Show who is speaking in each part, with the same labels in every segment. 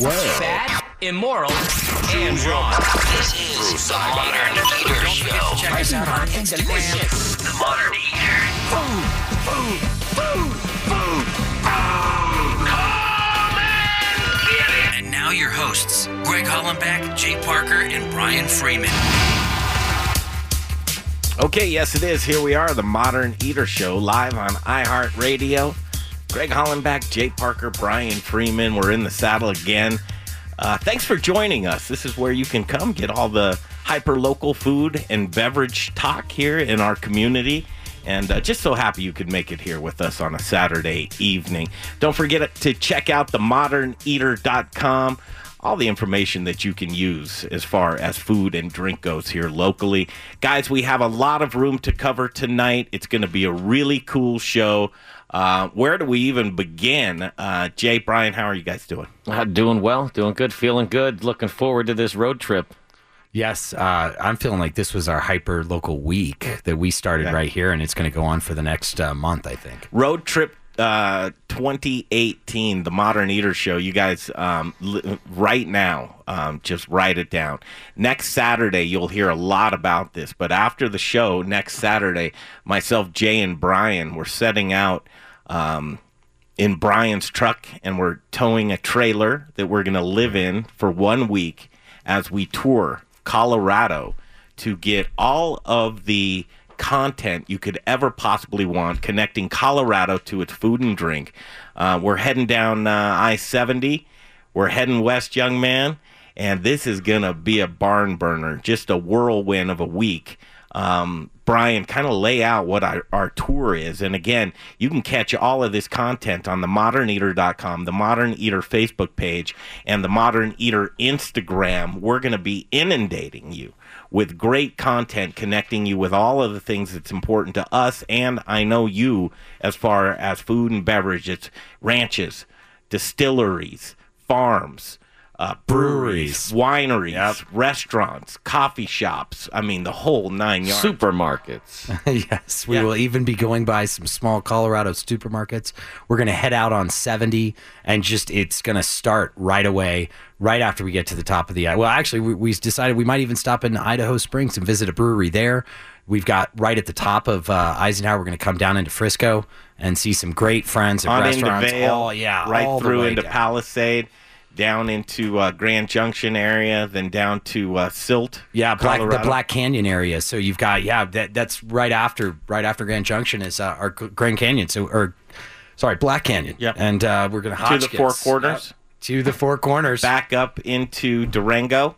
Speaker 1: Bad, immoral, and wrong.
Speaker 2: This is the Modern Eater
Speaker 1: Don't forget to
Speaker 2: Show.
Speaker 1: check us out on Instagram.
Speaker 2: The Modern Eater. And now your hosts, Greg Hollenbeck, Jay Parker, and Brian Freeman.
Speaker 3: Okay, yes, it is. Here we are, the Modern Eater Show, live on iHeartRadio. Greg Hollenbach, Jay Parker, Brian Freeman. We're in the saddle again. Uh, thanks for joining us. This is where you can come get all the hyper local food and beverage talk here in our community. And uh, just so happy you could make it here with us on a Saturday evening. Don't forget to check out the moderneater.com all the information that you can use as far as food and drink goes here locally. Guys, we have a lot of room to cover tonight. It's going to be a really cool show. Uh, where do we even begin? Uh, Jay, Brian, how are you guys doing?
Speaker 4: Uh, doing well, doing good, feeling good. Looking forward to this road trip.
Speaker 5: Yes, uh, I'm feeling like this was our hyper local week that we started
Speaker 3: Yeah.
Speaker 5: right here, and it's going to go on for the next uh, month, I think.
Speaker 3: Road Trip uh, 2018, the Modern Eater Show. You guys, um, right now, um, just write it down. Next Saturday, you'll hear a lot about this. But after the show, next Saturday, myself, Jay, and Brian, we're setting out. Um, in Brian's truck and we're towing a trailer that we're going to live in for one week as we tour Colorado to get all of the content you could ever possibly want connecting Colorado to its food and drink. Uh, we're heading down uh, I 70. We're heading west, young man. And this is going to be a barn burner, just a whirlwind of a week um, Brian, kind of lay out what our, our tour is. And again, you can catch all of this content on the moderneater.com, the Modern Eater Facebook page, and the Modern Eater Instagram. We're going to be inundating you with great content connecting you with all of the things that's important to us and I know you as far as food and beverage. It's ranches, distilleries, farms. Uh, breweries, wineries, restaurants, coffee shops. I mean, the whole nine yards.
Speaker 4: Supermarkets.
Speaker 5: yes, we
Speaker 3: Yeah.
Speaker 5: will even be going by some small Colorado supermarkets. We're going to head out on 70, and just it's going to start right away, right after we get to the top of the. Well, actually, we, we decided we might even stop in Idaho Springs and visit a brewery there. We've got right at the top of uh, Eisenhower. We're going to come down into Frisco and see some great friends and
Speaker 3: on into
Speaker 5: restaurants.
Speaker 3: Vail,
Speaker 5: all yeah,
Speaker 3: right
Speaker 5: all
Speaker 3: through into
Speaker 5: down.
Speaker 3: Palisade, down into uh, Grand Junction area, then down to uh, Silt.
Speaker 5: Yeah, Black, the Black Canyon area. So you've got yeah, that that's right after right after Grand Junction is uh, our Grand Canyon. So or sorry, Black Canyon.
Speaker 3: Yeah,
Speaker 5: and uh, we're gonna
Speaker 3: To the Four. Corners.
Speaker 5: Yep. To the Four Corners.
Speaker 3: back up into Durango,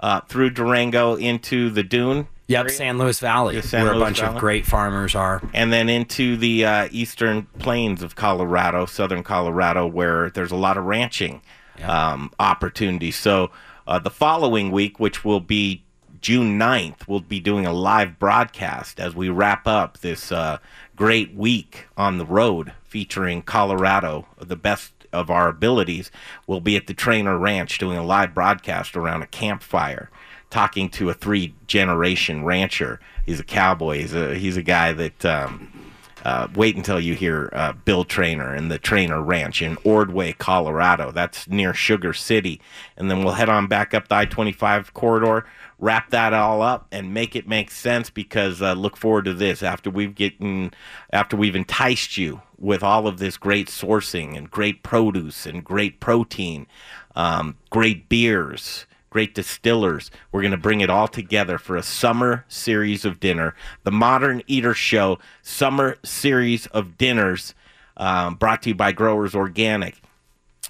Speaker 3: uh, through Durango into the Dune.
Speaker 5: Yep,
Speaker 3: area,
Speaker 5: San Luis Valley,
Speaker 3: San
Speaker 5: where
Speaker 3: Luis
Speaker 5: a bunch
Speaker 3: Valley.
Speaker 5: of great farmers are.
Speaker 3: and then into the uh, eastern plains of Colorado, southern Colorado, where there's a lot of ranching um, opportunities. So uh, the following week, which will be June 9th, we'll be doing a live broadcast as we wrap up this uh, great week on the road featuring Colorado, the best of our abilities. We'll be at the Trainer Ranch doing a live broadcast around a campfire talking to a three generation rancher. He's a cowboy. He's a he's a guy that um, uh, wait until you hear uh, Bill Trainer and the Trainer Ranch in Ordway, Colorado. That's near Sugar City, and then we'll head on back up the I twenty five corridor. Wrap that all up and make it make sense because uh, look forward to this after we've getting after we've enticed you with all of this great sourcing and great produce and great protein, um, great beers great distillers. We're going to bring it all together for a summer series of dinner. The Modern Eater Show summer series of dinners um, brought to you by Growers Organic.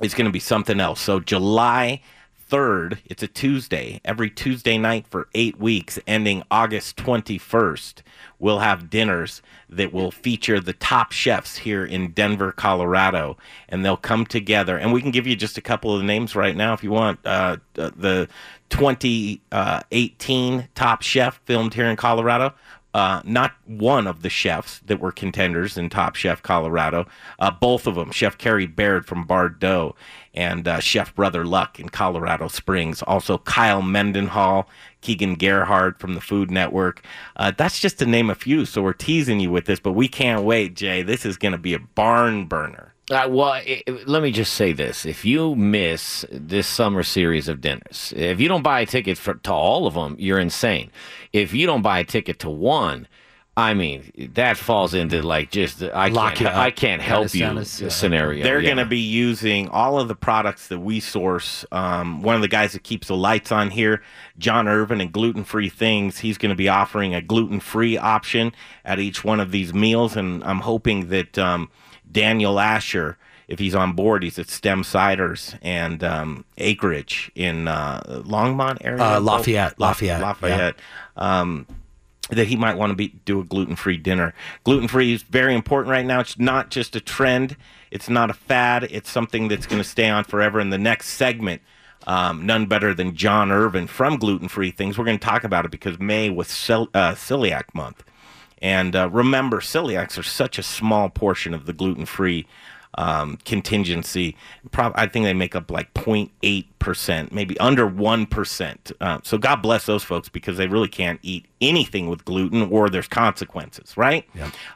Speaker 3: It's going to be something else. So, July 3rd, it's a Tuesday, every Tuesday night for eight weeks, ending August 21st, we'll have dinners that will feature the top chefs here in Denver, Colorado. And they'll come together. And we can give you just a couple of the names right now if you want. Uh, the 2018 top chef filmed here in Colorado. Uh, not one of the chefs that were contenders in Top Chef Colorado. Uh, both of them, Chef Carrie Baird from Bar Dough and uh, Chef Brother Luck in Colorado Springs. Also, Kyle Mendenhall, Keegan Gerhard from the Food Network. Uh, that's just to name a few. So we're teasing you with this, but we can't wait, Jay. This is going to be a barn burner.
Speaker 4: Uh, well, i i- let me just say this: if you miss this summer series of dinners, if you don't buy a ticket for, to all of them, you're insane. If you don't buy a ticket to one, I mean, that falls into like just I
Speaker 5: Lock
Speaker 4: can't. I can't help you
Speaker 5: sound us, uh,
Speaker 4: scenario.
Speaker 3: They're
Speaker 4: yeah.
Speaker 3: going to be using all of the products that we source. Um, one of the guys that keeps the lights on here, John Irvin, and Gluten Free Things, he's going to be offering a gluten free option at each one of these meals. And I'm hoping that um, Daniel Asher, if he's on board, he's at STEM Ciders and um, Acreage in uh, Longmont area.
Speaker 5: Uh, Lafayette,
Speaker 3: La-
Speaker 5: Lafayette, yeah.
Speaker 3: Lafayette. Um, that he might want to be do a gluten free dinner. Gluten free is very important right now. It's not just a trend. It's not a fad. It's something that's going to stay on forever. In the next segment, um, none better than John Irvin from Gluten Free Things. We're going to talk about it because May was cel- uh, celiac month, and uh, remember, celiacs are such a small portion of the gluten free um, contingency. Prob- I think they make up like 0.8 percent, maybe under one percent. Uh, so God bless those folks because they really can't eat anything with gluten, or there's consequences, right?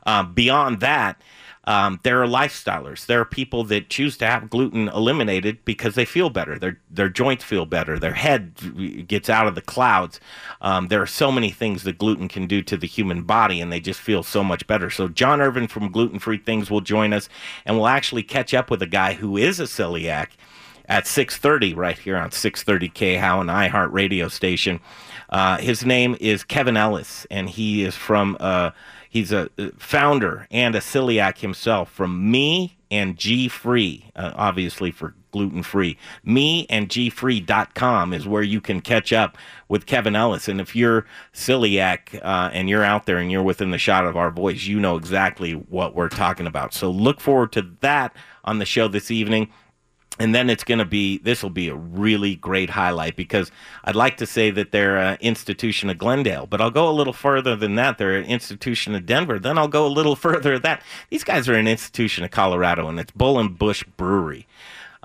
Speaker 3: Uh, beyond that. Um, there are lifestylers. There are people that choose to have gluten eliminated because they feel better. Their their joints feel better. Their head gets out of the clouds. Um, there are so many things that gluten can do to the human body, and they just feel so much better. So John Irvin from Gluten Free Things will join us, and we'll actually catch up with a guy who is a celiac at 6:30 right here on 6:30 KHOW an iHeart radio station. Uh, his name is Kevin Ellis, and he is from. Uh, he's a uh, founder and a celiac himself from Me and G Free, uh, obviously for gluten free. Me and gfree.com is where you can catch up with Kevin Ellis. And if you're celiac uh, and you're out there and you're within the shot of our voice, you know exactly what we're talking about. So look forward to that on the show this evening and then it's going to be this will be a really great highlight because I'd like to say that they're an institution of Glendale, but I'll go a little further than that. They're an institution of Denver. Then I'll go a little further that. These guys are an institution of Colorado, and it's Bull and Bush Brewery.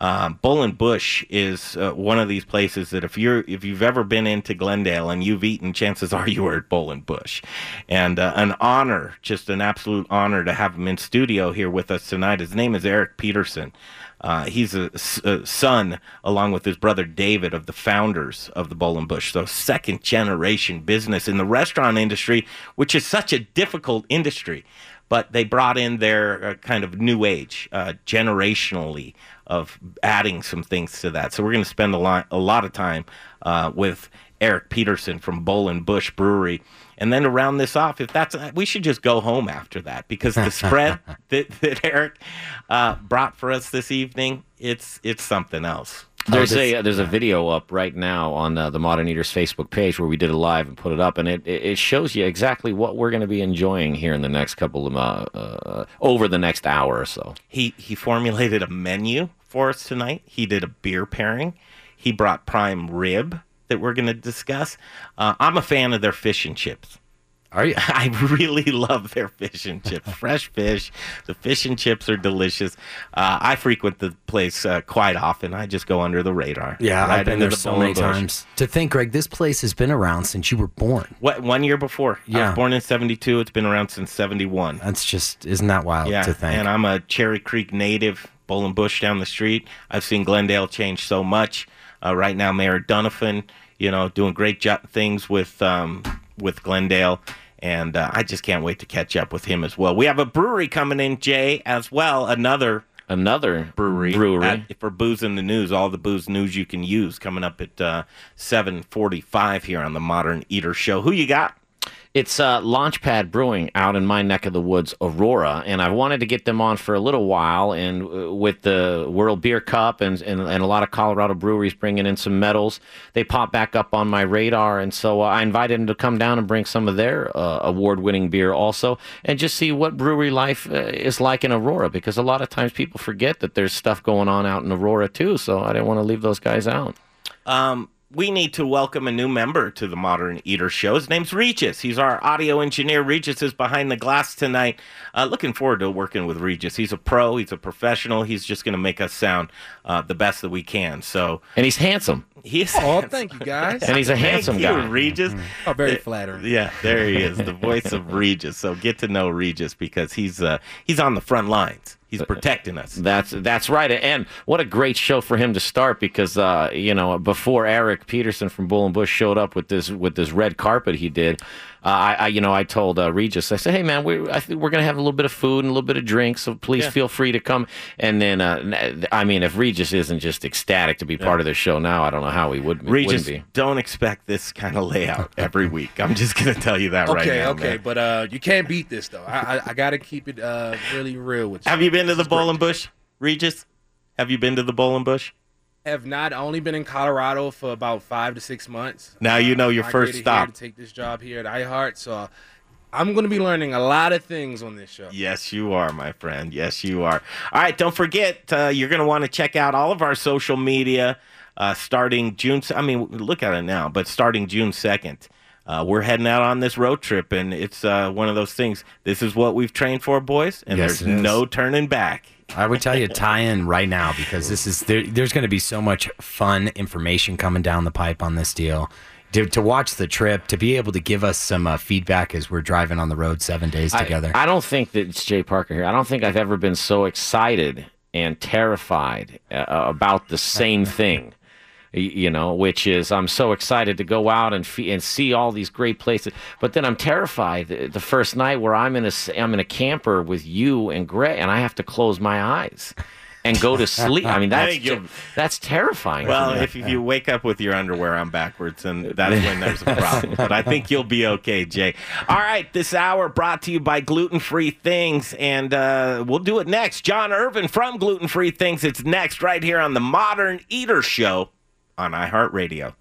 Speaker 3: Um, Bull and Bush is uh, one of these places that if you're if you've ever been into Glendale and you've eaten, chances are you were at Bull and Bush, and uh, an honor, just an absolute honor to have him in studio here with us tonight. His name is Eric Peterson. Uh, he's a son, along with his brother David, of the founders of the and Bush. So, second generation business in the restaurant industry, which is such a difficult industry. But they brought in their uh, kind of new age, uh, generationally, of adding some things to that. So, we're going to spend a lot, a lot of time uh, with Eric Peterson from and Bush Brewery. And then to round this off, if that's we should just go home after that because the spread that, that Eric uh, brought for us this evening, it's it's something else.
Speaker 4: There's
Speaker 5: this-
Speaker 4: a uh, there's a video up right now on uh, the Modern Eaters Facebook page where we did it live and put it up, and it it it shows you exactly what we're going to be enjoying here in the next couple of uh, uh, over the next hour or so.
Speaker 3: He he formulated a menu for us tonight. He did a beer pairing. He brought prime rib that we're going to discuss. Uh, I'm a fan of their fish and chips.
Speaker 5: Are you?
Speaker 3: I really love their fish and chips. Fresh fish. The fish and chips are delicious. Uh, I frequent the place uh, quite often. I just go under the radar.
Speaker 5: Yeah,
Speaker 3: right
Speaker 5: I've been there
Speaker 3: the
Speaker 5: so many
Speaker 3: Bush.
Speaker 5: times. To think, Greg, this place has been around since you were born.
Speaker 3: What one year before? I
Speaker 5: Yeah.
Speaker 3: was born in '72. It's been around since '71.
Speaker 5: That's just isn't that wild
Speaker 3: Yeah,
Speaker 5: to think?
Speaker 3: and I'm a Cherry Creek native, and Bush down the street. I've seen Glendale change so much. Uh, right now, Mayor Dunafon, you know, doing great jo- things with um, with Glendale, and uh, I just can't wait to catch up with him as well. We have a brewery coming in, Jay, as well. Another
Speaker 4: Another
Speaker 3: brewery,
Speaker 4: brewery.
Speaker 3: at- for booze in the news. All the booze news you can use coming up at uh, seven forty-five here on the Modern Eater Show. Who you got?
Speaker 4: It's uh, Launchpad Brewing out in my neck of the woods, Aurora, and I've wanted to get them on for a little while. And uh, with the World Beer Cup and, and and a lot of Colorado breweries bringing in some medals, they pop back up on my radar. And so uh, I invited them to come down and bring some of their uh, award-winning beer also, and just see what brewery life uh, is like in Aurora. Because a lot of times people forget that there's stuff going on out in Aurora too. So I didn't want to leave those guys out.
Speaker 3: Um, we need to welcome a new member to the Modern Eater Show. His name's Regis. He's our audio engineer. Regis is behind the glass tonight. Uh, looking forward to working with Regis. He's a pro. He's a professional. He's just going to make us sound uh, the best that we can. So
Speaker 4: And he's handsome,
Speaker 3: he is.
Speaker 6: Oh, thank you guys.
Speaker 4: and he's a
Speaker 3: Thank
Speaker 4: handsome
Speaker 3: you,
Speaker 4: guy.
Speaker 3: Regis.
Speaker 6: Oh, very flattering.
Speaker 3: Yeah, there he is, the voice of Regis. So get to know Regis because he's uh, he's on the front lines. He's protecting us.
Speaker 4: That's that's right, and what a great show for him to start because uh, you know before Eric Peterson from Bull and Bush showed up with this with this red carpet he did, uh, I, I you know I told uh, Regis I said hey man we I think we're gonna have a little bit of food and a little bit of drink so please feel free to come and then uh, n- I mean if Regis isn't just ecstatic to be part of the show now I don't know how he would
Speaker 3: Regis,
Speaker 4: wouldn't be.
Speaker 3: don't expect this kind of layout every week. I'm just gonna tell you that right
Speaker 6: Okay,
Speaker 3: now.
Speaker 6: okay,
Speaker 3: man.
Speaker 6: but uh, you can't beat this though. I I, I got to keep it uh really real with you.
Speaker 3: Have you been to the Bull and Bush, Regis? Have you been to the Bull and Bush?
Speaker 6: Have not only been in Colorado for about five to six months.
Speaker 3: Now you know your
Speaker 6: I
Speaker 3: first
Speaker 6: migrated
Speaker 3: stop.
Speaker 6: Here to take this job here at iHeart, so I'm going to be learning a lot of things on this show.
Speaker 3: Yes, you are, my friend. Yes, you are. All right, don't forget, uh, you're going to want to check out all of our social media uh, starting June. I mean, look at it now, but starting June 2nd. Uh, we're heading out on this road trip, and it's uh, one of those things. This is what we've trained for, boys, and
Speaker 5: Yes,
Speaker 3: there's no turning back.
Speaker 5: I would tell you tie in right now because this is there, there's going to be so much fun information coming down the pipe on this deal. To, to watch the trip, to be able to give us some uh, feedback as we're driving on the road seven days
Speaker 4: I-
Speaker 5: together.
Speaker 4: I, don't think that it's Jay Parker here. I don't think I've ever been so excited and terrified uh, about the same thing. You know, which is I'm so excited to go out and fe- and see all these great places, but then I'm terrified the, the first night where I'm in a I'm in a camper with you and Greg, and I have to close my eyes and go to sleep. I mean, that's that's terrifying.
Speaker 3: Well, if, if you wake up with your underwear on backwards, and that's when there's a problem. but I think you'll be okay, Jay. All right, this hour brought to you by Gluten Free Things, and uh, we'll do it next. John Irvin from Gluten Free Things. It's next right here on the Modern Eater Show on iHeartRadio.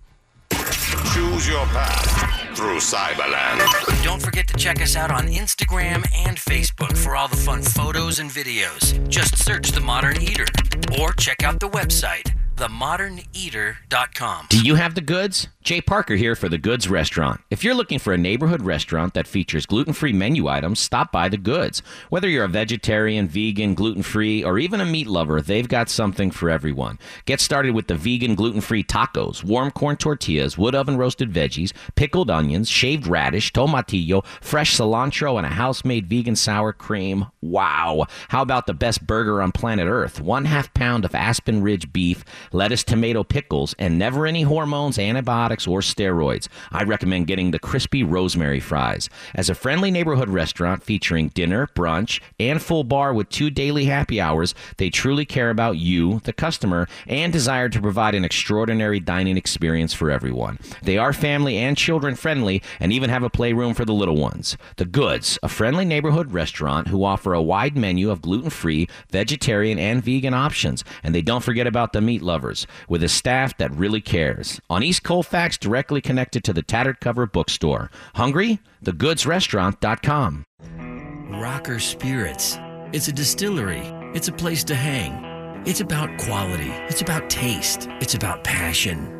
Speaker 7: Choose your path through Cyberland.
Speaker 2: Don't forget to check us out on Instagram and Facebook for all the fun photos and videos. Just search The Modern Eater or check out the website, themoderneater.com.
Speaker 8: Do you have the goods? Jay Parker here for The Goods Restaurant. If you're looking for a neighborhood restaurant that features gluten free menu items, stop by The Goods. Whether you're a vegetarian, vegan, gluten free, or even a meat lover, they've got something for everyone. Get started with the vegan gluten free tacos, warm corn tortillas, wood oven roasted veggies, pickled onions, shaved radish, tomatillo, fresh cilantro, and a house made vegan sour cream. Wow! How about the best burger on planet Earth? One half pound of Aspen Ridge beef, lettuce, tomato, pickles, and never any hormones, antibiotics, or steroids. I recommend getting the crispy rosemary fries. As a friendly neighborhood restaurant featuring dinner, brunch, and full bar with two daily happy hours, they truly care about you, the customer, and desire to provide an extraordinary dining experience for everyone. They are family and children friendly and even have a playroom for the little ones. The Goods, a friendly neighborhood restaurant who offer a wide menu of gluten free, vegetarian, and vegan options. And they don't forget about the meat lovers, with a staff that really cares. On East Colfax, directly connected to the Tattered Cover Bookstore. Hungry? TheGoodsRestaurant.com.
Speaker 2: Rocker Spirits. It's a distillery. It's a place to hang. It's about quality. It's about taste. It's about passion.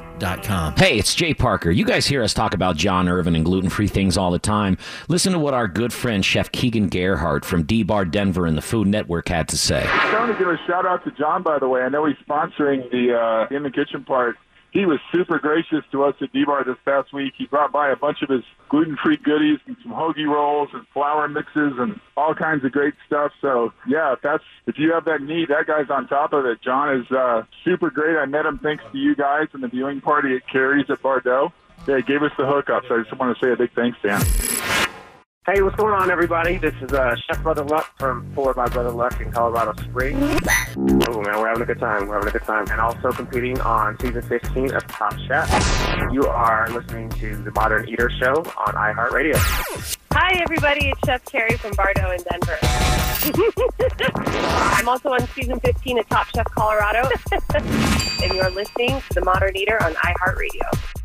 Speaker 2: Rockerspirits.com.
Speaker 8: Hey, it's Jay Parker. You guys hear us talk about John Irvin and gluten free things all the time. Listen to what our good friend Chef Keegan Gerhard from D Bar Denver and the Food Network had to say.
Speaker 9: I want to give a shout out to John, by the way. I know he's sponsoring the uh, in the kitchen part. He was super gracious to us at D-Bar this past week. He brought by a bunch of his gluten-free goodies and some hoagie rolls and flour mixes and all kinds of great stuff. So yeah, if that's if you have that need, that guy's on top of it. John is uh, super great. I met him thanks to you guys and the viewing party at Carrie's at Bordeaux. They gave us the hookup. So I just want to say a big thanks, Dan.
Speaker 10: Hey, what's going on, everybody? This is uh, Chef Brother Luck from Four by Brother Luck in Colorado Springs. Oh, man, we're having a good time. We're having a good time. And also competing on season 15 of Top Chef. You are listening to the Modern Eater Show on iHeartRadio.
Speaker 11: Hi, everybody. It's Chef Carrie from Bardo in Denver. I'm also on season 15 of Top Chef Colorado. and you're listening to The Modern Eater on iHeartRadio.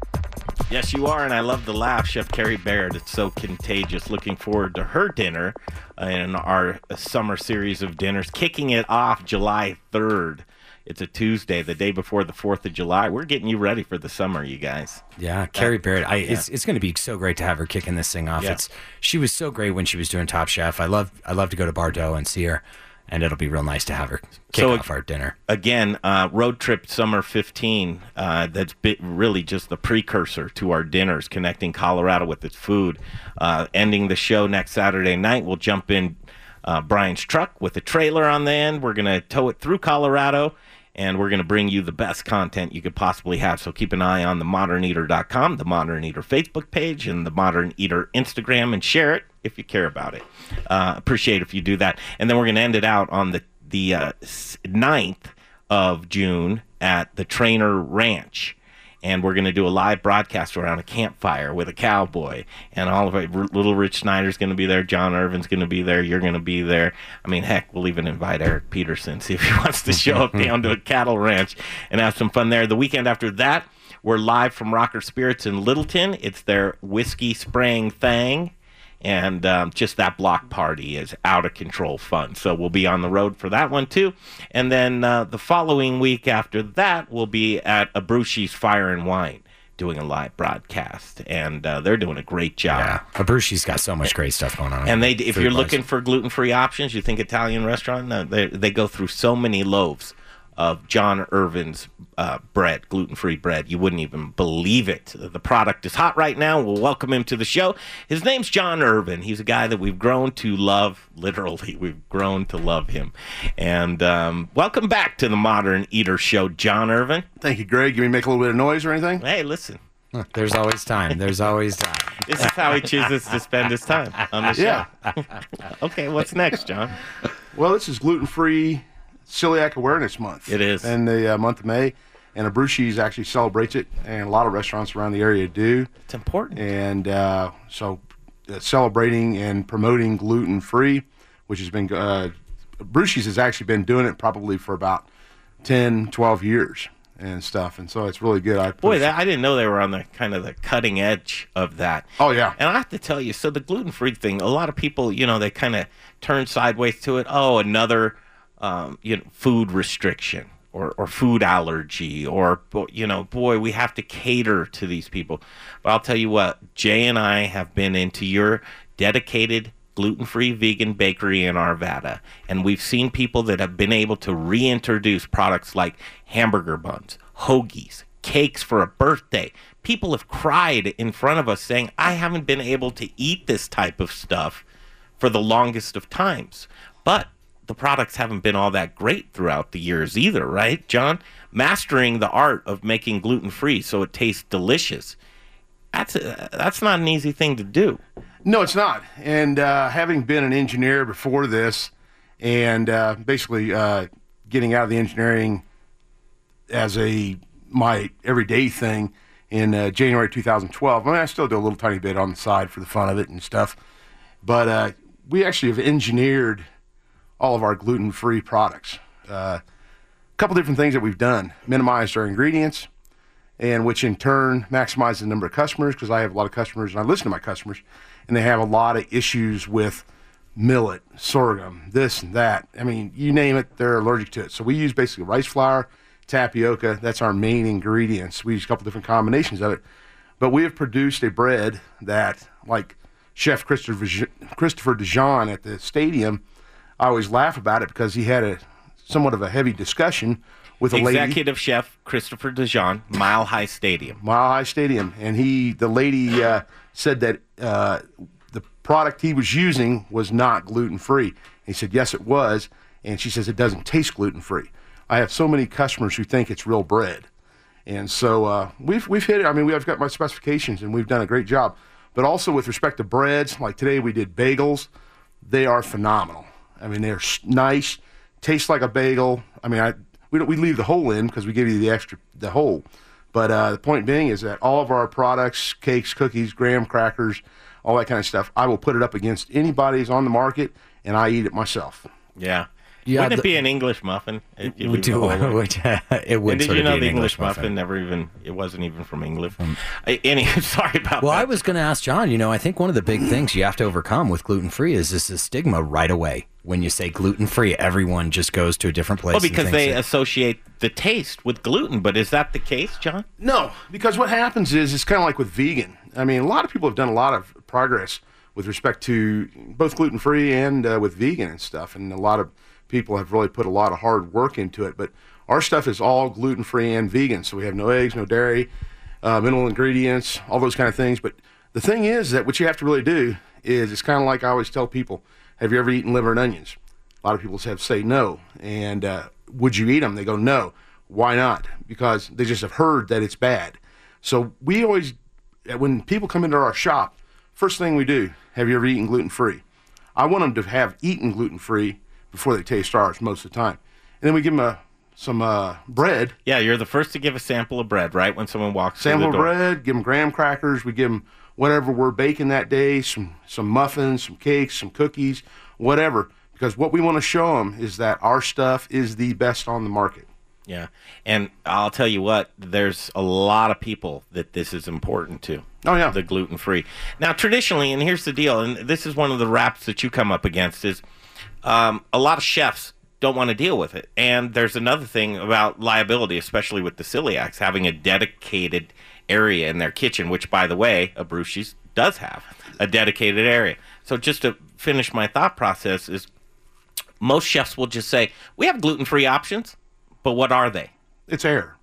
Speaker 3: Yes, you are, and I love the laugh, Chef Carrie Baird. It's so contagious. Looking forward to her dinner uh, in our summer series of dinners, kicking it off July 3rd. It's a Tuesday, the day before the 4th of July. We're getting you ready for the summer, you guys.
Speaker 5: Yeah, Carrie Barrett. I, It's it's going to be so great to have her kicking this thing off.
Speaker 3: Yeah.
Speaker 5: It's she was so great when she was doing Top Chef. I love I love to go to Bordeaux and see her, and it'll be real nice to have her kick
Speaker 3: So-
Speaker 5: off our dinner.
Speaker 3: again, uh, Road Trip Summer 15, uh, that's bit really just the precursor to our dinners, connecting Colorado with its food. Uh, ending the show next Saturday night, we'll jump in uh, Brian's truck with a trailer on the end. We're going to tow it through Colorado. And we're going to bring you the best content you could possibly have. So keep an eye on the moderneater.com, the Modern Eater Facebook page, and the Modern Eater Instagram, and share it if you care about it. Uh, appreciate if you do that. And then we're going to end it out on the the uh, 9th of June at the Trainer Ranch. And we're going to do a live broadcast around a campfire with a cowboy. And all of it. R- Little Rich Snyder's going to be there. John Irvin's going to be there. You're going to be there. I mean, heck, we'll even invite Eric Peterson, see if he wants to show up down to a cattle ranch and have some fun there. The weekend after that, we're live from Rocker Spirits in Littleton. It's their whiskey spraying thing and um, just that block party is out of control fun. So we'll be on the road for that one too. And then uh, the following week after that, we'll be at Abrusci's Fire and Wine doing a live broadcast, and uh, they're doing a great job.
Speaker 5: Yeah, Abrusci's got so much great stuff going on.
Speaker 3: And they, if you're
Speaker 5: wise.
Speaker 3: looking for gluten-free options, you think Italian restaurant, no, they they go through so many loaves of John Irvin's uh, bread, gluten-free bread. You wouldn't even believe it. The product is hot right now. We'll welcome him to the show. His name's John Irvin. He's a guy that we've grown to love. Literally, we've grown to love him. And um, welcome back to the Modern Eater Show, John Irvin.
Speaker 12: Thank you, Greg. You may make a little bit of noise or anything?
Speaker 3: Hey, listen.
Speaker 5: There's always time. There's always time.
Speaker 3: This is how he chooses to spend his time on the show.
Speaker 12: Yeah.
Speaker 3: okay, what's next, John?
Speaker 12: Well, this is gluten free celiac awareness month.
Speaker 3: It is.
Speaker 12: in the uh, month of May, and Abrusci's actually celebrates it, and a lot of restaurants around the area do.
Speaker 3: It's important.
Speaker 12: And uh, so, uh, celebrating and promoting gluten free, which has been uh, Abrusci's has actually been doing it probably for about 10, 12 years and stuff, and so it's really good. I
Speaker 3: Boy, that, I didn't know they were on the kind of the cutting edge of that.
Speaker 12: Oh yeah,
Speaker 3: and I have to tell you, so the gluten free thing, a lot of people, you know, they kind of turn sideways to it. Oh, another, um, you know, food restriction or or food allergy or you know, boy, we have to cater to these people. But I'll tell you what, Jay and I have been into your dedicated gluten-free vegan bakery in Arvada, and we've seen people that have been able to reintroduce products like hamburger buns, hoagies, cakes for a birthday. People have cried in front of us saying, "I haven't been able to eat this type of stuff for the longest of times." But the products haven't been all that great throughout the years either, right, John? Mastering the art of making gluten-free so it tastes delicious. That's a, that's not an easy thing to do.
Speaker 12: No, it's not. And uh, having been an engineer before this, and uh, basically uh, getting out of the engineering as a my everyday thing in uh, January 2012. I mean, I still do a little tiny bit on the side for the fun of it and stuff. But uh, we actually have engineered all of our gluten-free products. Uh, a couple different things that we've done: minimized our ingredients, and which in turn maximizes the number of customers because I have a lot of customers and I listen to my customers, and they have a lot of issues with millet, sorghum, this and that. I mean, you name it, they're allergic to it. So we use basically rice flour, tapioca. That's our main ingredients. We use a couple different combinations of it, but we have produced a bread that, like Chef Christopher Christopher Dijon at the stadium, I always laugh about it because he had a somewhat of a heavy discussion with a lady.
Speaker 3: Executive chef Christopher Dijon, Mile High Stadium.
Speaker 12: Mile High Stadium, and he, the lady, uh, said that uh, the product he was using was not gluten free. He said, yes, it was, and she says it doesn't taste gluten free. I have so many customers who think it's real bread, and so uh, we've we've hit it. I mean, we have got my specifications, and we've done a great job. But also with respect to breads, like today we did bagels. They are phenomenal. I mean, they're nice, taste like a bagel. I mean, I we don't, we leave the hole in because we give you the extra the whole. But uh, the point being is that all of our products, cakes, cookies, graham crackers, all that kind of stuff, I will put it up against anybody's on the market, and I eat it myself.
Speaker 3: Yeah.
Speaker 5: Yeah,
Speaker 3: Wouldn't it be an English muffin? if you
Speaker 5: Would do-
Speaker 3: whole in?
Speaker 5: would- it would
Speaker 3: And did
Speaker 5: sort
Speaker 3: you know the
Speaker 5: English
Speaker 3: English muffin,
Speaker 5: muffin.
Speaker 3: never even? It wasn't even from England. I- any, sorry about that.
Speaker 5: Well,
Speaker 3: that.
Speaker 5: I was going to ask John. You know, I think one of the big things you have to overcome with gluten free is this, this stigma right away. When you say gluten free, everyone just goes to a different place.
Speaker 3: Well, because they
Speaker 5: that-
Speaker 3: associate the taste with gluten. But is that the case, John?
Speaker 12: No, because what happens is it's kind of like with vegan. I mean, a lot of people have done a lot of progress with respect to both gluten free and uh, with vegan and stuff, and a lot of people have really put a lot of hard work into it. But our stuff is all gluten free and vegan, so we have no eggs, no dairy, uh, mineral ingredients, all those kind of things. But the thing is that what you have to really do is it's kind of like I always tell people: Have you ever eaten liver and onions? A lot of people have say no, and uh, would you eat them? They go no. Why not? Because they just have heard that it's bad. So we always, uh, when people come into our shop, first thing we do: Have you ever eaten gluten free? I want them to have eaten gluten free before they taste ours most of the time, and then we give them a, some uh, bread.
Speaker 3: Yeah, you're the first to give a sample of bread, right? When someone walks in,
Speaker 12: Sample
Speaker 3: through the door.
Speaker 12: bread, give them graham crackers. We give them whatever we're baking that day, some some muffins, some cakes, some cookies, whatever. Because what we want to show them is that our stuff is the best on the market.
Speaker 3: Yeah, and I'll tell you what, there's a lot of people that this is important to.
Speaker 12: Oh yeah,
Speaker 3: the gluten free. Now, traditionally, and here's the deal, and this is one of the raps that you come up against is um, a lot of chefs don't want to deal with it, and there's another thing about liability, especially with the celiacs, having a dedicated area in their kitchen, which, by the way, a Abrusci's does have a dedicated area. So, just to finish my thought process, is most chefs will just say we have gluten free options, but what are they?
Speaker 12: It's air.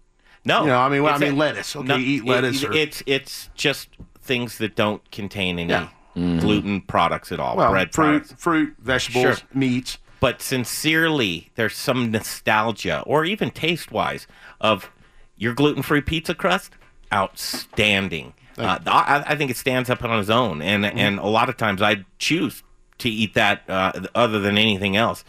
Speaker 3: No,
Speaker 12: You know, I mean, well, I mean
Speaker 3: a-
Speaker 12: lettuce. Okay, you eat
Speaker 3: it-
Speaker 12: lettuce. or,
Speaker 3: it's it's just things that don't contain any
Speaker 12: Yeah. Mm-hmm.
Speaker 3: gluten products at all.
Speaker 12: well,
Speaker 3: bread
Speaker 12: fruit,
Speaker 3: products.
Speaker 12: fruit, vegetables,
Speaker 3: Sure.
Speaker 12: meats.
Speaker 3: But sincerely, there's some nostalgia, or even taste wise, of your gluten free pizza crust. Outstanding. Uh, I, I think it stands up on its own, and
Speaker 12: Mm-hmm.
Speaker 3: and a lot of times I choose to eat that uh, other than anything else.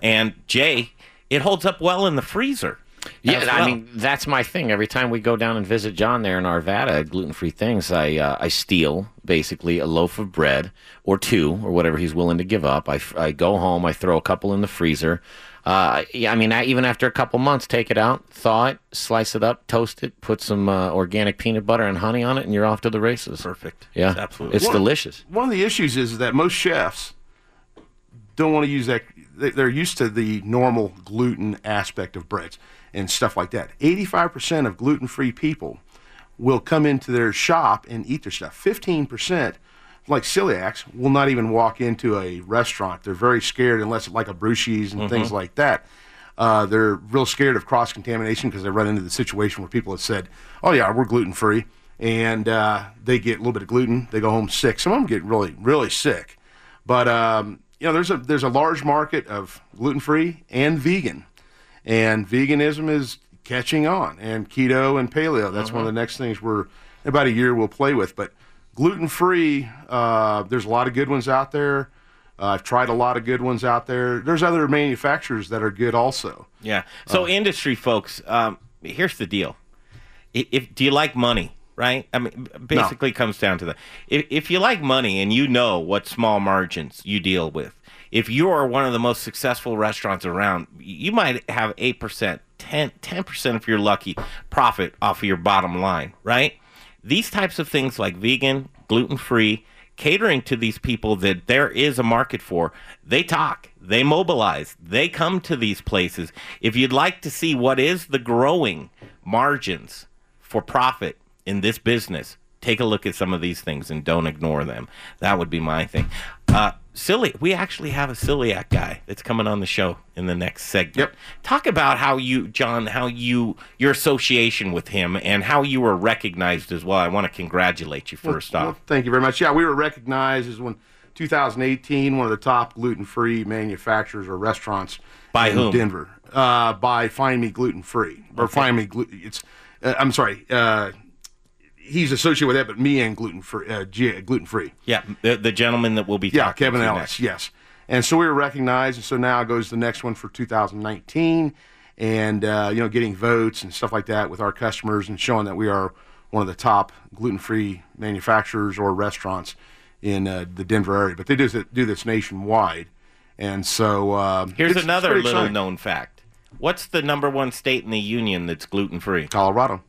Speaker 3: And Jay, it holds up well in the freezer.
Speaker 4: Yeah,
Speaker 3: as
Speaker 4: I mean that's my thing. Every time we go down and visit John there in Arvada, gluten free things, I uh, I steal basically a loaf of bread or two or whatever he's willing to give up. I, I go home, I throw a couple in the freezer. Uh, yeah, I mean, I, even after a couple months, take it out, thaw it, slice it up, toast it, put some uh, organic peanut butter and honey on it, and you're off to the races.
Speaker 3: Perfect.
Speaker 4: Yeah,
Speaker 3: Absolutely.
Speaker 4: it's
Speaker 12: One-
Speaker 4: delicious.
Speaker 12: One of the issues is that most chefs don't want to use that. They're used to the normal gluten aspect of breads and stuff like that. 85% of gluten free people will come into their shop and eat their stuff. 15%, like celiacs, will not even walk into a restaurant. They're very scared unless like Abrusci's and things
Speaker 13: Mhm.
Speaker 12: like that. Uh, they're real scared of cross contamination because they run into the situation where people have said, "Oh yeah, we're gluten free," and uh, they get a little bit of gluten, they go home sick. Some of them get really, really sick. But um, you know, there's a there's a large market of gluten free and vegan, and veganism is catching on, and keto and paleo. That's one of the next things we're about a year we'll play with. But gluten free, uh, there's a lot of good ones out there. Uh, I've tried a lot of good ones out there. There's other manufacturers that are good also.
Speaker 3: Yeah. So, industry folks, um, here's the deal. If, if do you like money, right? I mean, basically, it comes down to that. If, if you like money and you know what small margins you deal with, if you are one of the most successful restaurants around, you might have eight percent, 10 percent if you're lucky, profit off of your bottom line, right? These types of things like vegan, gluten free, catering to these people that there is a market for, they talk, they mobilize, they come to these places. If you'd like to see what is the growing margins for profit in this business, take a look at some of these things and don't ignore them. That would be my thing. Uh, silly, we actually have a celiac guy that's coming on the show in the next segment. Yep. Talk about how you, John, how you your association with him and how you were recognized as well. I want to congratulate you first
Speaker 12: Well,
Speaker 3: off.
Speaker 12: thank you very much. Yeah, we were recognized as when 2018 one of the top gluten-free manufacturers or restaurants
Speaker 3: By
Speaker 12: in
Speaker 3: whom?
Speaker 12: Denver. Uh, by Find Me Gluten Free or
Speaker 3: Okay.
Speaker 12: Find Me Gluten. It's uh, I'm sorry. Uh, he's associated with that, but me and gluten free. Uh, gluten free.
Speaker 3: Yeah, the, the gentleman that will be
Speaker 12: Yeah, Kevin Ellis.
Speaker 3: next.
Speaker 12: Yes. And so we were recognized, and so now goes the next one for 2019, and uh, you know, getting votes and stuff like that with our customers, and showing that we are one of the top gluten-free manufacturers or restaurants in uh, the Denver area. But they do this, do this nationwide, and so um,
Speaker 3: Here's another little known fact. What's the number one state in the union that's gluten free?
Speaker 12: Colorado.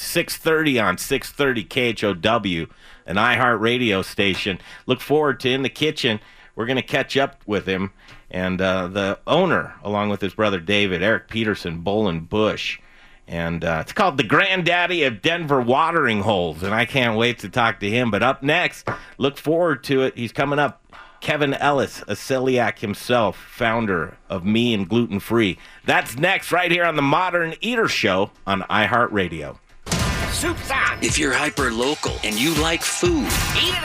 Speaker 3: 6:30 on 6:30 KHOW, an iHeart radio station. Look forward to in the kitchen. We're going to catch up with him and uh, the owner, along with his brother David, Eric Peterson, Bull and Bush. And uh, it's called the Granddaddy of Denver Watering Holes. And I can't wait to talk to him. But up next, look forward to it. He's coming up. Kevin Ellis, a celiac himself, founder of Me and Gluten Free. That's next, right here on the Modern Eater Show on iHeartRadio.
Speaker 1: Soup's on.
Speaker 2: If you're hyper local and you like food,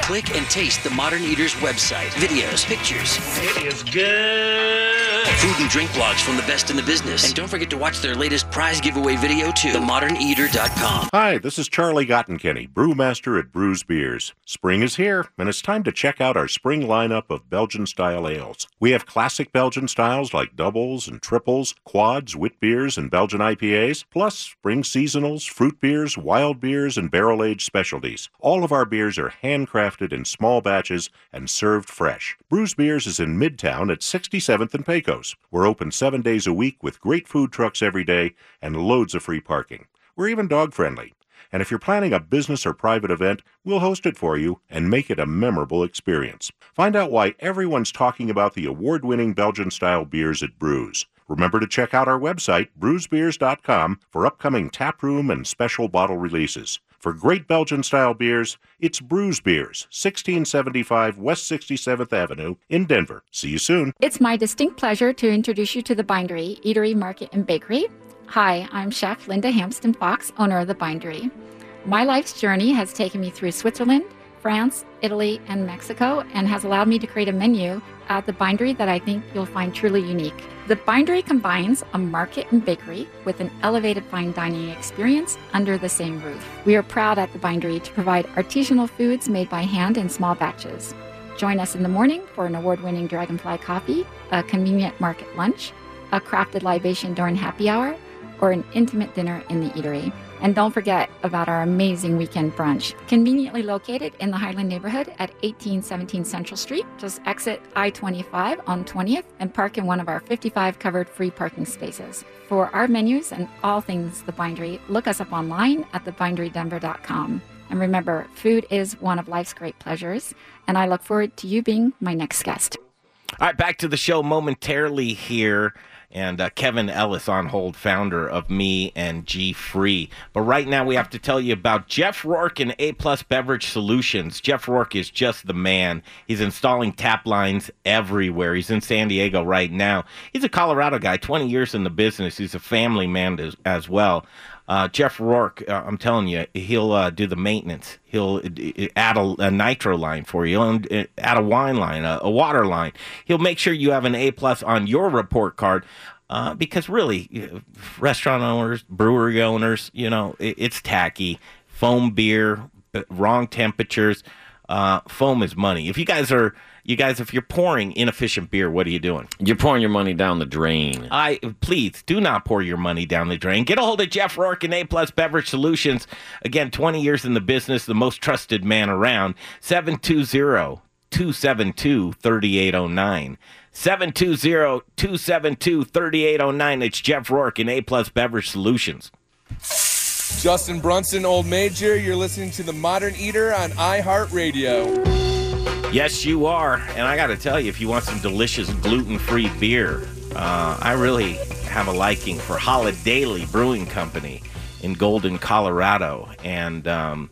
Speaker 2: click and taste the Modern Eaters website. Videos, pictures,
Speaker 1: It is good.
Speaker 2: Food and drink blogs from the best in the business. And don't forget to watch their latest prize giveaway video too. TheModernEater.com.
Speaker 13: Hi, this is Charlie Gottenkieny, brewmaster at Bruz Beers. Spring is here, and it's time to check out our spring lineup of Belgian style ales. We have classic Belgian styles like doubles and triples, quads, wit beers, and Belgian IPAs, plus spring seasonals, fruit beers, wild beers, and barrel aged specialties. All of our beers are handcrafted in small batches and served fresh. Bruz Beers is in Midtown at 67th and Pecos. We're open seven days a week with great food trucks every day and loads of free parking. We're even dog friendly. And if you're planning a business or private event, we'll host it for you and make it a memorable experience. Find out why everyone's talking about the award winning Belgian style beers at Bruz. Remember to check out our website, bruzbeers.com, for upcoming taproom and special bottle releases. For great Belgian style beers, it's Bruz Beers, 1675 West 67th Avenue in Denver. See you soon.
Speaker 14: It's my distinct pleasure to introduce you to the Bindery Eatery, Market, and Bakery. Hi, I'm Chef Linda Hampsten Fox, owner of the Bindery. My life's journey has taken me through Switzerland, France, Italy, and Mexico, and has allowed me to create a menu at the Bindery that I think you'll find truly unique. The Bindery combines a market and bakery with an elevated fine dining experience under the same roof. We are proud at the Bindery to provide artisanal foods made by hand in small batches. Join us in the morning for an award winning dragonfly coffee, a convenient market lunch, a crafted libation during happy hour, or an intimate dinner in the eatery. And don't forget about our amazing weekend brunch, conveniently located in the Highland neighborhood at 1817 Central Street. Just exit I 25 on 20th and park in one of our 55 covered free parking spaces. For our menus and all things The Bindery, look us up online at thebinderydenver.com. And remember, food is one of life's great pleasures, and I look forward to you being my next guest.
Speaker 3: All right, back to the show momentarily here. And uh, Kevin Ellis on hold, founder of Me and G Free. But right now, we have to tell you about Jeff Rourke and A Plus Beverage Solutions. Jeff Rourke is just the man. He's installing tap lines everywhere. He's in San Diego right now. He's a Colorado guy, 20 years in the business. He's a family man as, as well. Uh, Jeff Rourke, uh, I'm telling you, he'll uh, do the maintenance. He'll uh, add a, a nitro line for you. He'll uh, add a wine line, a, a water line. He'll make sure you have an A plus on your report card. Uh, because really, restaurant owners, brewery owners, you know, it, it's tacky. Foam beer, uh, wrong temperatures. Uh, foam is money. If you guys are, you guys, if you're pouring inefficient beer, what are you doing?
Speaker 4: You're pouring your money down the drain.
Speaker 3: I please do not pour your money down the drain. Get a hold of Jeff Rourke and A Plus Beverage Solutions. Again, 20 years in the business, the most trusted man around. 720 272 3809. 720-272-3809. It's Jeff Rourke and A Plus Beverage Solutions.
Speaker 15: Justin Brunson, Old Major. You're listening to The Modern Eater on iHeartRadio.
Speaker 3: Yes, you are. And I got to tell you, if you want some delicious gluten-free beer, uh, I really have a liking for Holidaily Brewing Company in Golden, Colorado. And um,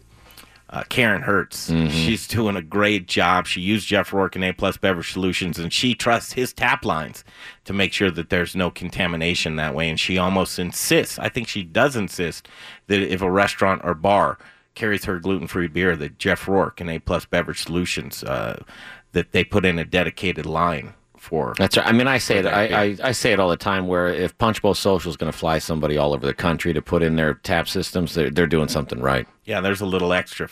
Speaker 3: uh, Karen Hertz. She's doing a great job. She used Jeff Rourke and A Plus Beverage Solutions, and she trusts his tap lines to make sure that there's no contamination that way. And she almost insists, I think she does insist, that if a restaurant or bar carries her gluten-free beer, that Jeff Rourke and A Plus Beverage Solutions, uh, that they put in a dedicated line for.
Speaker 4: That's right. I mean, I say that I. I, I say it all the time. Where if Punch Bowl Social is going to fly somebody all over the country to put in their tap systems, they're, they're doing something right.
Speaker 3: Yeah, there's a little extra.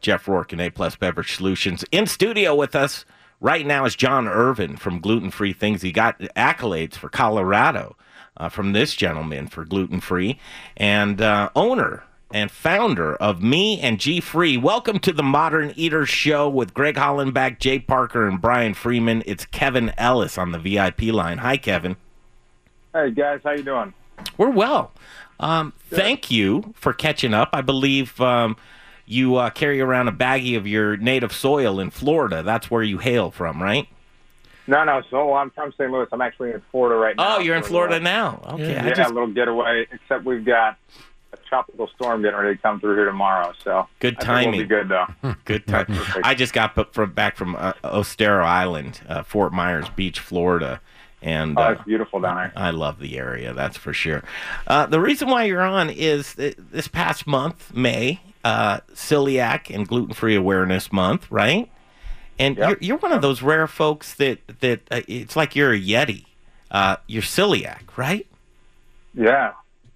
Speaker 3: Jeff Rourke and A Plus Beverage Solutions in studio with us right now is John Irvin from Gluten Free Things. He got accolades for Colorado uh, from this gentleman for gluten free and uh, owner and founder of Me and G Free. Welcome to the Modern Eater Show with Greg Hollenbach, Jay Parker, and Brian Freeman. It's Kevin Ellis on the VIP line. Hi, Kevin.
Speaker 16: Hey guys, how you doing?
Speaker 3: We're well. Um, thank you for catching up. I believe um, you uh, carry around a baggie of your native soil in Florida. That's where you hail from, right?
Speaker 16: No, no. So I'm from St. Louis. I'm actually in Florida right now.
Speaker 3: Oh, you're in Florida now. Okay,
Speaker 16: Yeah,
Speaker 3: I just
Speaker 16: a little getaway. Except we've got tropical storm getting ready to come through here tomorrow. So
Speaker 3: Good timing.
Speaker 16: We'll be good though.
Speaker 3: Good time. I just got from back from uh, Estero Island, uh, Fort Myers Beach, Florida, and
Speaker 16: Oh,
Speaker 3: uh,
Speaker 16: it's beautiful down there.
Speaker 3: I love the area. That's for sure. Uh, the reason why you're on is that this past month, May, uh, celiac and gluten free awareness month, right? And you're, you're one of those rare folks that that uh, it's like you're a yeti. Uh, you're celiac, right?
Speaker 16: Yeah.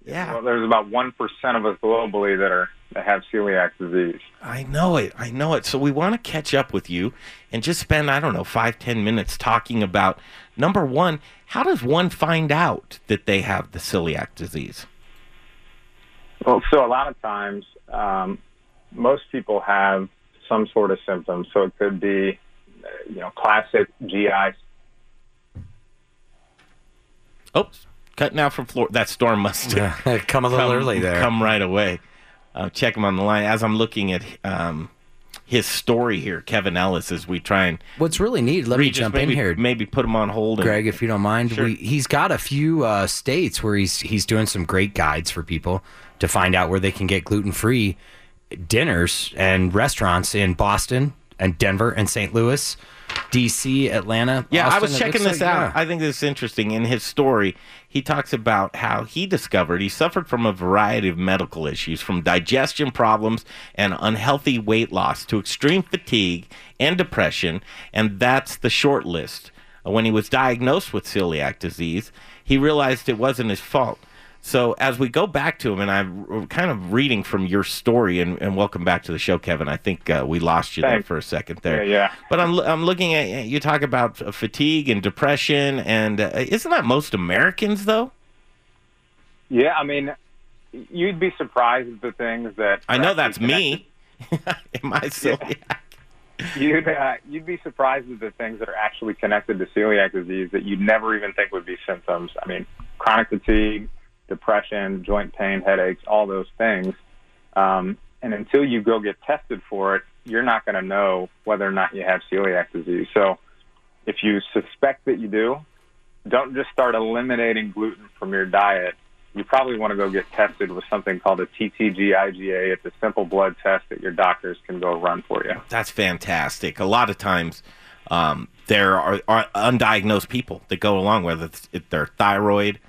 Speaker 3: Yeah.
Speaker 16: Well, there's about one percent of us globally that are that have celiac disease.
Speaker 3: I know it. I know it. So we want to catch up with you and just spend, I don't know, five, ten minutes talking about number one, how does one find out that they have the celiac disease?
Speaker 16: Well, so a lot of times, um, most people have some sort of symptoms. So it could be, uh, you know, classic GI.
Speaker 3: Oops, cutting out from Florida. That storm must have
Speaker 5: come a little early there.
Speaker 3: Come right away. Uh, check him on the line. As I'm looking at um, his story here, Kevin Ellis, as we try and
Speaker 5: What's really neat, let me jump
Speaker 3: maybe,
Speaker 5: in here.
Speaker 3: Maybe put him on hold. and-
Speaker 5: Greg, if you don't mind,
Speaker 3: Sure.
Speaker 5: we, he's got a few uh, states where he's he's doing some great guides for people to find out where they can get gluten free dinners and restaurants in Boston and Denver and St. Louis, D.C., Atlanta.
Speaker 3: Yeah, I was checking this
Speaker 5: like-
Speaker 3: out.
Speaker 5: yeah.
Speaker 3: I think this is interesting. In his story, he talks about how he discovered he suffered from a variety of medical issues, from digestion problems and unhealthy weight loss to extreme fatigue and depression, and that's the short list. When he was diagnosed with celiac disease, he realized it wasn't his fault. So as we go back to him, and I'm kind of reading from your story, and, and welcome back to the show, Kevin. I think uh, we lost you there for a second there.
Speaker 16: Yeah, yeah.
Speaker 3: But I'm I'm looking at you talk about fatigue and depression, and uh, isn't that most Americans though?
Speaker 16: Yeah, I mean, you'd be surprised at the things that
Speaker 3: I know that's me. Am I celiac?
Speaker 16: You'd uh, you'd be surprised at the things that are actually connected to celiac disease that you'd never even think would be symptoms. I mean, chronic fatigue, depression, joint pain, headaches, all those things. Um, and until you go get tested for it, you're not going to know whether or not you have celiac disease. So, if you suspect that you do, don't just start eliminating gluten from your diet. You probably want to go get tested with something called a TTG-IgA. It's a simple blood test that your doctors can go run for you.
Speaker 3: That's fantastic. A lot of times, um, there are, are undiagnosed people that go along with it. If their thyroid,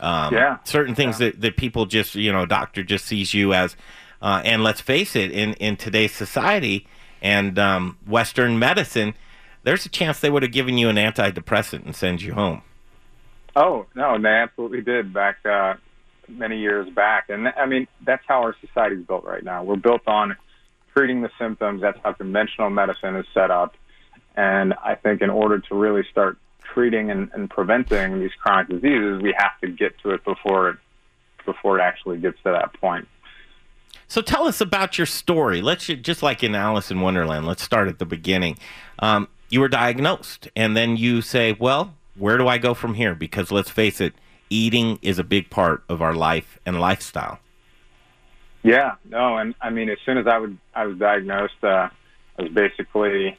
Speaker 3: um,
Speaker 16: Yeah.
Speaker 3: certain things that, that people just you know, doctor just sees you as. Uh, and let's face it, in in today's society and um, Western medicine, there's a chance they would have given you an antidepressant and send you home.
Speaker 16: Oh no, they absolutely did back uh, many years back, and I mean that's how our society's built right now. We're built on treating the symptoms. That's how conventional medicine is set up, and I think in order to really start treating and, and preventing these chronic diseases, we have to get to it before it before it actually gets to that point.
Speaker 3: So tell us about your story. Let's just like in Alice in Wonderland. Let's start at the beginning. Um, you were diagnosed, and then you say, "Well, where do I go from here?" Because let's face it, eating is a big part of our life and lifestyle.
Speaker 16: Yeah, no, and I mean, as soon as I would, I was diagnosed, uh, I was basically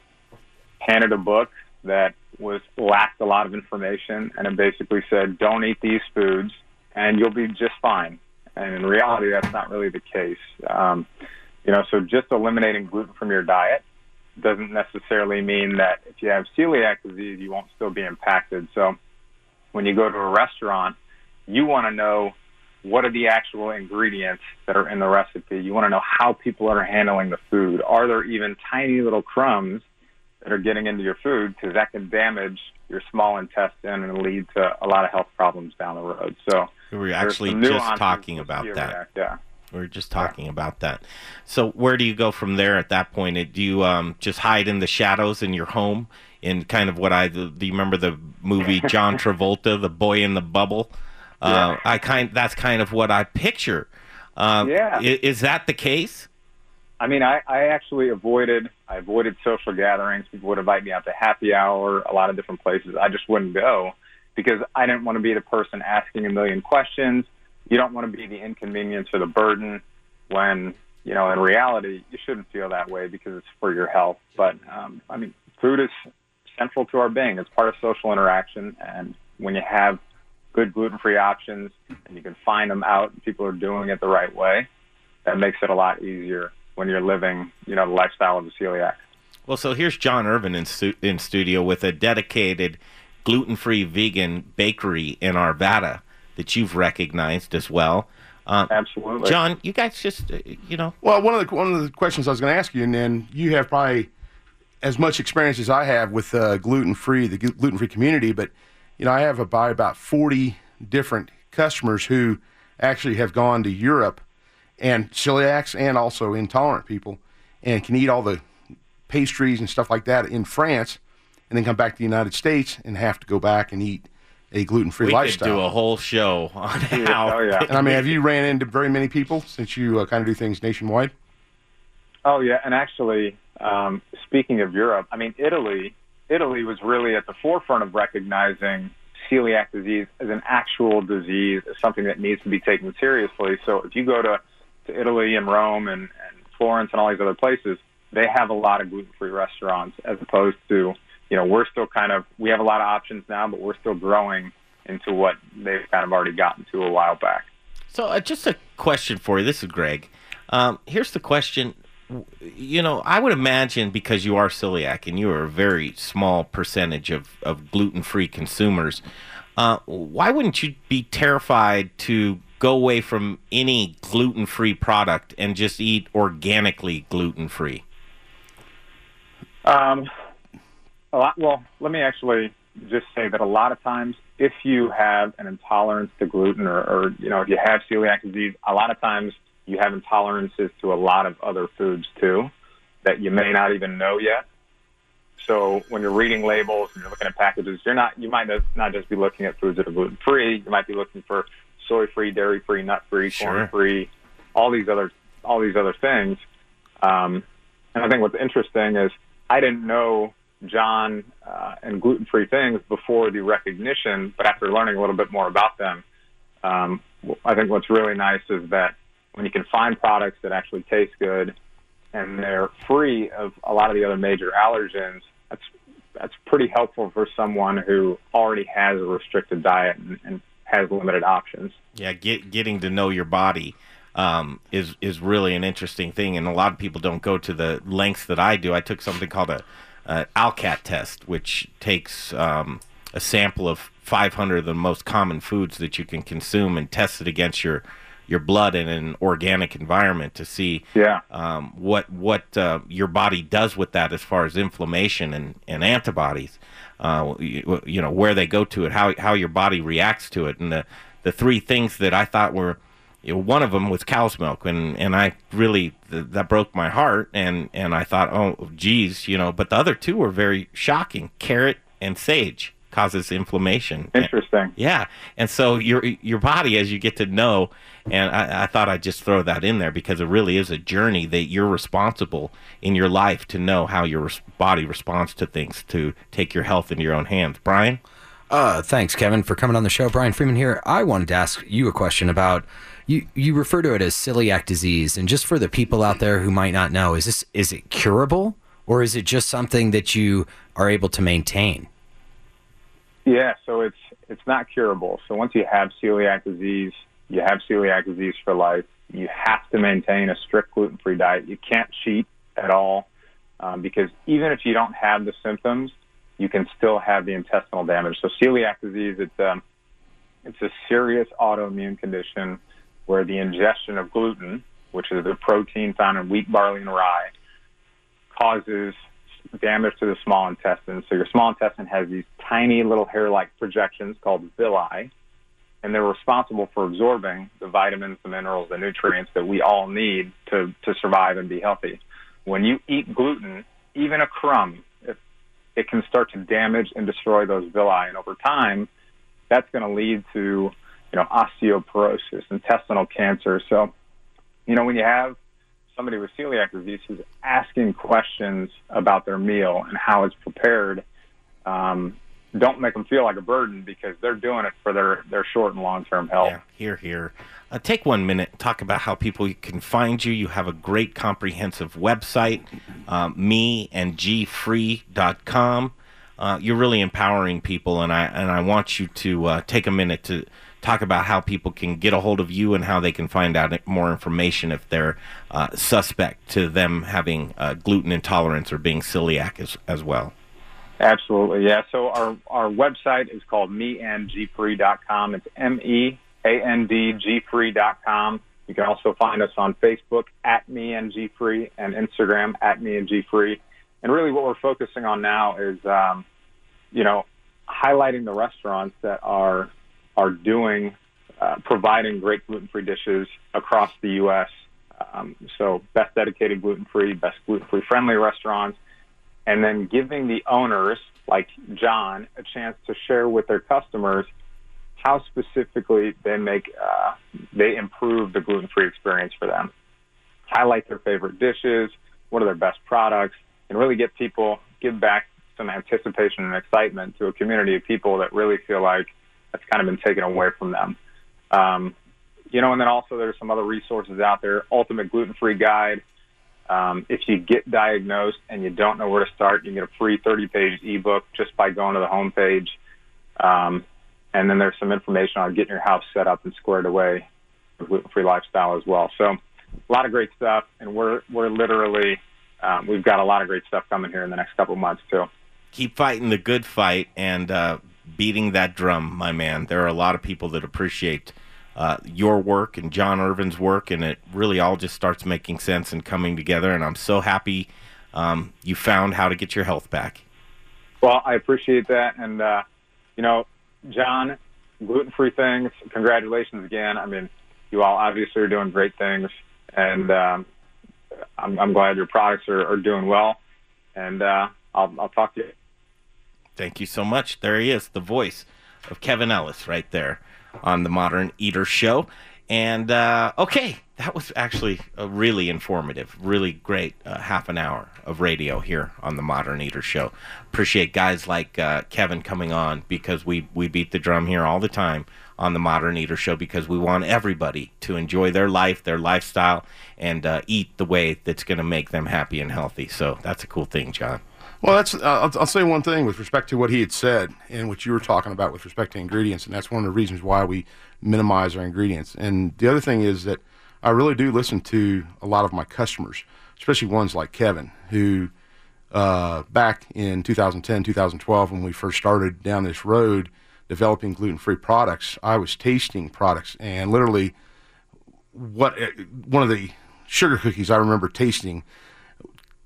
Speaker 16: handed a book that was lacked a lot of information, and it basically said, "Don't eat these foods, and you'll be just fine." And in reality, that's not really the case. Um, you know, so just eliminating gluten from your diet doesn't necessarily mean that if you have celiac disease, you won't still be impacted. So when you go to a restaurant, you want to know what are the actual ingredients that are in the recipe. You want to know how people are handling the food. Are there even tiny little crumbs that are getting into your food? Because that can damage your small intestine and lead to a lot of health problems down the road. So
Speaker 3: We were actually just talking about that.
Speaker 16: Yeah.
Speaker 3: We are just talking about that. So where do you go from there at that point? Do you um, just hide in the shadows in your home? In kind of what I do you remember the movie John Travolta, The Boy in the Bubble? Uh, I kind that's kind of what I picture. Uh,
Speaker 16: Yeah.
Speaker 3: i- is that the case?
Speaker 16: I mean, I, I actually avoided I avoided social gatherings. People would invite me out to happy hour, a lot of different places. I just wouldn't go because I didn't want to be the person asking a million questions. You don't want to be the inconvenience or the burden when you know in reality you shouldn't feel that way because it's for your health. But um, I mean, food is central to our being. It's part of social interaction, and when you have good gluten-free options and you can find them out, people are doing it the right way, that makes it a lot easier when you're living, you know, the lifestyle of a celiac.
Speaker 3: Well, so here's John Irvin in, stu- in studio with a dedicated gluten-free vegan bakery in Arvada that you've recognized as well. Uh,
Speaker 16: Absolutely,
Speaker 3: John. You guys just, uh, you know,
Speaker 12: Well, one of the one of the questions I was going to ask you, and then you have probably as much experience as I have with uh, gluten free, the gluten free community. But you know, I have about about forty different customers who actually have gone to Europe and celiacs and also intolerant people, and can eat all the pastries and stuff like that in France, and then come back to the United States and have to go back and eat a gluten free
Speaker 3: we
Speaker 12: lifestyle.
Speaker 3: could do a whole show on how.
Speaker 12: And I mean, have you ran into very many people since you uh, kind of do things nationwide?
Speaker 16: Oh yeah, and actually, um, speaking of Europe, I mean Italy. Italy was really at the forefront of recognizing celiac disease as an actual disease, as something that needs to be taken seriously. So if you go to, to Italy and Rome and, and Florence and all these other places, they have a lot of gluten-free restaurants, as opposed to you know we're still kind of we have a lot of options now, but we're still growing into what they've kind of already gotten to a while back.
Speaker 3: So, uh, just a question for you. This is Greg. Um, here's the question. You know, I would imagine because you are celiac and you are a very small percentage of, of gluten free consumers, uh, why wouldn't you be terrified to go away from any gluten free product and just eat organically gluten free?
Speaker 16: Um, a lot. Well, let me actually just say that a lot of times, if you have an intolerance to gluten, or, or you know, if you have celiac disease, a lot of times you have intolerances to a lot of other foods too that you may not even know yet. So when you're reading labels and you're looking at packages, you're not you might not- just be looking at foods that are gluten free. You might be looking for soy free, dairy free, nut free,
Speaker 3: Sure.
Speaker 16: corn free, all these other all these other things. Um, and I think what's interesting is I didn't know John uh, and gluten free things before the recognition, but after learning a little bit more about them, um, I think what's really nice is that when you can find products that actually taste good and they're free of a lot of the other major allergens, that's that's pretty helpful for someone who already has a restricted diet and, and has limited options.
Speaker 3: Yeah, get, getting to know your body um, is is really an interesting thing, and a lot of people don't go to the lengths that I do. I took something called a, a ALCAT test, which takes um, a sample of 500 of the most common foods that you can consume and test it against your your blood in an organic environment to see
Speaker 16: Yeah.
Speaker 3: um, what what uh, your body does with that as far as inflammation and, and antibodies. Uh, you, you know where they go to it, how how your body reacts to it, and the the three things that I thought were you know, one of them was cow's milk, and and I really th- that broke my heart, and and I thought, oh, geez, you know. But the other two were very shocking: carrot and sage causes inflammation.
Speaker 16: Interesting.
Speaker 3: Yeah, and so your your body, as you get to know, and I, I thought I'd just throw that in there because it really is a journey that you're responsible in your life to know how your res- body responds to things, to take your health into your own hands. Brian.
Speaker 5: Uh, thanks, Kevin, for coming on the show. Brian Freeman here. I wanted to ask you a question about you. You refer to it as celiac disease, and just for the people out there who might not know, is this is it curable or is it just something that you are able to maintain?
Speaker 16: Yeah, so it's it's not curable. So once you have celiac disease, you have celiac disease for life. You have to maintain a strict gluten-free diet. You can't cheat at all um, because even if you don't have the symptoms, you can still have the intestinal damage. So celiac disease, it's um, it's a serious autoimmune condition where the ingestion of gluten, which is the protein found in wheat, barley, and rye, causes damage to the small intestine. So your small intestine has these tiny little hair-like projections called villi, and they're responsible for absorbing the vitamins, the minerals, the nutrients that we all need to, to survive and be healthy. When you eat gluten, even a crumb, it, it can start to damage and destroy those villi, and over time, that's going to lead to you know osteoporosis, intestinal cancer. So, you know, when you have somebody with celiac disease who's asking questions about their meal and how it's prepared, um, don't make them feel like a burden because they're doing it for their, their short and long term health.
Speaker 3: Yeah, here, here. Uh, take one minute talk about how people can find you. You have a great comprehensive website, um, meandgfree.com. uh, you're really empowering people, and I and I want you to uh, take a minute to talk about how people can get a hold of you and how they can find out more information if they're uh, suspect to them having uh, gluten intolerance or being celiac as, as well.
Speaker 16: Absolutely, yeah. So our our website is called meandgfree.com. It's m e a n d g free.com. You can also find us on Facebook at meandgfree and Instagram at meandgfree. And really, what we're focusing on now is, um, you know, highlighting the restaurants that are are doing uh, providing great gluten-free dishes across the U.S. Um, so, best dedicated gluten-free, best gluten-free friendly restaurants and then giving the owners, like John, a chance to share with their customers how specifically they make uh, they improve the gluten-free experience for them. Highlight their favorite dishes, what are their best products, and really get people give back some anticipation and excitement to a community of people that really feel like that's kind of been taken away from them. Um, you know, and then also there's some other resources out there. Ultimate Gluten-Free Guide um, if you get diagnosed and you don't know where to start, you can get a free 30-page ebook just by going to the homepage. Um, and then there's some information on getting your house set up and squared away for gluten-free lifestyle as well. So a lot of great stuff, and we're we're literally um, we've got a lot of great stuff coming here in the next couple months too.
Speaker 3: Keep fighting the good fight and uh, beating that drum, my man. There are a lot of people that appreciate uh, your work and John Irvin's work, and it really all just starts making sense and coming together. And I'm so happy um, you found how to get your health back.
Speaker 16: Well, I appreciate that, and uh, you know, John, gluten-free things. Congratulations again. I mean, you all obviously are doing great things, and um, I'm, I'm glad your products are, are doing well. And uh, I'll, I'll talk to you.
Speaker 3: Thank you so much. There he is, the voice of Kevin Ellis, right there on the Modern Eater Show. And uh, okay, that was actually a really informative, really great uh, half an hour of radio here on the Modern Eater Show. Appreciate guys like uh, Kevin coming on because we we beat the drum here all the time on the Modern Eater Show because we want everybody to enjoy their life, their lifestyle, and uh, eat the way that's going to make them happy and healthy. So that's a cool thing, John.
Speaker 12: Well, that's. Uh, I'll, I'll say one thing with respect to what he had said and what you were talking about with respect to ingredients, and that's one of the reasons why we minimize our ingredients. And the other thing is that I really do listen to a lot of my customers, especially ones like Kevin, who uh, back in 2010, 2012, when we first started down this road developing gluten-free products, I was tasting products and literally what uh, one of the sugar cookies I remember tasting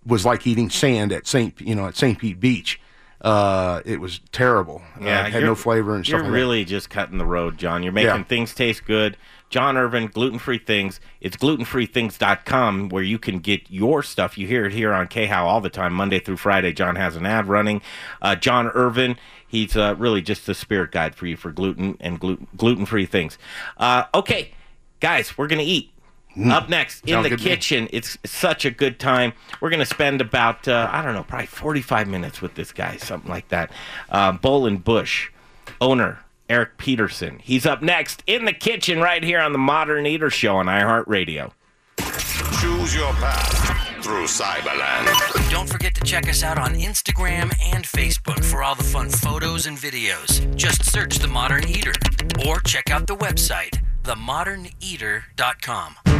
Speaker 12: was like eating sand at St. you know at St. Pete Beach. Uh, it was terrible.
Speaker 3: Yeah,
Speaker 12: uh, it had no flavor and stuff.
Speaker 3: You're
Speaker 12: like
Speaker 3: really just cutting the road, John. You're making
Speaker 12: Yeah.
Speaker 3: things taste good. John Irvin, gluten free things. It's glutenfreethings.com where you can get your stuff. You hear it here on KHOW all the time, Monday through Friday. John has an ad running. Uh, John Irvin, he's uh, really just the spirit guide for you for gluten and gluten free things. Uh, okay, guys, we're going to eat. Up next in
Speaker 12: Mm. Sounds
Speaker 3: the
Speaker 12: good to me.
Speaker 3: kitchen, it's such a good time. We're going to spend about, uh, I don't know, probably 45 minutes with this guy, something like that. Uh, Bull and Bush, owner Erik Peterson. He's up next in the kitchen right here on the Modern Eater Show on iHeartRadio.
Speaker 7: Choose your path through Cyberland.
Speaker 2: Don't forget to check us out on Instagram and Facebook for all the fun photos and videos. Just search The Modern Eater or check out the website, themoderneater.com.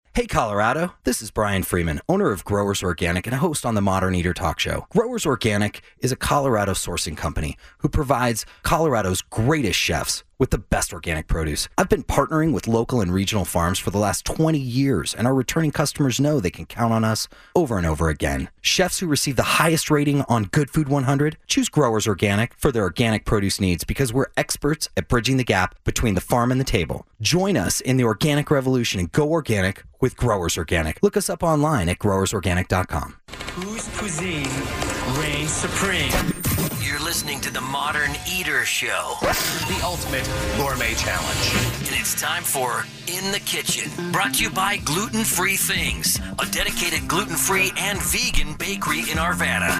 Speaker 5: Hey, Colorado. This is Brian Freeman, owner of Growers Organic and a host on the Modern Eater Talk Show. Growers Organic is a Colorado sourcing company who provides Colorado's greatest chefs with the best organic produce. I've been partnering with local and regional farms for the last 20 years, and our returning customers know they can count on us over and over again. Chefs who receive the highest rating on Good Food 100 choose Growers Organic for their organic produce needs because we're experts at bridging the gap between the farm and the table. Join us in the organic revolution and go organic with Growers Organic. Look us up online at growersorganic.com.
Speaker 17: Whose cuisine reigns supreme?
Speaker 2: You're listening to the Modern Eater Show,
Speaker 17: the ultimate gourmet challenge.
Speaker 2: and it's time for In the Kitchen, brought to you by Gluten Free Things, a dedicated gluten free and vegan bakery in Arvada.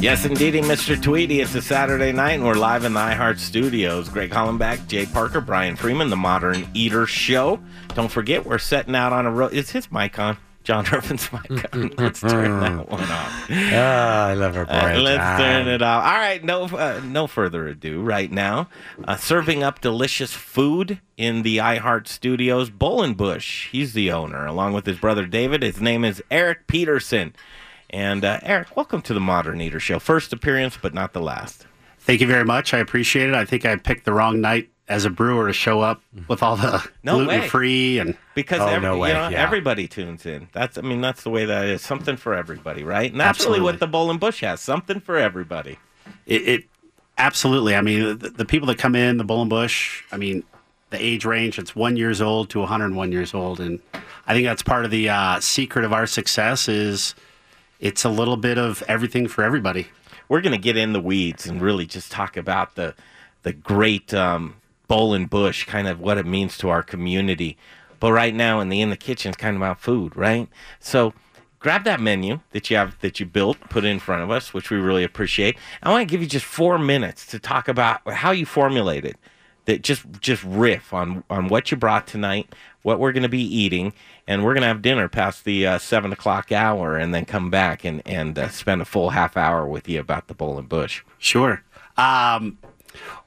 Speaker 3: Yes, indeedy, Mr. Tweety. It's a Saturday night, and we're live in the iHeart Studios. Greg Hollenbeck, Jay Parker, Brian Freeman, the Modern Eater Show. Don't forget, we're setting out on a road. Is his mic on? John Irvin's mic on. Let's turn that one off.
Speaker 5: Ah, I love our
Speaker 3: Uh, let's
Speaker 5: John.
Speaker 3: turn it off. All right, no, uh, no further ado. Right now, uh, serving up delicious food in the iHeart Studios. Bull and Bush, he's the owner, along with his brother David. His name is Erik Peterson. And uh, Erik, welcome to the Modern Eater Show. First appearance, but not the last.
Speaker 18: Thank you very much. I appreciate it. I think I picked the wrong night as a brewer to show up with all the
Speaker 3: No way.
Speaker 18: gluten free and
Speaker 3: Because
Speaker 18: oh
Speaker 3: every,
Speaker 18: no way,
Speaker 3: you know,
Speaker 18: yeah.
Speaker 3: everybody tunes in. That's I mean that's the way that is. Something for everybody, right? And that's really what the Bull and Bush has. Something for everybody.
Speaker 18: it, it absolutely. I mean, the, the people that come in the Bull and Bush. I mean, the age range it's one years old to 101 years old, and I think that's part of the uh, secret of our success is it's a little bit of everything for everybody.
Speaker 3: We're going to get in the weeds and really just talk about the the great um, Bull and Bush, kind of what it means to our community. But right now, in the in the kitchen, it's kind of about food, right? So. Grab that menu that you have that you built, put in front of us, which we really appreciate. I want to give you just four minutes to talk about how you formulated that just just riff on on what you brought tonight, what we're going to be eating, and we're going to have dinner past the uh, seven o'clock hour, and then come back and and uh, spend a full half hour with you about the Bull and Bush.
Speaker 18: Sure. Um,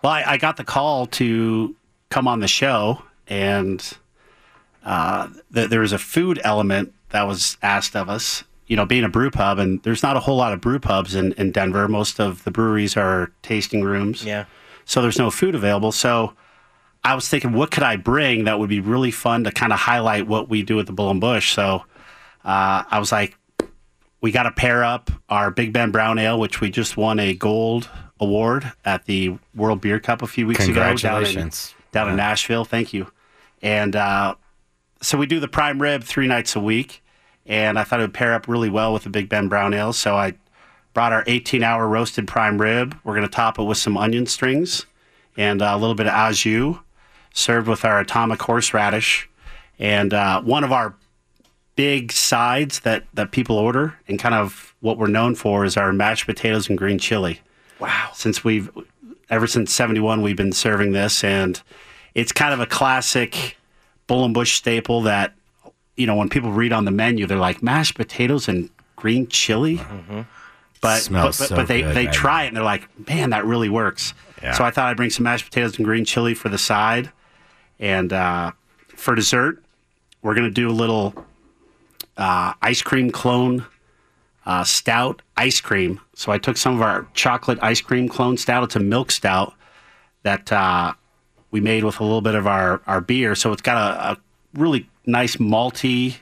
Speaker 18: well, I, I got the call to come on the show, and uh, th- there was a food element that was asked of us. You know, being a brew pub, and there's not a whole lot of brew pubs in, in Denver. Most of the breweries are tasting rooms.
Speaker 3: Yeah.
Speaker 18: So there's no food available. So I was thinking, what could I bring that would be really fun to kind of highlight what we do at the Bull and Bush? So uh, I was like, we got to pair up our Big Ben Brown Ale, which we just won a gold award at the World Beer Cup a few weeks ago down in,
Speaker 5: Congratulations.
Speaker 18: down in Nashville. Thank you. And uh, so we do the prime rib three nights a week, and I thought it would pair up really well with the Big Ben Brown Ale. So I brought our 18 hour roasted prime rib. We're going to top it with some onion strings and uh, a little bit of au jus, served with our atomic horseradish. And uh, one of our big sides that, that people order and kind of what we're known for is our mashed potatoes and green chili.
Speaker 3: Wow.
Speaker 18: Since we've, ever since 71, we've been serving this. And it's kind of a classic Bull and Bush staple that, you know, when people read on the menu, they're like, mashed potatoes and green chili?
Speaker 3: Mm-hmm.
Speaker 18: But,
Speaker 5: Smells
Speaker 18: but, but,
Speaker 5: so
Speaker 18: but they,
Speaker 5: good
Speaker 18: they
Speaker 5: right
Speaker 18: try it and they're like, man, that really works.
Speaker 5: Yeah.
Speaker 18: So I thought I'd bring some mashed potatoes and green chili for the side. And uh, for dessert, we're going to do a little uh, ice cream clone uh, stout ice cream. So I took some of our chocolate ice cream clone stout. It's a milk stout that uh, we made with a little bit of our, our beer. So it's got a, a really nice malty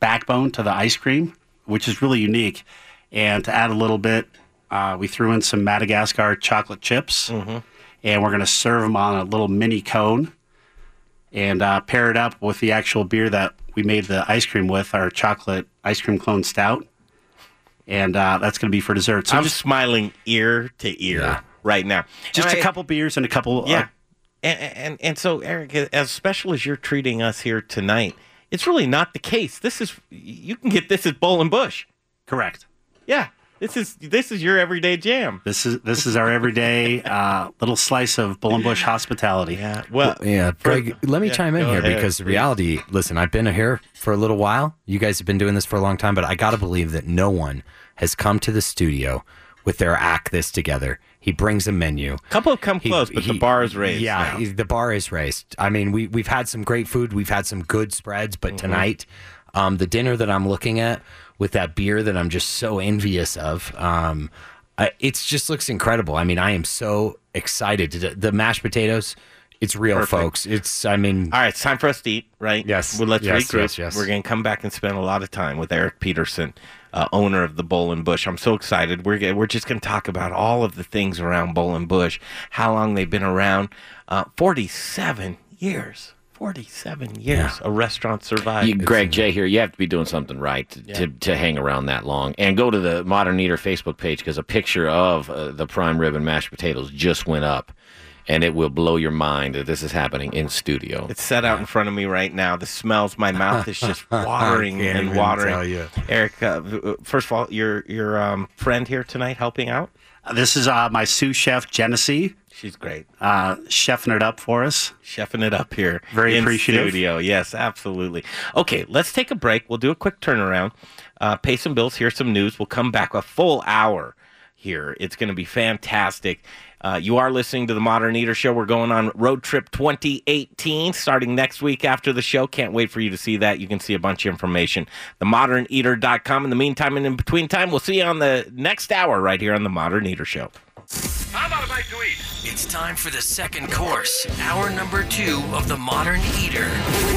Speaker 18: backbone to the ice cream, which is really unique. And to add a little bit, uh, we threw in some Madagascar chocolate chips, and we're going to serve them on a little mini cone and uh, pair it up with the actual beer that we made the ice cream with, our chocolate ice cream clone stout. And uh, that's going to be for dessert. So
Speaker 3: I'm
Speaker 18: just
Speaker 3: smiling ear to ear right now.
Speaker 18: just
Speaker 3: And
Speaker 18: a
Speaker 3: I-
Speaker 18: couple beers and a couple.
Speaker 3: Yeah.
Speaker 18: Uh,
Speaker 3: and, and and so Erik, as special as you're treating us here tonight, it's really not the case. This is you can get this at Bull and Bush.
Speaker 18: Correct.
Speaker 3: Yeah. This is this is your everyday jam.
Speaker 18: This is this is our everyday uh, little slice of Bull and Bush hospitality.
Speaker 3: Yeah. Well,
Speaker 5: yeah, Greg, let me
Speaker 3: yeah,
Speaker 5: chime in here
Speaker 3: ahead,
Speaker 5: because the
Speaker 3: please.
Speaker 5: reality, listen, I've been here for a little while. You guys have been doing this for a long time, but I got to believe that no one has come to the studio with their act this together He brings a menu.
Speaker 3: couple have come close, but the bar is raised.
Speaker 5: Yeah, he- the bar is raised. I mean, we we've had some great food. We've had some good spreads, but
Speaker 3: Mm-hmm.
Speaker 5: tonight, um, the dinner that I'm looking at with that beer that I'm just so envious of, um, it just looks incredible. I mean, I am so excited. The, the mashed potatoes, it's real,
Speaker 3: Perfect.
Speaker 5: folks. It's. I mean,
Speaker 3: All right, it's time for us to eat, right?
Speaker 5: Yes.
Speaker 3: Well, let's
Speaker 5: Yes,
Speaker 3: regroup.
Speaker 5: yes, yes.
Speaker 3: We're going to come back and spend a lot of time with Erik Peterson, uh, owner of the Bull and Bush. I'm so excited. We're we're just going to talk about all of the things around Bull and Bush, how long they've been around. Uh, 47 years. 47 years. A restaurant survived.
Speaker 4: You, Greg J here. You have to be doing something right to, to, to hang around that long. And go to the Modern Eater Facebook page because a picture of uh, the prime rib and mashed potatoes just went up, and it will blow your mind that this is happening in studio.
Speaker 3: It's set out in front of me right now. The smells, my mouth is just watering and watering.
Speaker 5: tell you.
Speaker 3: Erik, uh, uh, first of all, your your um, friend here tonight helping out.
Speaker 18: This is uh, my sous chef, Genesee.
Speaker 3: She's great.
Speaker 18: Uh, chefing it up for us.
Speaker 3: Chefing it up here.
Speaker 18: Very
Speaker 3: in
Speaker 18: appreciative.
Speaker 3: Studio. Yes, absolutely. Okay, let's take a break. We'll do a quick turnaround, uh, pay some bills, hear some news. We'll come back a full hour here. It's going to be fantastic. Uh, you are listening to the Modern Eater Show. We're going on Road Trip 2018 starting next week after the show. Can't wait for you to see that. You can see a bunch of information. TheModernEater.com. In the meantime and in between time, we'll see you on the next hour right here on the Modern Eater Show.
Speaker 2: It's time for the second course, hour number two of the Modern Eater.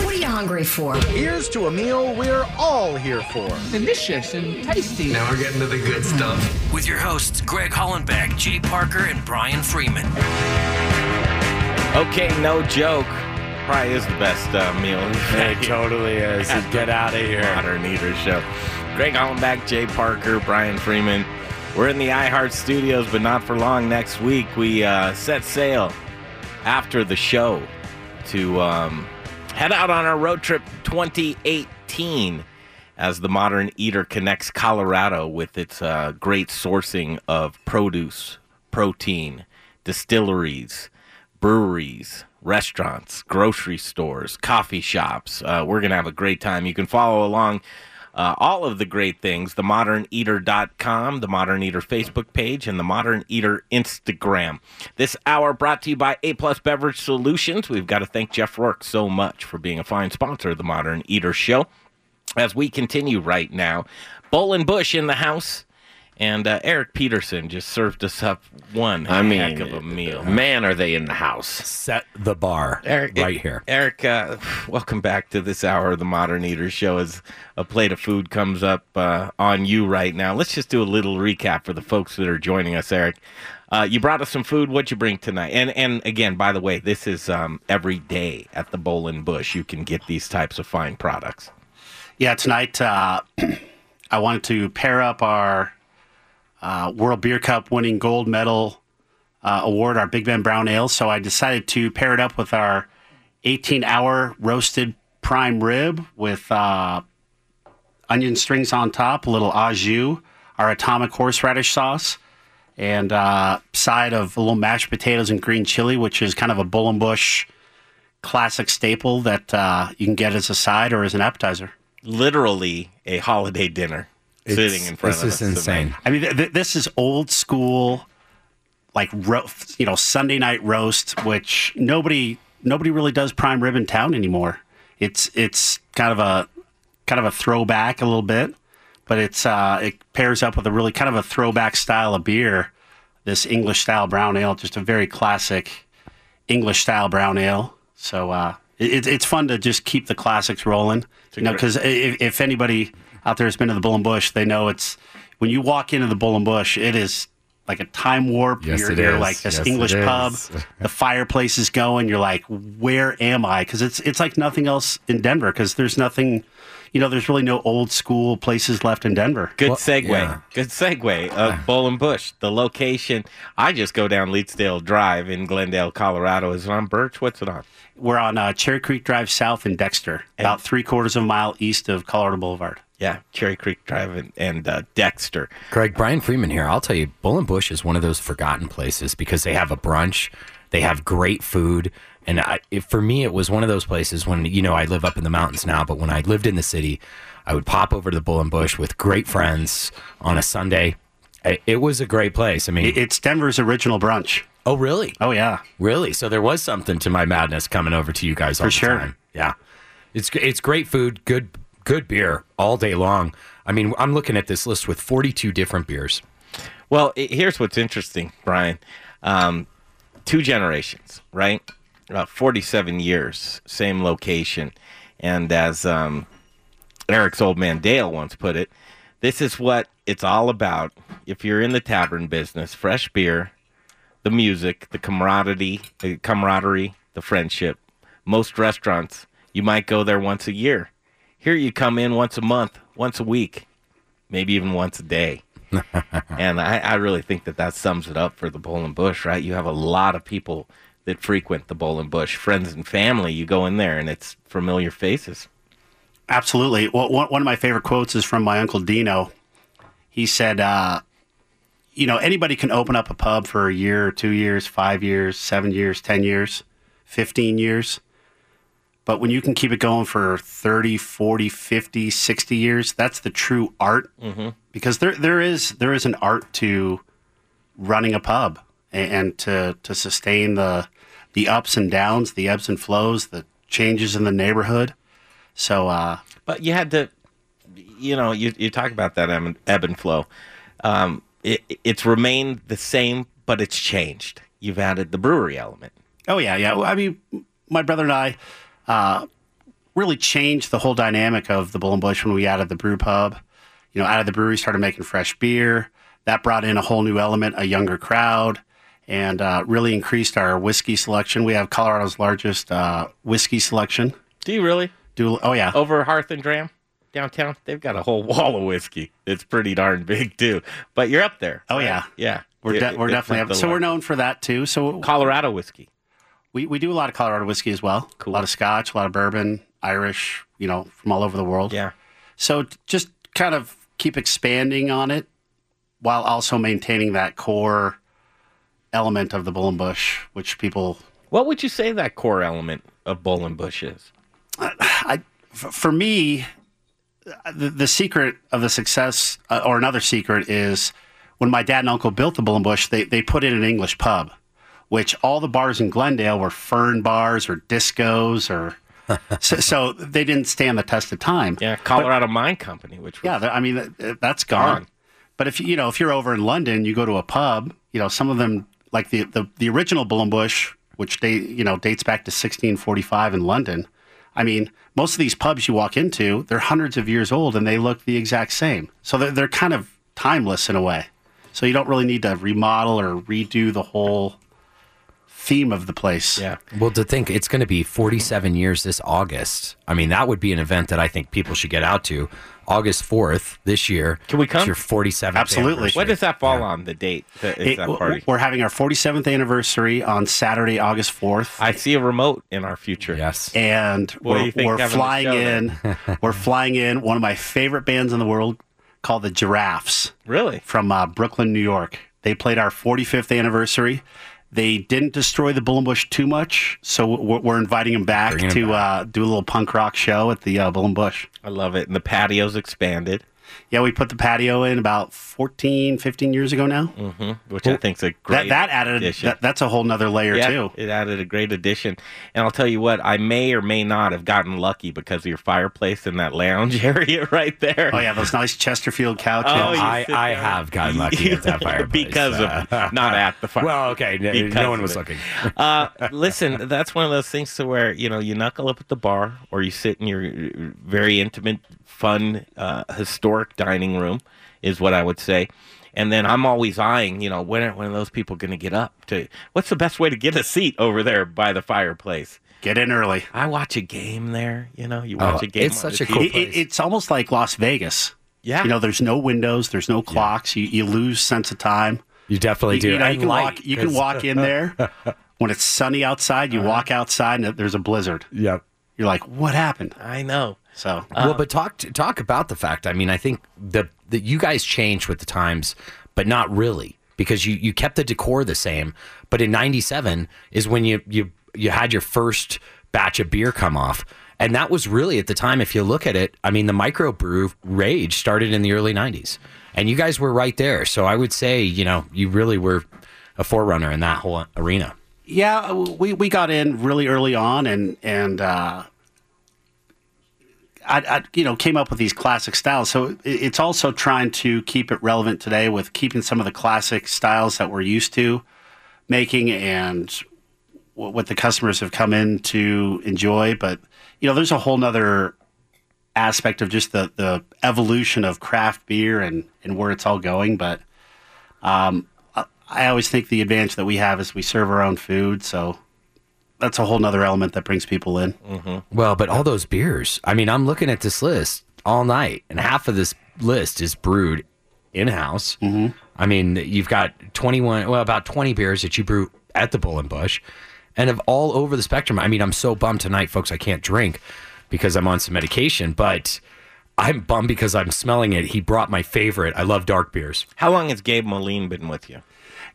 Speaker 19: What are you hungry for?
Speaker 20: Here's to a meal we're all here for. Delicious and tasty.
Speaker 2: Now we're getting to the good stuff. With your hosts, Greg Hollenbeck, Jay Parker, and Brian Freeman.
Speaker 3: Okay, no joke. Probably is the best uh, meal.
Speaker 5: It totally is. Get out of here.
Speaker 3: Modern Eater Show. Greg Hollenbeck, Jay Parker, Brian Freeman. We're in the iHeart Studios, but not for long. Next week, we uh, set sail after the show to um, head out on our road trip 2018 as the Modern Eater connects Colorado with its uh, great sourcing of produce, protein, distilleries, breweries, restaurants, grocery stores, coffee shops. Uh, we're going to have a great time. You can follow along uh, all of the great things themoderneater.com, the Modern Eater Facebook page, and the Modern Eater Instagram. This hour brought to you by A Plus Beverage Solutions. We've got to thank Jeff Rourke so much for being a fine sponsor of the Modern Eater Show. As we continue right now, Bull and Bush in the house. And uh, Erik Peterson just served us up one
Speaker 4: I mean,
Speaker 3: heck of a meal.
Speaker 4: Man, are they in the house?
Speaker 5: Set the bar
Speaker 3: Erik,
Speaker 5: right here.
Speaker 3: Erik, uh, welcome back to this hour of the Modern Eater Show. As a plate of food comes up uh, on you right now, let's just do a little recap for the folks that are joining us. Erik, uh, you brought us some food. What'd you bring tonight? And and again, by the way, this is um, every day at the Bull and Bush. You can get these types of fine products.
Speaker 18: Yeah, tonight uh, I wanted to pair up our uh, World Beer Cup winning gold medal uh, award, our Big Ben Brown Ale. So I decided to pair it up with our 18 hour roasted prime rib with uh, onion strings on top, a little au jus, our atomic horseradish sauce, and uh, side of a little mashed potatoes and green chili, which is kind of a Bull and Bush classic staple that uh, you can get as a side or as an appetizer.
Speaker 3: Literally a holiday dinner sitting in front of us. tonight.
Speaker 18: I mean, th- th- this is old school, like ro- you know, Sunday night roast, which nobody nobody really does prime rib in town anymore. It's it's kind of a kind of a throwback a little bit, but it's uh, it pairs up with a really kind of a throwback style of beer. This English style brown ale, just a very classic English style brown ale. So uh, it, it's fun to just keep the classics rolling. You know, because if, if anybody out there has been to the Bull and Bush, they know it's when you walk into the Bull and Bush, it is like a time warp.
Speaker 5: Yes,
Speaker 18: you're
Speaker 5: it
Speaker 18: you're like this
Speaker 5: Yes,
Speaker 18: English pub. the fireplace is going. You're like, where am I? Because it's it's like nothing else in Denver. Because there's nothing, you know, there's really no old school places left in Denver.
Speaker 3: Good segue. Good segue. Uh, Bull and Bush, the location. I just go down Leetsdale Drive in Glendale, Colorado. Is it on Birch? What's it on?
Speaker 18: We're on uh, Cherry Creek Drive South in Dexter, about three quarters of a mile east of Colorado Boulevard.
Speaker 3: Yeah, Cherry Creek Drive and, and uh, Dexter.
Speaker 5: Greg, Brian Freeman here. I'll tell you, Bull and Bush is one of those forgotten places because they have a brunch, they have great food, and I, it, for me, it was one of those places when you know I live up in the mountains now, but when I lived in the city, I would pop over to the Bull and Bush with great friends on a Sunday. It, it was a great place. I mean,
Speaker 18: It's Denver's original brunch.
Speaker 5: oh really?
Speaker 18: Oh yeah,
Speaker 5: Really? So there was something to my madness coming over to you guys all
Speaker 18: For
Speaker 5: the
Speaker 18: sure.
Speaker 5: time. Yeah, it's it's great food, good good beer all day long. I mean, I'm looking at this list with 42 different beers.
Speaker 3: Well, i here's what's interesting, Brian. Um, two generations, right? About 47 years, same location. And as um, Erik's old man Dale once put it, this is what it's all about. If you're in the tavern business, fresh beer, the music, the camaraderie, the camaraderie, the friendship. Most restaurants, you might go there once a year. Here you come in once a month, once a week, maybe even once a day. and I, I really think that that sums it up for the Bull and Bush, right? You have a lot of people that frequent the Bull and Bush, friends and family. You go in there and it's familiar faces.
Speaker 18: absolutely. Well, one, one of my favorite quotes is from my uncle Dino. He said, uh, "You know, anybody can open up a pub for a year, two years, five years, seven years, ten years, fifteen years." But when you can keep it going for 30, 40, 50, 60 years, that's the true art.
Speaker 3: Mm-hmm.
Speaker 18: Because there there is there is an art to running a pub and, and to to sustain the the ups and downs, the ebbs and flows, the changes in the neighborhood. So uh
Speaker 3: But you had to, you know, you, you talk about that ebb and, flow. Um, it, it's remained the same, but it's changed. You've added the brewery element.
Speaker 18: Oh yeah, yeah. Well, I mean, my brother and I uh, really changed the whole dynamic of the Bull and Bush when we added the brew pub. You know, out of the brewery, started making fresh beer. That brought in a whole new element, a younger crowd, and uh, really increased our whiskey selection. We have Colorado's largest uh, whiskey selection.
Speaker 3: Do you really?
Speaker 18: Do oh yeah,
Speaker 3: Over Hearth and Dram downtown, they've got a whole wall of whiskey. It's pretty darn big too. But you're up there.
Speaker 18: Oh
Speaker 3: right?
Speaker 18: yeah,
Speaker 3: yeah.
Speaker 18: We're de- we're definitely up. So we're known for that too. So
Speaker 3: Colorado whiskey.
Speaker 18: We we do a lot of Colorado whiskey as well. A lot of Scotch, a lot of bourbon, Irish. You know, from all over the world.
Speaker 3: Yeah.
Speaker 18: So just kind of keep expanding on it while also maintaining that core element of the Bull and Bush, which people.
Speaker 3: What would you say that core element of Bull and Bush is?
Speaker 18: I, f- for me, the, the secret of the success, uh, or another secret, is when my dad and uncle built the Bull and Bush, they, they put in an English pub, which all the bars in Glendale were fern bars or discos or. so, so they didn't stand the test of time.
Speaker 3: Yeah, Colorado Mine Company, which was
Speaker 18: yeah, I mean that- that's gone.
Speaker 3: Gone.
Speaker 18: But if you you know if you're over in London, you go to a pub. You know some of them like the the, the original Bull and Bush, which they you know dates back to 1645 in London. I mean, most of these pubs you walk into, they're hundreds of years old and they look the exact same. So they're, they're kind of timeless in a way. So you don't really need to remodel or redo the whole theme of the place.
Speaker 3: Yeah.
Speaker 5: Well, to think it's going to be 47 years this August. I mean, that would be an event that I think people should get out to. August 4th this year.
Speaker 3: Can we come?
Speaker 5: It's your 47th
Speaker 18: Absolutely.
Speaker 5: anniversary.
Speaker 3: What does that fall on? The date? That is
Speaker 18: It-
Speaker 3: that party?
Speaker 18: we're having our 47th anniversary on Saturday, August 4th.
Speaker 3: I see a remote in our future.
Speaker 5: Yes.
Speaker 18: and
Speaker 3: What
Speaker 18: we're,
Speaker 3: think
Speaker 18: we're flying in. we're flying in one of my favorite bands in the world called the Giraffes
Speaker 3: Really?
Speaker 18: from uh, Brooklyn, New York. They played our 45th anniversary. They didn't destroy the Bull and Bush too much, so we're, we're inviting them back
Speaker 5: Bringing
Speaker 18: to Uh, do a little punk rock show at the uh, Bull and Bush.
Speaker 3: I love it. And the patio's expanded,
Speaker 18: Yeah, we put the patio in about 14, 15 years ago now.
Speaker 3: hmm which I think's a great
Speaker 18: That, that added
Speaker 3: addition.
Speaker 18: that, that's a whole nother layer
Speaker 3: yeah,
Speaker 18: too.
Speaker 3: it added a great addition. And I'll tell you what, I may or may not have gotten lucky because of your fireplace in that lounge area right there.
Speaker 18: Oh yeah, those nice Chesterfield couches.
Speaker 3: Oh,
Speaker 5: I, I have gotten lucky at that fireplace.
Speaker 3: because of
Speaker 5: Uh,
Speaker 3: not at the fire.
Speaker 5: Well, okay. No, no one was looking.
Speaker 3: uh, listen, that's one of those things to where you know you knuckle up at the bar, or you sit in your uh, very intimate, fun, uh, historic dining room, is what I would say. And then I'm always eyeing, you know, when are, when are those people going to get up? To what's the best way to get a seat over there by the fireplace?
Speaker 18: Get in early.
Speaker 3: I watch a game there. You know, you
Speaker 5: Oh,
Speaker 3: watch a game.
Speaker 5: it's such a cool
Speaker 3: TV.
Speaker 18: It- it- it's almost like Las Vegas.
Speaker 3: Yeah.
Speaker 18: You know, there's no windows, there's no clocks. You, you lose sense of time.
Speaker 5: You definitely
Speaker 18: You,
Speaker 5: do.
Speaker 18: you know, you can
Speaker 5: light,
Speaker 18: walk. You can
Speaker 5: 'cause-
Speaker 18: walk in there when it's sunny outside. You uh-huh. walk outside and there's a blizzard.
Speaker 5: Yep.
Speaker 18: You're like, what happened?
Speaker 3: I know.
Speaker 18: So
Speaker 5: well, but talk talk about the fact. I mean, I think the that you guys changed with the times, but not really because you you kept the decor the same. But in '97 is when you you you had your first batch of beer come off, And that was really at the time, if you look at it, I mean, the microbrew rage started in the early 90s. And you guys were right there. So I would say, you know, you really were a forerunner in that whole arena.
Speaker 18: Yeah, we, we got in really early on, and and uh, I, I you know came up with these classic styles. So it's also trying to keep it relevant today with keeping some of the classic styles that we're used to making and what the customers have come in to enjoy. But you know, there's a whole nother aspect of just the the evolution of craft beer and and where it's all going. But um, I, I always think the advantage that we have is we serve our own food, so that's a whole nother element that brings people in.
Speaker 5: Mm-hmm. Well, but all those beers. I mean, I'm looking at this list all night, and half of this list is brewed in house. Mm-hmm. I mean, you've got 21, well, about 20 beers that you brew at the Bull and Bush, and of all over the spectrum. I mean, I'm so bummed tonight, folks. I can't drink because I'm on some medication, but I'm bummed because I'm smelling it. He brought my favorite. I love dark beers.
Speaker 3: How long has Gabe Moline been with you?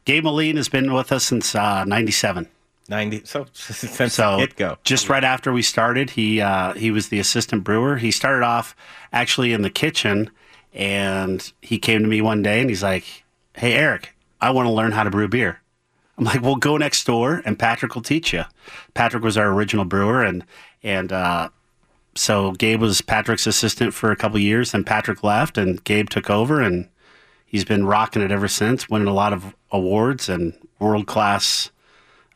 Speaker 18: Gabe Moline has been with us since uh, '97.
Speaker 3: Ninety. So since
Speaker 18: so
Speaker 3: the get-go.
Speaker 18: just right after we started, he uh, he was the assistant brewer. He started off actually in the kitchen, and he came to me one day and he's like, "Hey Erik, I want to learn how to brew beer." I'm like, "Well, go next door and Patrick will teach you." Patrick was our original brewer, and and uh, so Gabe was Patrick's assistant for a couple years. Then Patrick left, and Gabe took over, and he's been rocking it ever since, winning a lot of awards and world class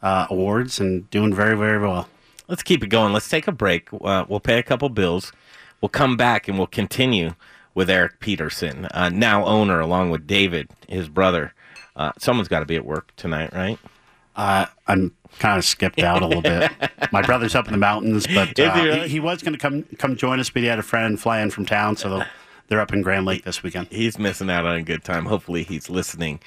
Speaker 18: uh, awards, and doing very very well.
Speaker 3: Let's keep it going. Let's take a break. Uh, we'll pay a couple bills. We'll come back and we'll continue with Erik Peterson, uh, now owner, along with David, his brother. Uh, someone's got to be at work tonight, right?
Speaker 18: Uh, I'm kind of skipped out a little bit. My brother's up in the mountains, but uh,
Speaker 3: he
Speaker 18: he, was going to come come join us, but he had a friend fly in from town, so they're up in Grand Lake this weekend.
Speaker 3: He's missing out on a good time. Hopefully, he's listening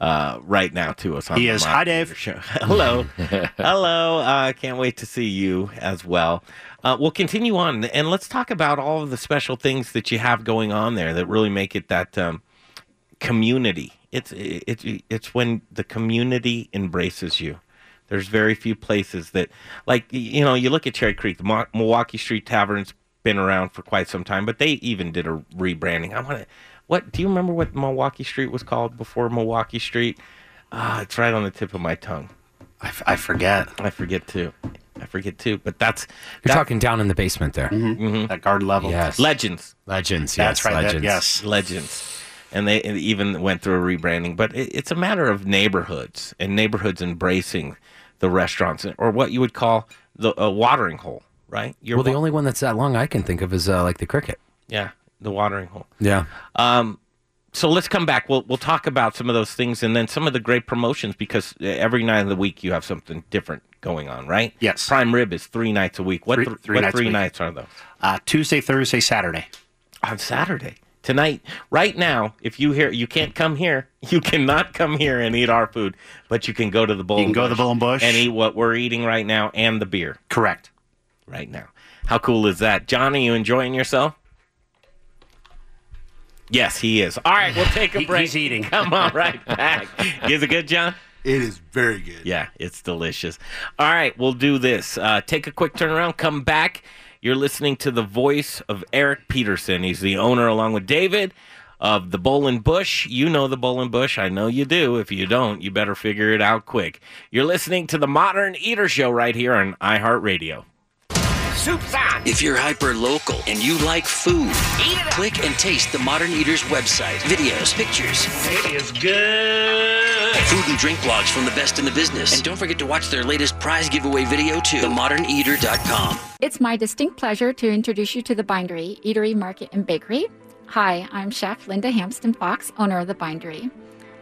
Speaker 3: uh, right now to us. On
Speaker 18: He
Speaker 3: the
Speaker 18: is. Hi, Dave.
Speaker 3: Show. Hello, hello. Uh, can't wait to see you as well. Uh, we'll continue on and let's talk about all of the special things that you have going on there that really make it that um, community. It's it's it's when the community embraces you. There's very few places that, like you know, you look at Cherry Creek, the Mo- Milwaukee Street Tavern's been around for quite some time, but they even did a rebranding. I want to. What do you remember? What Milwaukee Street was called before Milwaukee Street? Ah, it's right on the tip of my tongue.
Speaker 18: I, f- I forget.
Speaker 3: I forget too. I forget too. But that's
Speaker 5: You're
Speaker 3: that-
Speaker 5: talking down in the basement there.
Speaker 3: Mhm.
Speaker 18: At garden level.
Speaker 5: Yes.
Speaker 3: Legends.
Speaker 5: Legends.
Speaker 18: That's
Speaker 5: yes,
Speaker 18: right, that-
Speaker 5: Legends.
Speaker 18: yes.
Speaker 3: Legends. And they even went through a rebranding. But it, it's a matter of neighborhoods and neighborhoods embracing the restaurants or what you would call the a watering hole, right? Your
Speaker 5: well, the only one that's that long I can think of is uh, like the cricket.
Speaker 3: yeah, the watering hole.
Speaker 5: Yeah.
Speaker 3: Um, so let's come back. We'll we'll talk about some of those things and then some of the great promotions because every night of the week you have something different going on, right?
Speaker 18: Yes.
Speaker 3: Prime Rib is three nights a week. What
Speaker 18: Three-
Speaker 3: th-
Speaker 18: three
Speaker 3: what
Speaker 18: nights
Speaker 3: three nights are those?
Speaker 18: Uh, Tuesday, Thursday, Saturday.
Speaker 3: on Saturday tonight. Right now, if you hear, you can't come here. You cannot come here and eat our food, but you can go to the Bull.
Speaker 18: You can
Speaker 3: and
Speaker 18: go to the Bull and Bush.
Speaker 3: and eat what we're eating right now and the beer
Speaker 18: Correct.
Speaker 3: right now. How cool is that, John? Are you enjoying yourself? Yes, he is. All right, we'll take a break.
Speaker 18: he's eating.
Speaker 3: Come on, right back. Is it good, John?
Speaker 12: It is very good.
Speaker 3: Yeah, it's delicious. All right, we'll do this. Uh, take a quick turnaround, come back. You're listening to the voice of Erik Peterson. He's the owner, along with David, of the Bull and Bush. You know the Bull and Bush. I know you do. If you don't, you better figure it out quick. You're listening to the Modern Eater Show right here on iHeartRadio.
Speaker 1: Soup's on.
Speaker 2: If you're hyper local and you like food, click and taste the Modern Eaters website. Videos, pictures,
Speaker 1: It is good.
Speaker 2: food and drink blogs from the best in the business. And don't forget to watch their latest prize giveaway video too. TheModernEater.com.
Speaker 14: It's my distinct pleasure to introduce you to the Bindery Eatery, Market, and Bakery. Hi, I'm Chef Linda Hampsten Fox, owner of the Bindery.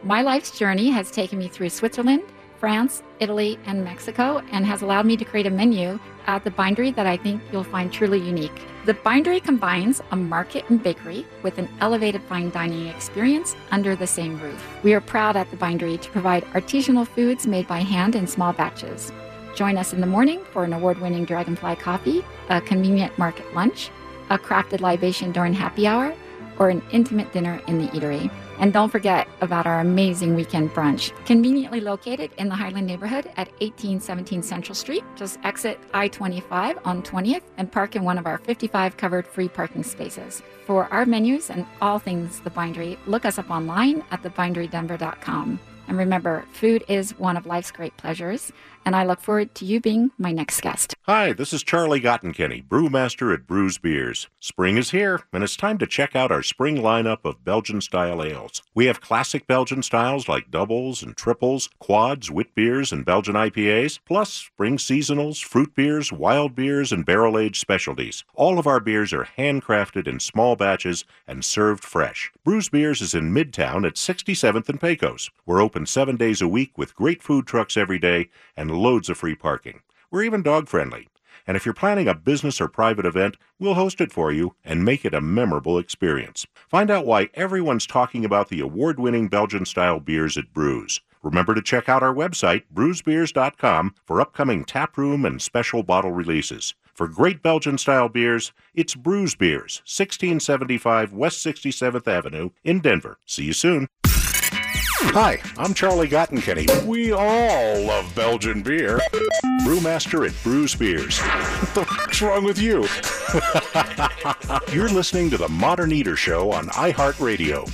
Speaker 14: My life's journey has taken me through Switzerland, France, Italy, and Mexico, and has allowed me to create a menu at the Bindery that I think you'll find truly unique. The Bindery combines a market and bakery with an elevated fine dining experience under the same roof. We are proud at the Bindery to provide artisanal foods made by hand in small batches. Join us in the morning for an award winning Dragonfly coffee, a convenient market lunch, a crafted libation during happy hour, or an intimate dinner in the eatery. And don't forget about our amazing weekend brunch, conveniently located in the Highland neighborhood at 1817 Central Street. Just exit I 25 on 20th and park in one of our 55 covered free parking spaces. For our menus and all things The Bindery, look us up online at thebinderydenver.com. And remember, food is one of life's great pleasures, and I look forward to you being my next guest.
Speaker 13: Hi, this is Charlie Gottenkieny, brewmaster at Bruz Beers. Spring is here, and it's time to check out our spring lineup of Belgian style ales. We have classic Belgian styles like doubles and triples, quads, wit beers, and Belgian IPAs, plus spring seasonals, fruit beers, wild beers, and barrel aged specialties. All of our beers are handcrafted in small batches and served fresh. Bruz Beers is in Midtown at 67th and Pecos. We're open seven days a week with great food trucks every day and loads of free parking. We're even dog friendly. And if you're planning a business or private event, we'll host it for you and make it a memorable experience. Find out why everyone's talking about the award winning Belgian style beers at Bruz. Remember to check out our website, bruzbeers.com, for upcoming taproom and special bottle releases. For great Belgian style beers, it's Bruz Beers, 1675 West 67th Avenue in Denver. See you soon. Hi, I'm Charlie Gottenkieny. We all love Belgian beer. Brewmaster at Bruz Beers. What's wrong with you? You're listening to the Modern Eater Show on iHeartRadio.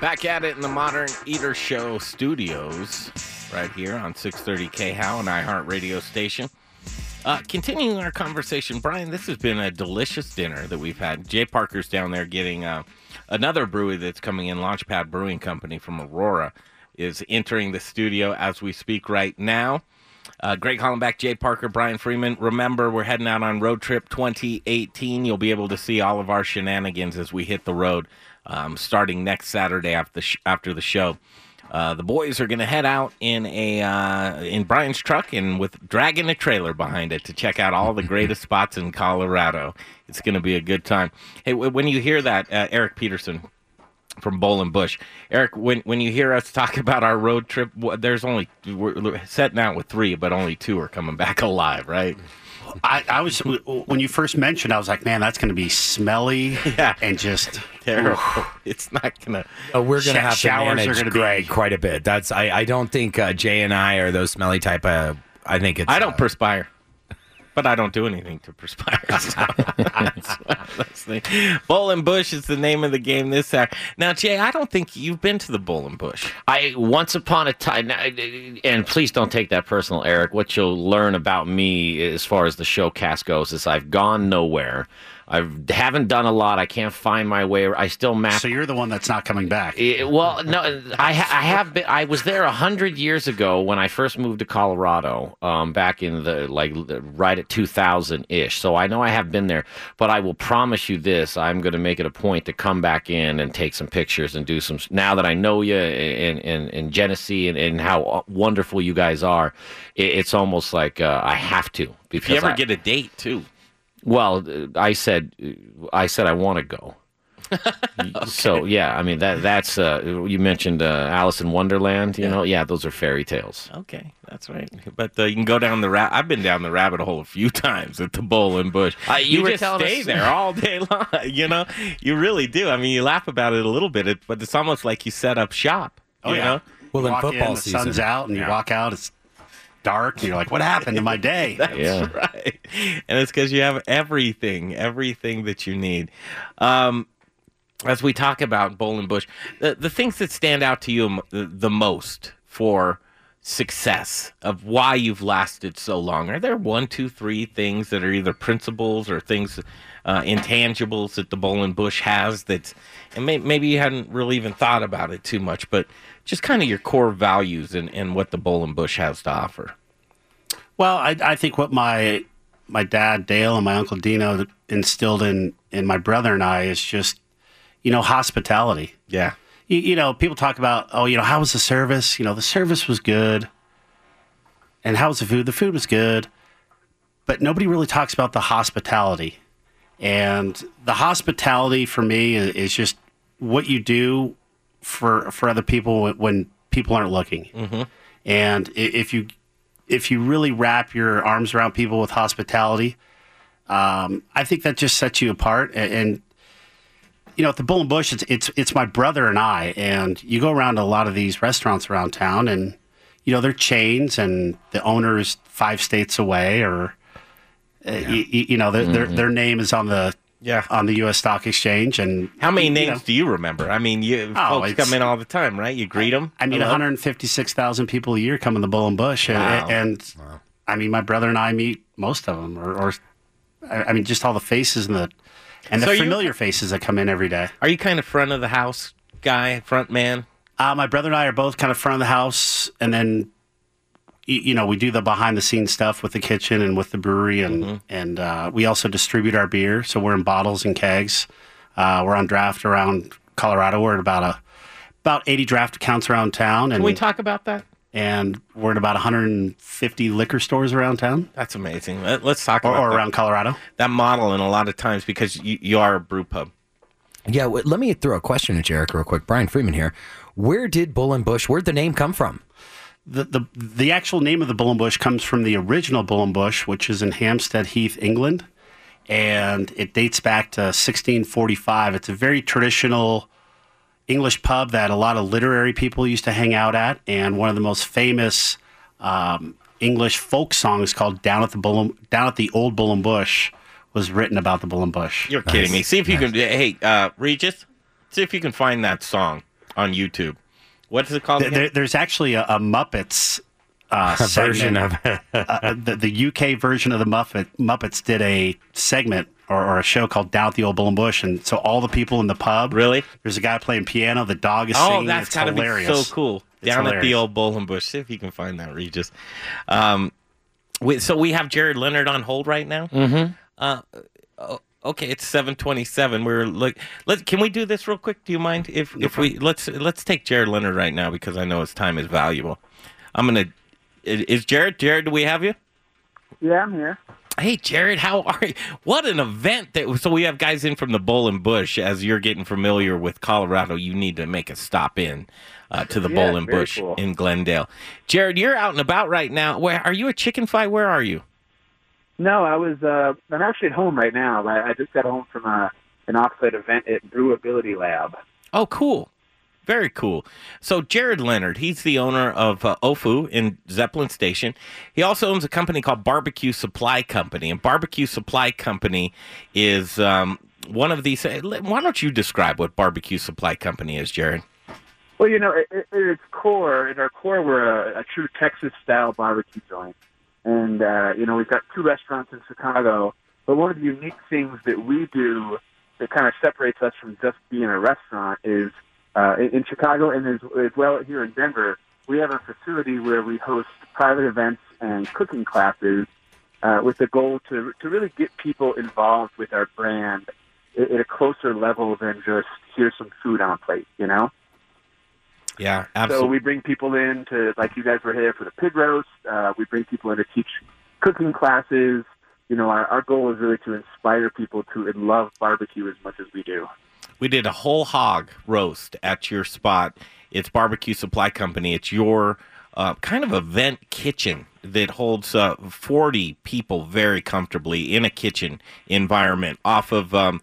Speaker 3: Back at it in the Modern Eater Show studios, right here on 630 KHOW and iHeart Radio Station. Uh, continuing our conversation, Brian, this has been a delicious dinner that we've had. Jay Parker's down there getting uh, another brewery that's coming in, Launchpad Brewing Company from Aurora, is entering the studio as we speak right now. Uh, Greg Hollenbeck, Jay Parker, Brian Freeman. Remember, we're heading out on Road Trip 2018. You'll be able to see all of our shenanigans as we hit the road um, starting next Saturday after the, sh- after the show. Uh, the boys are going to head out in a uh, in Brian's truck and with dragging a trailer behind it to check out all the greatest spots in Colorado. It's going to be a good time. Hey, w- when you hear that, uh, Erik Peterson from Bull and Bush, Erik, when when you hear us talk about our road trip, there's only we're setting out with three, but only two are coming back alive, right?
Speaker 18: I, I was when you first mentioned, I was like, man, that's going to be smelly and just
Speaker 3: terrible. It's not gonna.
Speaker 5: Uh, we're gonna
Speaker 18: Sh-
Speaker 5: have to
Speaker 18: showers
Speaker 5: manage
Speaker 18: are gonna
Speaker 5: Greg
Speaker 18: be-
Speaker 5: quite a bit. That's I, I don't think uh, Jay and I are those smelly type of. I think it's.
Speaker 3: I don't perspire, but I don't do anything to perspire. So that's one of. Bull and Bush is the name of the game this Saturday. Now, Jay, I don't think you've been to the Bull and Bush.
Speaker 4: I once upon a time, and please don't take that personal, Erik. What you'll learn about me as far as the showcast goes is I've gone nowhere. I haven't done a lot. I can't find my way. I still map.
Speaker 18: So you're the one that's not coming back.
Speaker 4: Eh, well, no, I, ha- I have been. I was there a hundred years ago when I first moved to Colorado, um, back in the like right at two thousand ish. So I know I have been there, but I will promise you this: I'm going to make it a point to come back in and take some pictures and do some. Now that I know you and and, and Genesee and, and how wonderful you guys are, it, it's almost like uh, I have to. Because
Speaker 3: If you ever
Speaker 4: I-
Speaker 3: get a date too,
Speaker 4: well, uh, I said, I said I want to go. So yeah, I mean that that's uh, you mentioned uh, Alice in Wonderland. You know, yeah, those are fairy tales.
Speaker 3: okay, that's right. But uh, you can go down the rat. I've been down the rabbit hole a few times at the Bull and Bush.
Speaker 4: Uh, you
Speaker 3: you
Speaker 4: were
Speaker 3: just
Speaker 4: telling
Speaker 3: stay
Speaker 4: us-
Speaker 3: there all day long. You know, you really do. I mean, you laugh about it a little bit, but it's almost like you set up shop.
Speaker 18: Oh
Speaker 3: you
Speaker 18: yeah.
Speaker 3: know?
Speaker 18: you walk in, the sun's out, and you walk out. It's dark, and you're like, "What happened to my day?"
Speaker 3: That's right. And it's because you have everything, everything that you need. Um, as we talk about Bull and Bush, the, the things that stand out to you the, the most for success of why you've lasted so long, are there one, two, three things that are either principles or things, uh, intangibles that the Bull and Bush has that, and may, maybe you hadn't really even thought about it too much, but just kind of your core values and, and what the Bull and Bush has to offer?
Speaker 18: Well, I, I think what my my dad Dale and my uncle Dino instilled in in my brother and I is just you know hospitality.
Speaker 3: Yeah.
Speaker 18: You, you know, people talk about oh, you know, how was the service? You know, the service was good. And how was the food? The food was good. But nobody really talks about the hospitality. And the hospitality for me is, is just what you do for for other people when, people aren't looking.
Speaker 3: Mm-hmm.
Speaker 18: And if you if you really wrap your arms around people with hospitality, um, I think that just sets you apart. And, and you know, at the Bull and Bush, it's it's it's my brother and I, and you go around a lot of these restaurants around town, and you know they're chains, and the owner's five states away, or uh, y- y- you know their, their their name is on the
Speaker 3: Yeah.
Speaker 18: on the U.S. Stock Exchange, and
Speaker 3: How many
Speaker 18: you
Speaker 3: names
Speaker 18: know,
Speaker 3: do you remember? I mean, you
Speaker 18: Oh,
Speaker 3: folks come in all the time, right? You greet them.
Speaker 18: I mean, 156,000 people a year come in the Bull and Bush, and,
Speaker 3: Wow.
Speaker 18: and I mean, my brother and I meet most of them, or, or I I mean, just all the faces and the and the
Speaker 3: So you-
Speaker 18: familiar faces that come in every day.
Speaker 3: Are you kind of front of the house guy, front man?
Speaker 18: Uh, my brother and I are both kind of front of the house, and then y- you know we do the behind the scenes stuff with the kitchen and with the brewery, and
Speaker 3: Mm-hmm.
Speaker 18: and uh, we also distribute our beer. So we're in bottles and kegs. Uh, we're on draft around Colorado. We're at about a about eighty draft accounts around town, and
Speaker 3: Can we talk about that?
Speaker 18: and we're at about 150 liquor stores around town.
Speaker 3: That's amazing. Let, us talk
Speaker 18: Or-
Speaker 3: about
Speaker 18: or
Speaker 3: that.
Speaker 18: around Colorado.
Speaker 3: That model, and a lot of times because you, you are a brew pub.
Speaker 5: Yeah, w- let me throw a question at Jarek real quick. Brian Freeman here. Where did Bull and Bush? Where'd the name come from?
Speaker 18: The, the the actual name of the Bull and Bush comes from the original Bull and Bush, which is in Hampstead Heath, England, and it dates back to 1645. It's a very traditional English pub that a lot of literary people used to hang out at, and one of the most famous um, English folk songs called "Down at the Bull and, Down at the Old Bull and Bush" was written about the Bull and Bush.
Speaker 3: You're kidding me. See if you can. Hey, uh, Regis, see if you can find that song on YouTube. What is it called?
Speaker 18: There, there's actually a, a Muppets uh,
Speaker 5: A version
Speaker 18: segment. uh, the, the UK version of the Muppet Muppets did a segment or, or a show called Down at the Old Bull and Bush, and so all the people in the pub.
Speaker 3: Really?
Speaker 18: There's a guy playing piano. The dog is
Speaker 3: oh,
Speaker 18: singing.
Speaker 3: that's
Speaker 18: it's
Speaker 3: gotta
Speaker 18: hilarious.
Speaker 3: be so cool.
Speaker 18: It's
Speaker 3: Down at the old Bull and Bush. See if you can find that, Regis. Um, we, so we have Jared Leonard on hold right now.
Speaker 4: Mm-hmm.
Speaker 3: Uh, oh, okay, it's seven twenty-seven. We're look. Let can we do this real quick? Do you mind if if we let's let's take Jared Leonard right now because I know his time is valuable. I'm gonna. Is Jared? Jared, do we have you?
Speaker 21: Yeah, I'm here.
Speaker 3: Hey, Jared, how are you? What an event that so we have guys in from the Bull and Bush. As you're getting familiar with Colorado, you need to make a stop in uh, to the
Speaker 21: Yeah,
Speaker 3: Bull and Bush
Speaker 21: cool.
Speaker 3: in Glendale. Jared, you're out and about right now. Where are you A Chicken Fight? Where are you?
Speaker 21: No, I was. Uh, I'm actually at home right now. I, I just got home from a, an offsite event at Brewability Lab.
Speaker 3: Oh, cool. Very cool. So Jared Leonard, he's the owner of uh, Ofu in Zeppelin Station. He also owns a company called Barbecue Supply Company, and Barbecue Supply Company is um, one of these. uh, Why don't you describe what Barbecue Supply Company is, Jared?
Speaker 21: Well, you know, at, at its core, at our core, we're a, a true Texas-style barbecue joint, and uh, you know, we've got two restaurants in Chicago. But one of the unique things that we do that kind of separates us from just being a restaurant is uh, in, Chicago and as, as well here in Denver, we have a facility where we host private events and cooking classes uh, with the goal to to really get people involved with our brand at a closer level than just here's some food on a plate, you know.
Speaker 3: Yeah,
Speaker 21: So we bring people in to, like you guys were here for the pig roast. Uh, we bring people in to teach cooking classes. You know, our, our goal is really to inspire people to love barbecue as much as we do.
Speaker 3: We did a whole hog roast at your spot. It's Barbecue Supply Company. It's your uh, kind of event kitchen that holds uh, 40 people very comfortably in a kitchen environment off of um,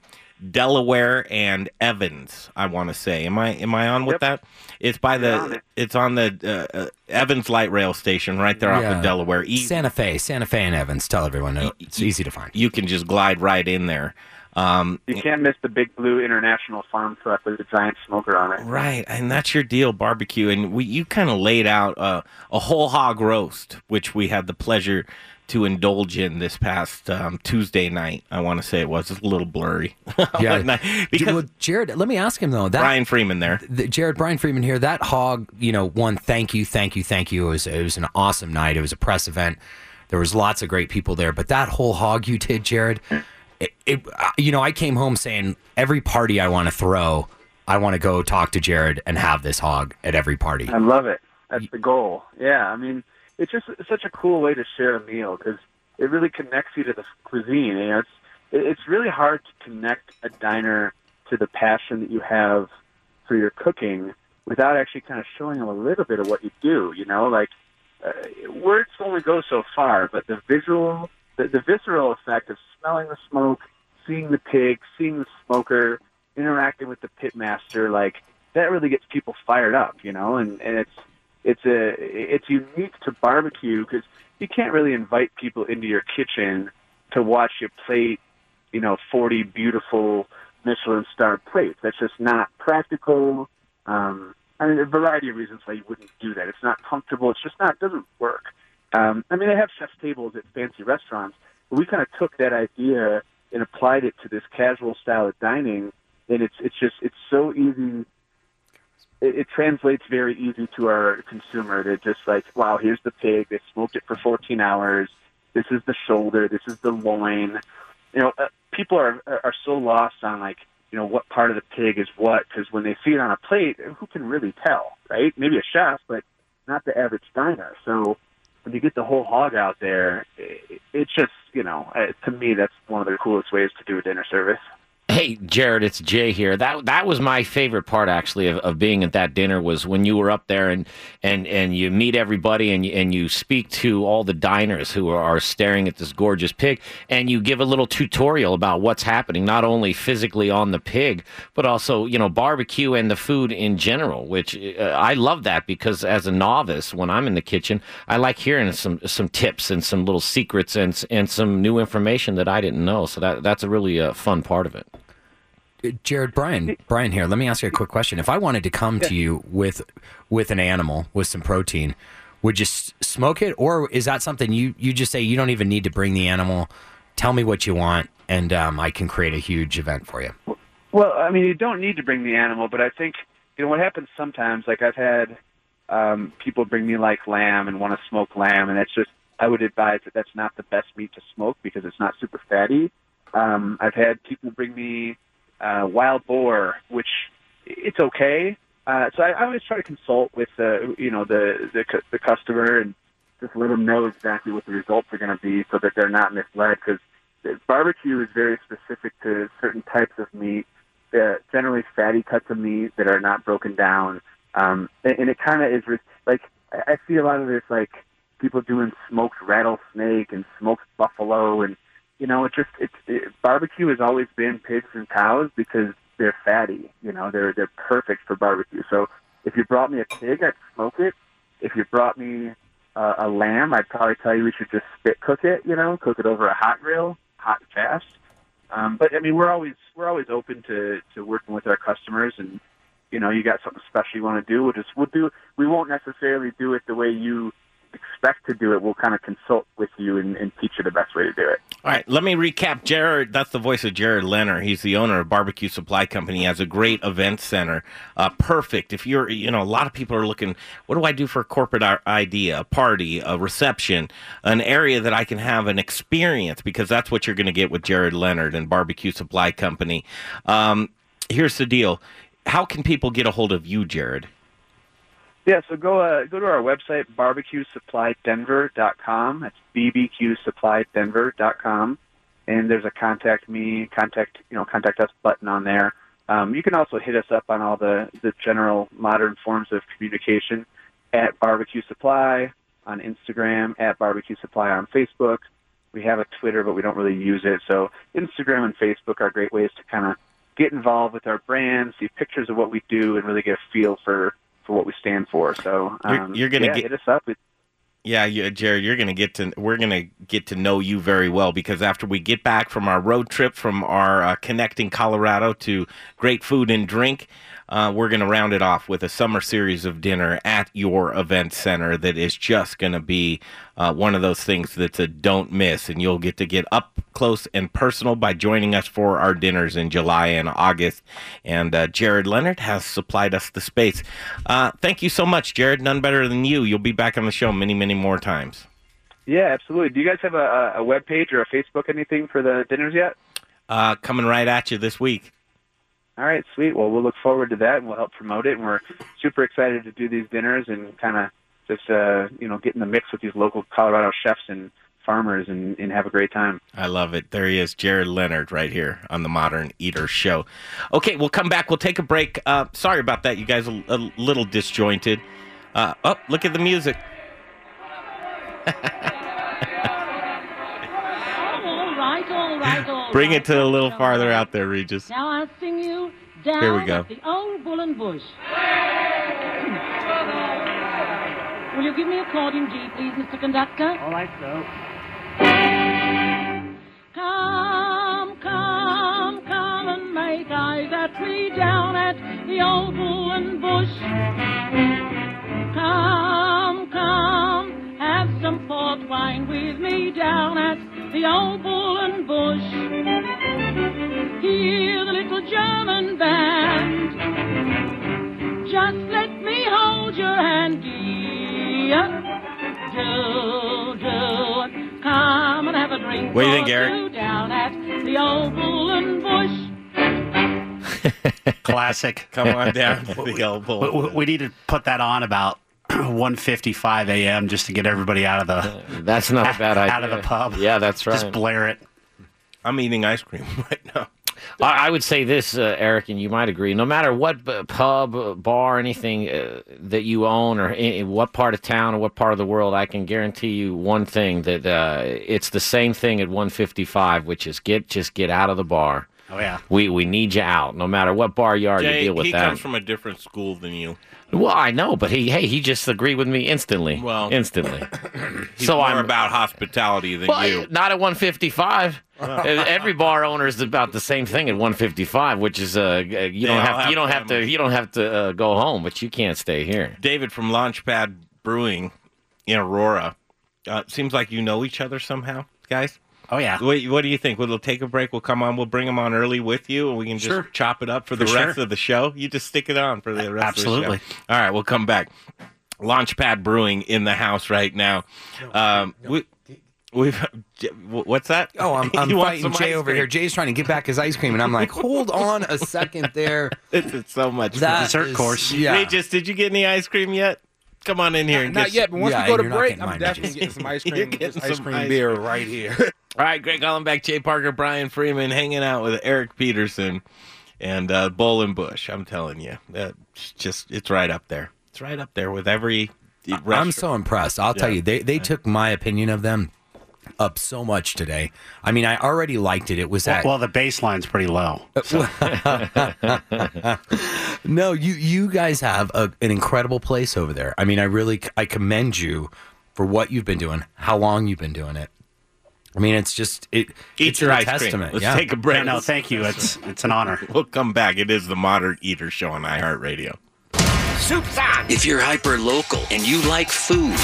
Speaker 3: Delaware and Evans. I want to say, am I am I on with that? It's by the it's on the uh, uh, Evans light rail station right there off
Speaker 5: Yeah.
Speaker 3: of Delaware. Easy
Speaker 5: Santa Fe, Santa Fe and Evans. Tell everyone no, it's easy to find.
Speaker 3: you can just glide right in there. Um,
Speaker 21: You can't miss the big blue international farm truck with a giant smoker on it.
Speaker 3: Right, and that's your deal, barbecue. And we you kind of laid out uh, a whole hog roast, which we had the pleasure to indulge in this past um, Tuesday night. I want to say it was it's a little blurry.
Speaker 5: Yeah,
Speaker 3: because
Speaker 5: Well, Jared, let me ask him though. That,
Speaker 3: Brian Freeman there.
Speaker 5: th- Jared Brian Freeman here. That hog, you know, one. Thank you, thank you, thank you. It was it was an awesome night. It was a press event. There was lots of great people there. But that whole hog you did, Jared, it, it you know, I came home saying every party I want to throw, I want to go talk to Jared and have this hog at every party.
Speaker 21: I love it. That's the goal. Yeah, I mean, it's just such a cool way to share a meal because it really connects you to the cuisine. You know, it's it's really hard to connect a diner to the passion that you have for your cooking without actually kind of showing them a little bit of what you do. You know, like uh, words only go so far, but the visual, the, the visceral effect of smelling the smoke, seeing the pig, seeing the smoker, interacting with the pitmaster, like that really gets people fired up, you know. And and it's it's a it's unique to barbecue because you can't really invite people into your kitchen to watch you plate, you know, 40 beautiful Michelin star plates. That's just not practical. Um, I mean, a variety of reasons why you wouldn't do that. It's not comfortable. It's just not it doesn't work. Um, I mean, they have chef's tables at fancy restaurants, but we kind of took that idea and applied it to this casual style of dining, and it's it's just it's so easy. It, it translates very easy to our consumer. They're just like, wow, here's the pig. They smoked it for 14 hours. This is the shoulder. This is the loin. You know, uh, people are are so lost on like you know what part of the pig is what because when they see it on a plate, who can really tell, right? Maybe a chef, but not the average diner. So when you get the whole hog out there, it, it's just you know uh, to me that's one of the coolest ways to do a dinner service.
Speaker 4: Hey, Jared, it's Jay here. That that was my favorite part actually of, of being at that dinner was when you were up there and and and you meet everybody and you, and you speak to all the diners who are, are staring at this gorgeous pig and you give a little tutorial about what's happening not only physically on the pig but also you know barbecue and the food in general. Which uh, I love that because as a novice, when I'm in the kitchen, I like hearing some some tips and some little secrets and and some new information that I didn't know. So that that's a really uh, fun part of it.
Speaker 5: Jared, Brian, Brian here. Let me ask you a quick question. If I wanted to come to you with with an animal with some protein, would you s- smoke it, or is that something you you just say you don't even need to bring the animal? Tell me what you want, and um, I can create a huge event for you.
Speaker 21: Well, I mean, you don't need to bring the animal, but I think you know what happens sometimes. Like I've had um, people bring me like lamb and want to smoke lamb, and it's just I would advise that that's not the best meat to smoke because it's not super fatty. Um, I've had people bring me uh, wild boar, which it's okay. Uh, so I, I always try to consult with the you know the the, cu- the customer and just let them know exactly what the results are going to be, so that they're not misled. Because barbecue is very specific to certain types of meat, uh, generally fatty cuts of meat that are not broken down, um, and, and it kind of is re- like I I see a lot of this like people doing smoked rattlesnake and smoked buffalo and you know, it just it's it, barbecue has always been pigs and cows because they're fatty. You know, they're they're perfect for barbecue. So if you brought me a pig, I'd smoke it. If you brought me uh, a lamb, I'd probably tell you we should just spit cook it. You know, cook it over a hot grill, hot and fast. Um, but I mean, we're always we're always open to to working with our customers, and you know, you got something special you want to do, we'll just we'll do. We won't necessarily do it the way you expect to do it. We'll kind of consult with you and, and teach you the best way to do it.
Speaker 3: All right, let me recap. Jared, that's the voice of Jared Leonard. He's the owner of Barbecue Supply Company. He has a great event center. Uh, perfect. If you're, you know, a lot of people are looking, what do I do for a corporate idea, a party, a reception, an area that I can have an experience because that's what you're going to get with Jared Leonard and Barbecue Supply Company. Um, here's the deal. How can people get a hold of you, Jared?
Speaker 21: Yeah, so go uh, go to our website barbecuesupplydenver.com. That's bbqsupplydenver.com, and there's a contact me, contact you know, contact us button on there. Um, you can also hit us up on all the the general modern forms of communication at Barbecue Supply on Instagram, at Barbecue Supply on Facebook. We have a Twitter, but we don't really use it. So Instagram and Facebook are great ways to kind of get involved with our brand, see pictures of what we do, and really get a feel for for what we stand for. So
Speaker 3: You're-
Speaker 21: um,
Speaker 3: you're gonna
Speaker 21: yeah,
Speaker 3: get-
Speaker 21: hit us up.
Speaker 3: Yeah, you, Jared, you're gonna get to we're gonna get to know you very well because after we get back from our road trip from our uh, connecting Colorado to great food and drink, uh, we're gonna round it off with a summer series of dinner at your event center that is just gonna be uh, one of those things that's a don't miss, and you'll get to get up close and personal by joining us for our dinners in July and August. And uh, Jared Leonard has supplied us the space. Uh, thank you so much, Jared. None better than you. You'll be back on the show many, many more times.
Speaker 21: yeah, absolutely. Do you guys have a, a web page or a Facebook anything for the dinners yet?
Speaker 3: Uh, coming right at you this week.
Speaker 21: All right, sweet. Well, we'll look forward to that, and we'll help promote it. And we're super excited to do these dinners and kind of just uh, you know get in the mix with these local Colorado chefs and farmers and, and have a great time.
Speaker 3: I love it. There he is, Jared Leonard, right here on the Modern Eater Show. Okay, we'll come back. We'll take a break. Uh, sorry about that, you guys. A, a little disjointed. Uh, oh, look at the music. Bring it to a little farther out there, Regis.
Speaker 22: Now I'll sing you
Speaker 23: down
Speaker 3: Here we go.
Speaker 23: at the old Bull and Bush. Will you give me a chord in G, please, Mr. Conductor? All right, so. Come, come, come and make eyes at me down at the old Bull and Bush. Come, come, have some port wine with me down at the old Bull and Bush. Hear the little German band. Just let me hold your hand, dear. Do, do, come and have a drink.
Speaker 3: What do you think,
Speaker 23: Erik? Down at the old Bull and Bush.
Speaker 18: Classic.
Speaker 3: Come on down to the elbow.
Speaker 18: We, we- we need to put that on about 1:55 a.m. just to get everybody out of the.
Speaker 4: That's not a bad idea.
Speaker 18: Out of the pub.
Speaker 4: Yeah, that's right.
Speaker 18: Just blare it.
Speaker 3: I'm eating ice cream right now.
Speaker 4: I, I would say this, uh, Erik, and you might agree. No matter what pub, uh, bar, anything uh, that you own, or in, what part of town or what part of the world, I can guarantee you one thing: that uh, it's the same thing at 1:55, which is get just get out of the bar.
Speaker 18: Oh yeah.
Speaker 4: We we need you out, no matter what bar you are to
Speaker 3: Jay,
Speaker 4: deal with
Speaker 3: he
Speaker 4: that.
Speaker 3: comes from a different school than you.
Speaker 4: well, I know, but he hey, he just agreed with me instantly.
Speaker 3: Well,
Speaker 4: instantly.
Speaker 3: He's
Speaker 4: so
Speaker 3: more
Speaker 4: I'm
Speaker 3: about hospitality than
Speaker 4: well,
Speaker 3: you.
Speaker 4: not at 155. Uh, Every bar owner is about the same thing at 155, which is uh, you
Speaker 3: They
Speaker 4: don't
Speaker 3: all
Speaker 4: have,
Speaker 3: have
Speaker 4: you don't have to you don't have to uh, go home, but you can't stay here.
Speaker 3: David from Launchpad Brewing in Aurora. Uh, seems like you know each other somehow, guys.
Speaker 18: Oh yeah.
Speaker 3: What, what do you think? We'll take a break. We'll come on. We'll bring him on early with you, and we can just
Speaker 18: Sure.
Speaker 3: chop it up for the
Speaker 18: For
Speaker 3: rest
Speaker 18: sure.
Speaker 3: of the show. You just stick it on for the rest
Speaker 18: Absolutely.
Speaker 3: of the show. All right, we'll come back. Launchpad Brewing in the house right now. Um, we, we've what's that?
Speaker 5: Oh, I'm, I'm fighting Jay over here. Jay's trying to get back his ice cream, and I'm like, hold on a second there.
Speaker 3: it's, is so much
Speaker 5: That
Speaker 3: fun.
Speaker 5: is- Yeah.
Speaker 3: Regis, did you get any ice cream yet? Come on in here and
Speaker 22: Not
Speaker 3: get
Speaker 22: yet, but once
Speaker 5: Yeah,
Speaker 22: we go to break, I'm definitely getting some ice
Speaker 3: You're
Speaker 22: cream,
Speaker 3: getting
Speaker 22: this ice cream
Speaker 3: ice
Speaker 22: beer
Speaker 3: cream.
Speaker 22: right here.
Speaker 3: All right, Greg Hollenbeck, Jay Parker, Brian Freeman, hanging out with Erik Peterson and uh, Bull and Bush. I'm telling you, uh, it's just it's right up there. It's right up there with every.
Speaker 5: I'm so impressed. I'll tell you, they they took my opinion of them up so much today. I mean, I already liked it. It was
Speaker 18: Well,
Speaker 5: at
Speaker 18: well, the baseline's pretty low.
Speaker 5: no, you you guys have a, an incredible place over there. I mean, I really I commend you for what you've been doing, how long you've been doing it. I mean, it's just it.
Speaker 3: Eat
Speaker 5: it's
Speaker 3: your
Speaker 5: a
Speaker 3: ice cream. Let's
Speaker 5: yeah.
Speaker 3: take a break.
Speaker 18: Yeah, no, thank you. It's it's an honor.
Speaker 3: We'll come back. It is the Modern Eater Show on iHeartRadio.
Speaker 1: Soup's on.
Speaker 2: If you're hyper local and you like food,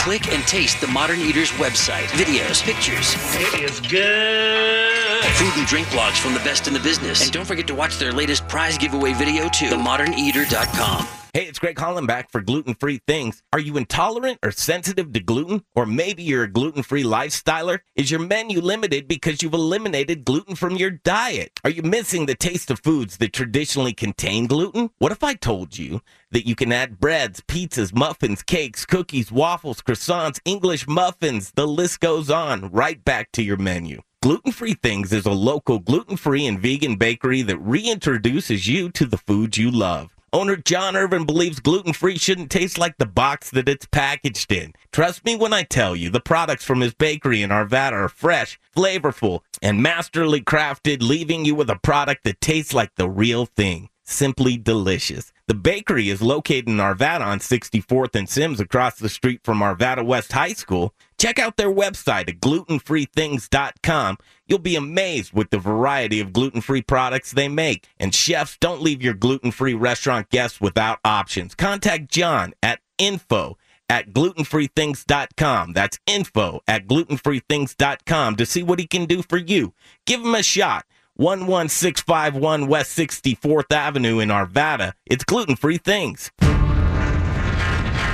Speaker 2: click and taste the Modern Eaters website. Videos, pictures,
Speaker 1: It is good.
Speaker 2: Food and drink blogs from the best in the business. And don't forget to watch their latest prize giveaway video too. TheModernEater.com.
Speaker 3: Hey, it's Greg Hollenbeck for Gluten Free Things. Are you intolerant or sensitive to gluten? Or maybe you're a gluten free lifestyler? Is your menu limited because you've eliminated gluten from your diet? Are you missing the taste of foods that traditionally contain gluten? What if I told you that you can add breads, pizzas, muffins, cakes, cookies, waffles, croissants, English muffins, the list goes on, right back to your menu? Gluten Free Things is a local gluten free and vegan bakery that reintroduces you to the foods you love. Owner John Irvin believes gluten free shouldn't taste like the box that it's packaged in. Trust me when I tell you, the products from his bakery in Arvada are fresh, flavorful, and masterly crafted, leaving you with a product that tastes like the real thing. Simply delicious. The bakery is located in Arvada on 64th and Sims across the street from Arvada West High School. Check out their website at glutenfreethings.com. You'll be amazed with the variety of gluten-free products they make. And chefs, don't leave your gluten-free restaurant guests without options. Contact John at info at glutenfreethings.com. That's info at glutenfreethings.com to see what he can do for you. Give him a shot. 11651 West 64th Avenue in Arvada. It's gluten free things.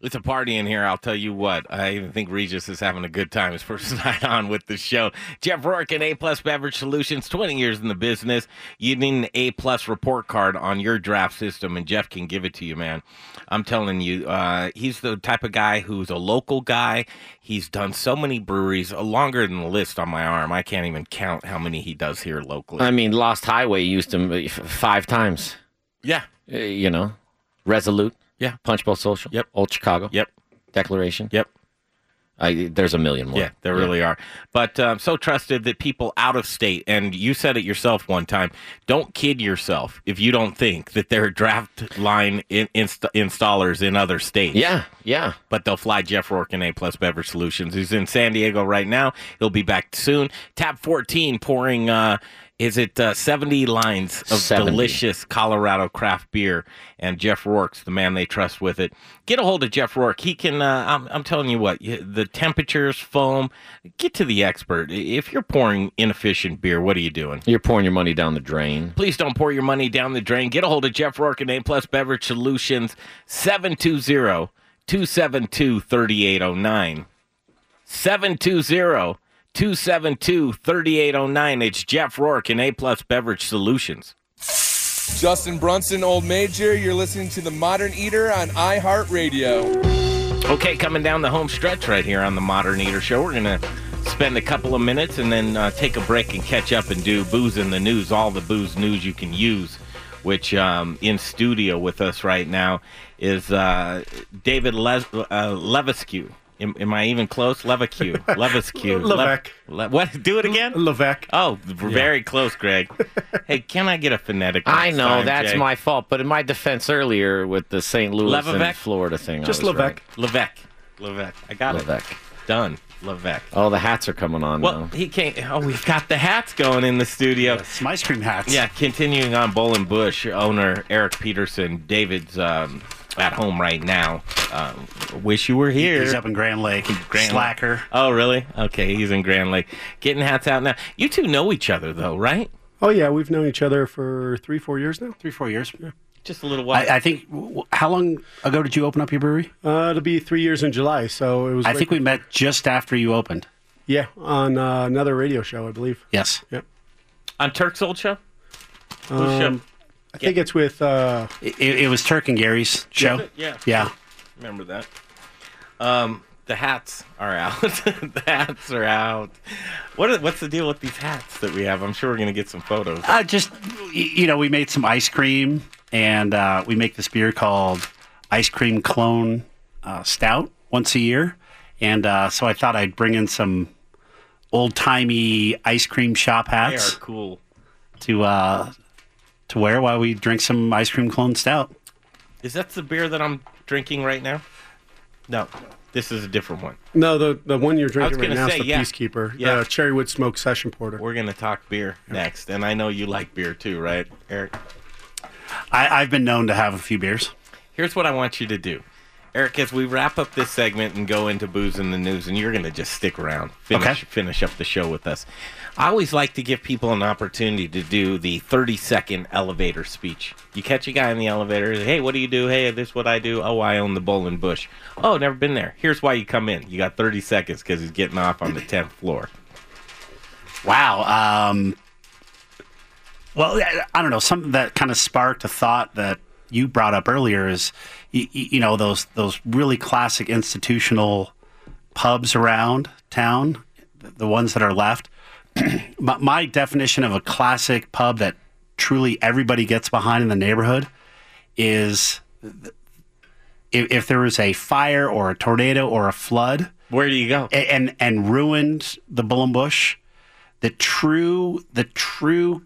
Speaker 3: It's a party in here, I'll tell you what. I even think Regis is having a good time his first night on with the show. Jeff Rourke and A Plus Beverage Solutions, 20 years in the business. You need an A Plus report card on your draft system, and Jeff can give it to you, man. I'm telling you, uh, he's the type of guy who's a local guy. He's done so many breweries, uh, longer than the list on my arm. I can't even count how many he does here locally.
Speaker 4: I mean, Lost Highway used him uh, five times.
Speaker 3: Yeah.
Speaker 4: Uh, you know, Resolute.
Speaker 3: Yeah.
Speaker 4: Punch Bowl Social.
Speaker 3: Yep.
Speaker 4: Old Chicago.
Speaker 3: Yep.
Speaker 4: Declaration.
Speaker 3: Yep.
Speaker 4: I, there's a million more.
Speaker 3: Yeah, there really are. But um, so trusted that people out of state, and you said it yourself one time, don't kid yourself if you don't think that there are draft line in, inst- installers in other states.
Speaker 4: Yeah, yeah.
Speaker 3: But they'll fly Jeff Rourke in A Plus Beverage Solutions. He's in San Diego right now. He'll be back soon. Tab 14 pouring. Uh, is it uh, 70 lines of
Speaker 4: 70.
Speaker 3: delicious Colorado craft beer? And Jeff Rourke's the man they trust with it. Get a hold of Jeff Rourke. He can, uh, I'm, I'm telling you what, the temperatures, foam, get to the expert. If you're pouring inefficient beer, what are you doing?
Speaker 4: You're pouring your money down the drain.
Speaker 3: Please don't pour your money down the drain. Get a hold of Jeff Rourke and A Plus Beverage Solutions, 720 272 3809. 720 272 3809. It's Jeff Rourke and A Plus Beverage Solutions.
Speaker 15: Justin Brunson, Old Major. You're listening to The Modern Eater on iHeartRadio.
Speaker 3: Okay, coming down the home stretch right here on the Modern Eater Show. We're going to spend a couple of minutes and then uh, take a break and catch up and do booze in the news, all the booze news you can use. Which um, in studio with us right now is uh, David Le- uh, Levesque. Am, am I even close? Levesque. Levesque.
Speaker 24: Levesque.
Speaker 3: Le- what? Do it again?
Speaker 24: Levesque.
Speaker 3: Oh, very close, Greg. hey, can I get a phonetic?
Speaker 4: I know
Speaker 3: time,
Speaker 4: that's
Speaker 3: Jay?
Speaker 4: my fault, but in my defense earlier with the St. Louis and Florida thing,
Speaker 24: Just
Speaker 4: I was
Speaker 24: Levesque.
Speaker 3: Levesque. Levesque. I got
Speaker 4: Levesque.
Speaker 3: it. Done. Levesque.
Speaker 4: Oh, the hats are coming on
Speaker 3: Well,
Speaker 4: now.
Speaker 3: he can't. Oh, we've got the hats going in the studio.
Speaker 18: Some ice cream hats.
Speaker 3: Yeah, continuing on, Bull and Bush owner Erik Peterson. David's um, at home right now. Um, wish you were here.
Speaker 18: He's up in Grand Lake.
Speaker 3: Grand
Speaker 18: Slacker.
Speaker 3: Oh, really? Okay, he's in Grand Lake. Getting hats out now. You two know each other, though, right?
Speaker 24: Oh yeah, we've known each other for three, four years now.
Speaker 18: Three, four years.
Speaker 3: Just a little while.
Speaker 18: I, I think. How long ago did you open up your brewery?
Speaker 24: Uh, it'll be three years in July, so it was.
Speaker 18: I
Speaker 24: right
Speaker 18: think we met just after you opened.
Speaker 24: Yeah, on uh, another radio show, I believe.
Speaker 18: Yes.
Speaker 24: Yep.
Speaker 3: on Turk's old show. Whose
Speaker 24: Um,
Speaker 3: show?
Speaker 24: I think it's with. Uh,
Speaker 18: It, it was Turk and Gary's show.
Speaker 3: Yeah.
Speaker 18: Yeah.
Speaker 3: Remember that. Um, the hats are out. the hats are out. What are, what's the deal with these hats that we have? I'm sure we're gonna get some photos.
Speaker 18: Uh, just y- you know, we made some ice cream, and uh, we make this beer called Ice Cream Clone uh, Stout once a year, and uh, so I thought I'd bring in some old timey ice cream shop hats.
Speaker 3: They
Speaker 18: hats
Speaker 3: are cool.
Speaker 18: to uh, to wear while we drink some ice cream clone stout.
Speaker 3: Is that the beer that I'm drinking right now? No, this is a different one.
Speaker 24: no, the the one you're drinking right
Speaker 3: gonna
Speaker 24: now
Speaker 3: say,
Speaker 24: is the
Speaker 3: yeah.
Speaker 24: Peacekeeper,
Speaker 3: Yeah.
Speaker 24: the Cherrywood Smoke Session Porter.
Speaker 3: We're gonna talk beer next, and I know you like beer too, right, Erik?
Speaker 18: I, I've been known to have a few beers.
Speaker 3: Here's what I want you to do. Erik, as we wrap up this segment and go into booze in the news, and you're going to just stick around, finish,
Speaker 18: Okay.
Speaker 3: finish up the show with us. I always like to give people an opportunity to do the 30 second elevator speech. You catch a guy in the elevator, hey, what do you do? Hey, this is what I do. Oh, I own the Bull and Bush. Oh, never been there. Here's why you come in. You got 30 seconds because he's getting off on the 10th floor.
Speaker 18: Wow. Um, well, I don't know. Something that kind of sparked a thought that you brought up earlier is, you, you know, those those really classic institutional pubs around town, the ones that are left. my, my definition of a classic pub that truly everybody gets behind in the neighborhood is if, if there was a fire or a tornado or a flood,
Speaker 3: where do you go?
Speaker 18: And and ruined the Bull Bush. The true the true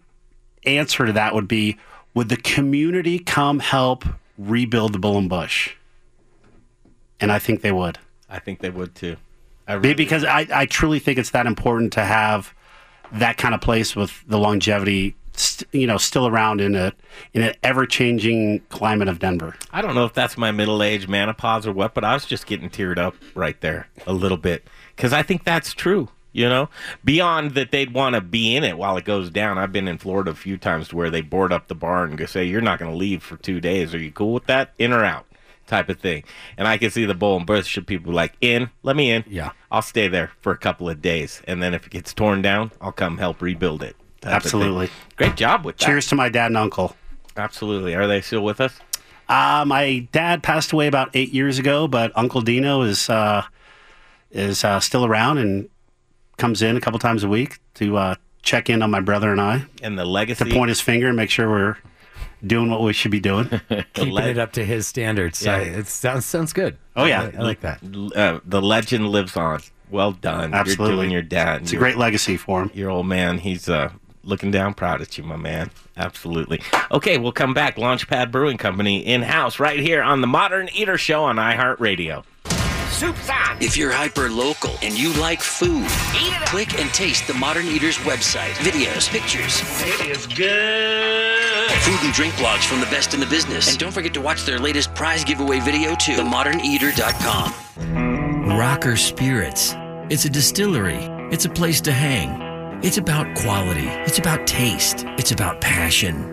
Speaker 18: answer to that would be: Would the community come help rebuild the Bull and Bush? And I think they would.
Speaker 3: I think they would too.
Speaker 18: Be- because I, I truly think it's that important to have that kind of place with the longevity, st- you know, still around in a in an ever changing climate of Denver.
Speaker 3: I don't know if that's my middle age menopause or what, but I was just getting teared up right there a little bit because I think that's true. You know, beyond that they'd want to be in it while it goes down. I've been in Florida a few times to where they board up the bar and go say, "You're not going to leave for two days. Are you cool with that? In or out?" Type of thing. And I can see the bull and Berkshire people like, "In, let me in.
Speaker 5: Yeah,
Speaker 3: I'll stay there for a couple of days, and then if it gets torn down, I'll come help rebuild it." type of thing.
Speaker 18: Absolutely.
Speaker 3: Great job with that.
Speaker 18: Cheers to my dad and uncle.
Speaker 3: Absolutely. Are they still with us?
Speaker 18: Uh, my dad passed away about eight years ago, but Uncle Dino is uh, is uh, still around and comes in a couple times a week to uh, check in on my brother and I.
Speaker 3: And the legacy.
Speaker 18: To point his finger and make sure we're doing what we should be doing.
Speaker 5: Keeping it up to his standards.
Speaker 3: Yeah.
Speaker 5: I- it sounds sounds good.
Speaker 18: Oh, yeah.
Speaker 5: I, I like that.
Speaker 3: Uh, the legend lives on. Well done.
Speaker 18: Absolutely.
Speaker 3: You're doing your dad.
Speaker 18: It's a great legacy for him.
Speaker 3: Your old man, he's uh, looking down proud at you, my man. Absolutely. Okay, we'll come back. Launchpad Brewing Company in house right here on the Modern Eater Show on iHeartRadio.
Speaker 1: Soup's on.
Speaker 2: If you're hyper local and you like food, click and taste the Modern Eaters website. Videos, pictures,
Speaker 1: It is good.
Speaker 2: food and drink blogs from the best in the business. And don't forget to watch their latest prize giveaway video too. TheModernEater.com. Rocker Spirits. It's a distillery. It's a place to hang. It's about quality. It's about taste. It's about passion.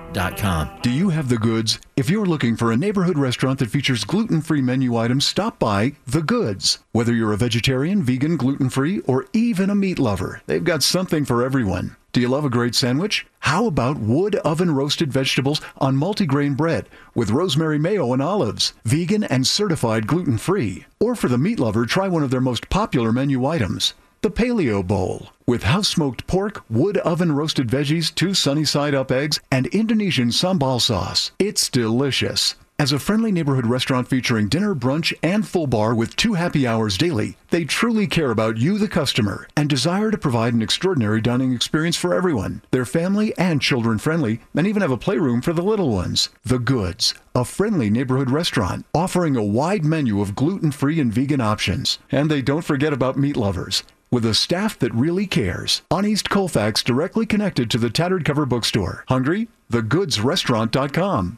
Speaker 25: Do you have the goods? If you're looking for a neighborhood restaurant that features gluten free menu items, stop by The Goods. Whether you're a vegetarian, vegan, gluten free, or even a meat lover, they've got something for everyone. Do you love a great sandwich? How about wood oven roasted vegetables on multigrain bread with rosemary mayo and olives, vegan and certified gluten free? Or for the meat lover, try one of their most popular menu items. The Paleo Bowl, with house smoked pork, wood oven roasted veggies, two sunny side up eggs, and Indonesian sambal sauce. It's delicious. As a friendly neighborhood restaurant featuring dinner, brunch, and full bar with two happy hours daily, they truly care about you, the customer, and desire to provide an extraordinary dining experience for everyone. They're family and children friendly, and even have a playroom for the little ones. The Goods, a friendly neighborhood restaurant offering a wide menu of gluten free and vegan options. And they don't forget about meat lovers. With a staff that really cares. On East Colfax, directly connected to the Tattered Cover Bookstore. Hungry? TheGoodsRestaurant.com.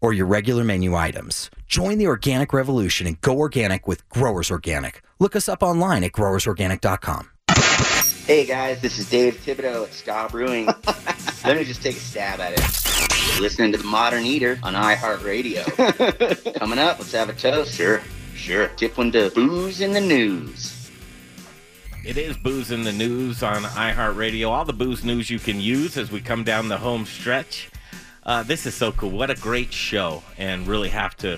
Speaker 5: or your regular menu items. Join the organic revolution and go organic with Growers Organic. Look us up online at growersorganic.com.
Speaker 22: Hey guys, this is Dave Thibodeau at Ska Brewing. Let me just take a stab at it. You're listening to the Modern Eater on iHeartRadio. Coming up, let's have a toast. Sure, sure. Tip one to booze in the news.
Speaker 3: It is Booze in the News on iHeartRadio. All the booze news you can use as we come down the home stretch. Uh, this is so cool. What a great show. And really have to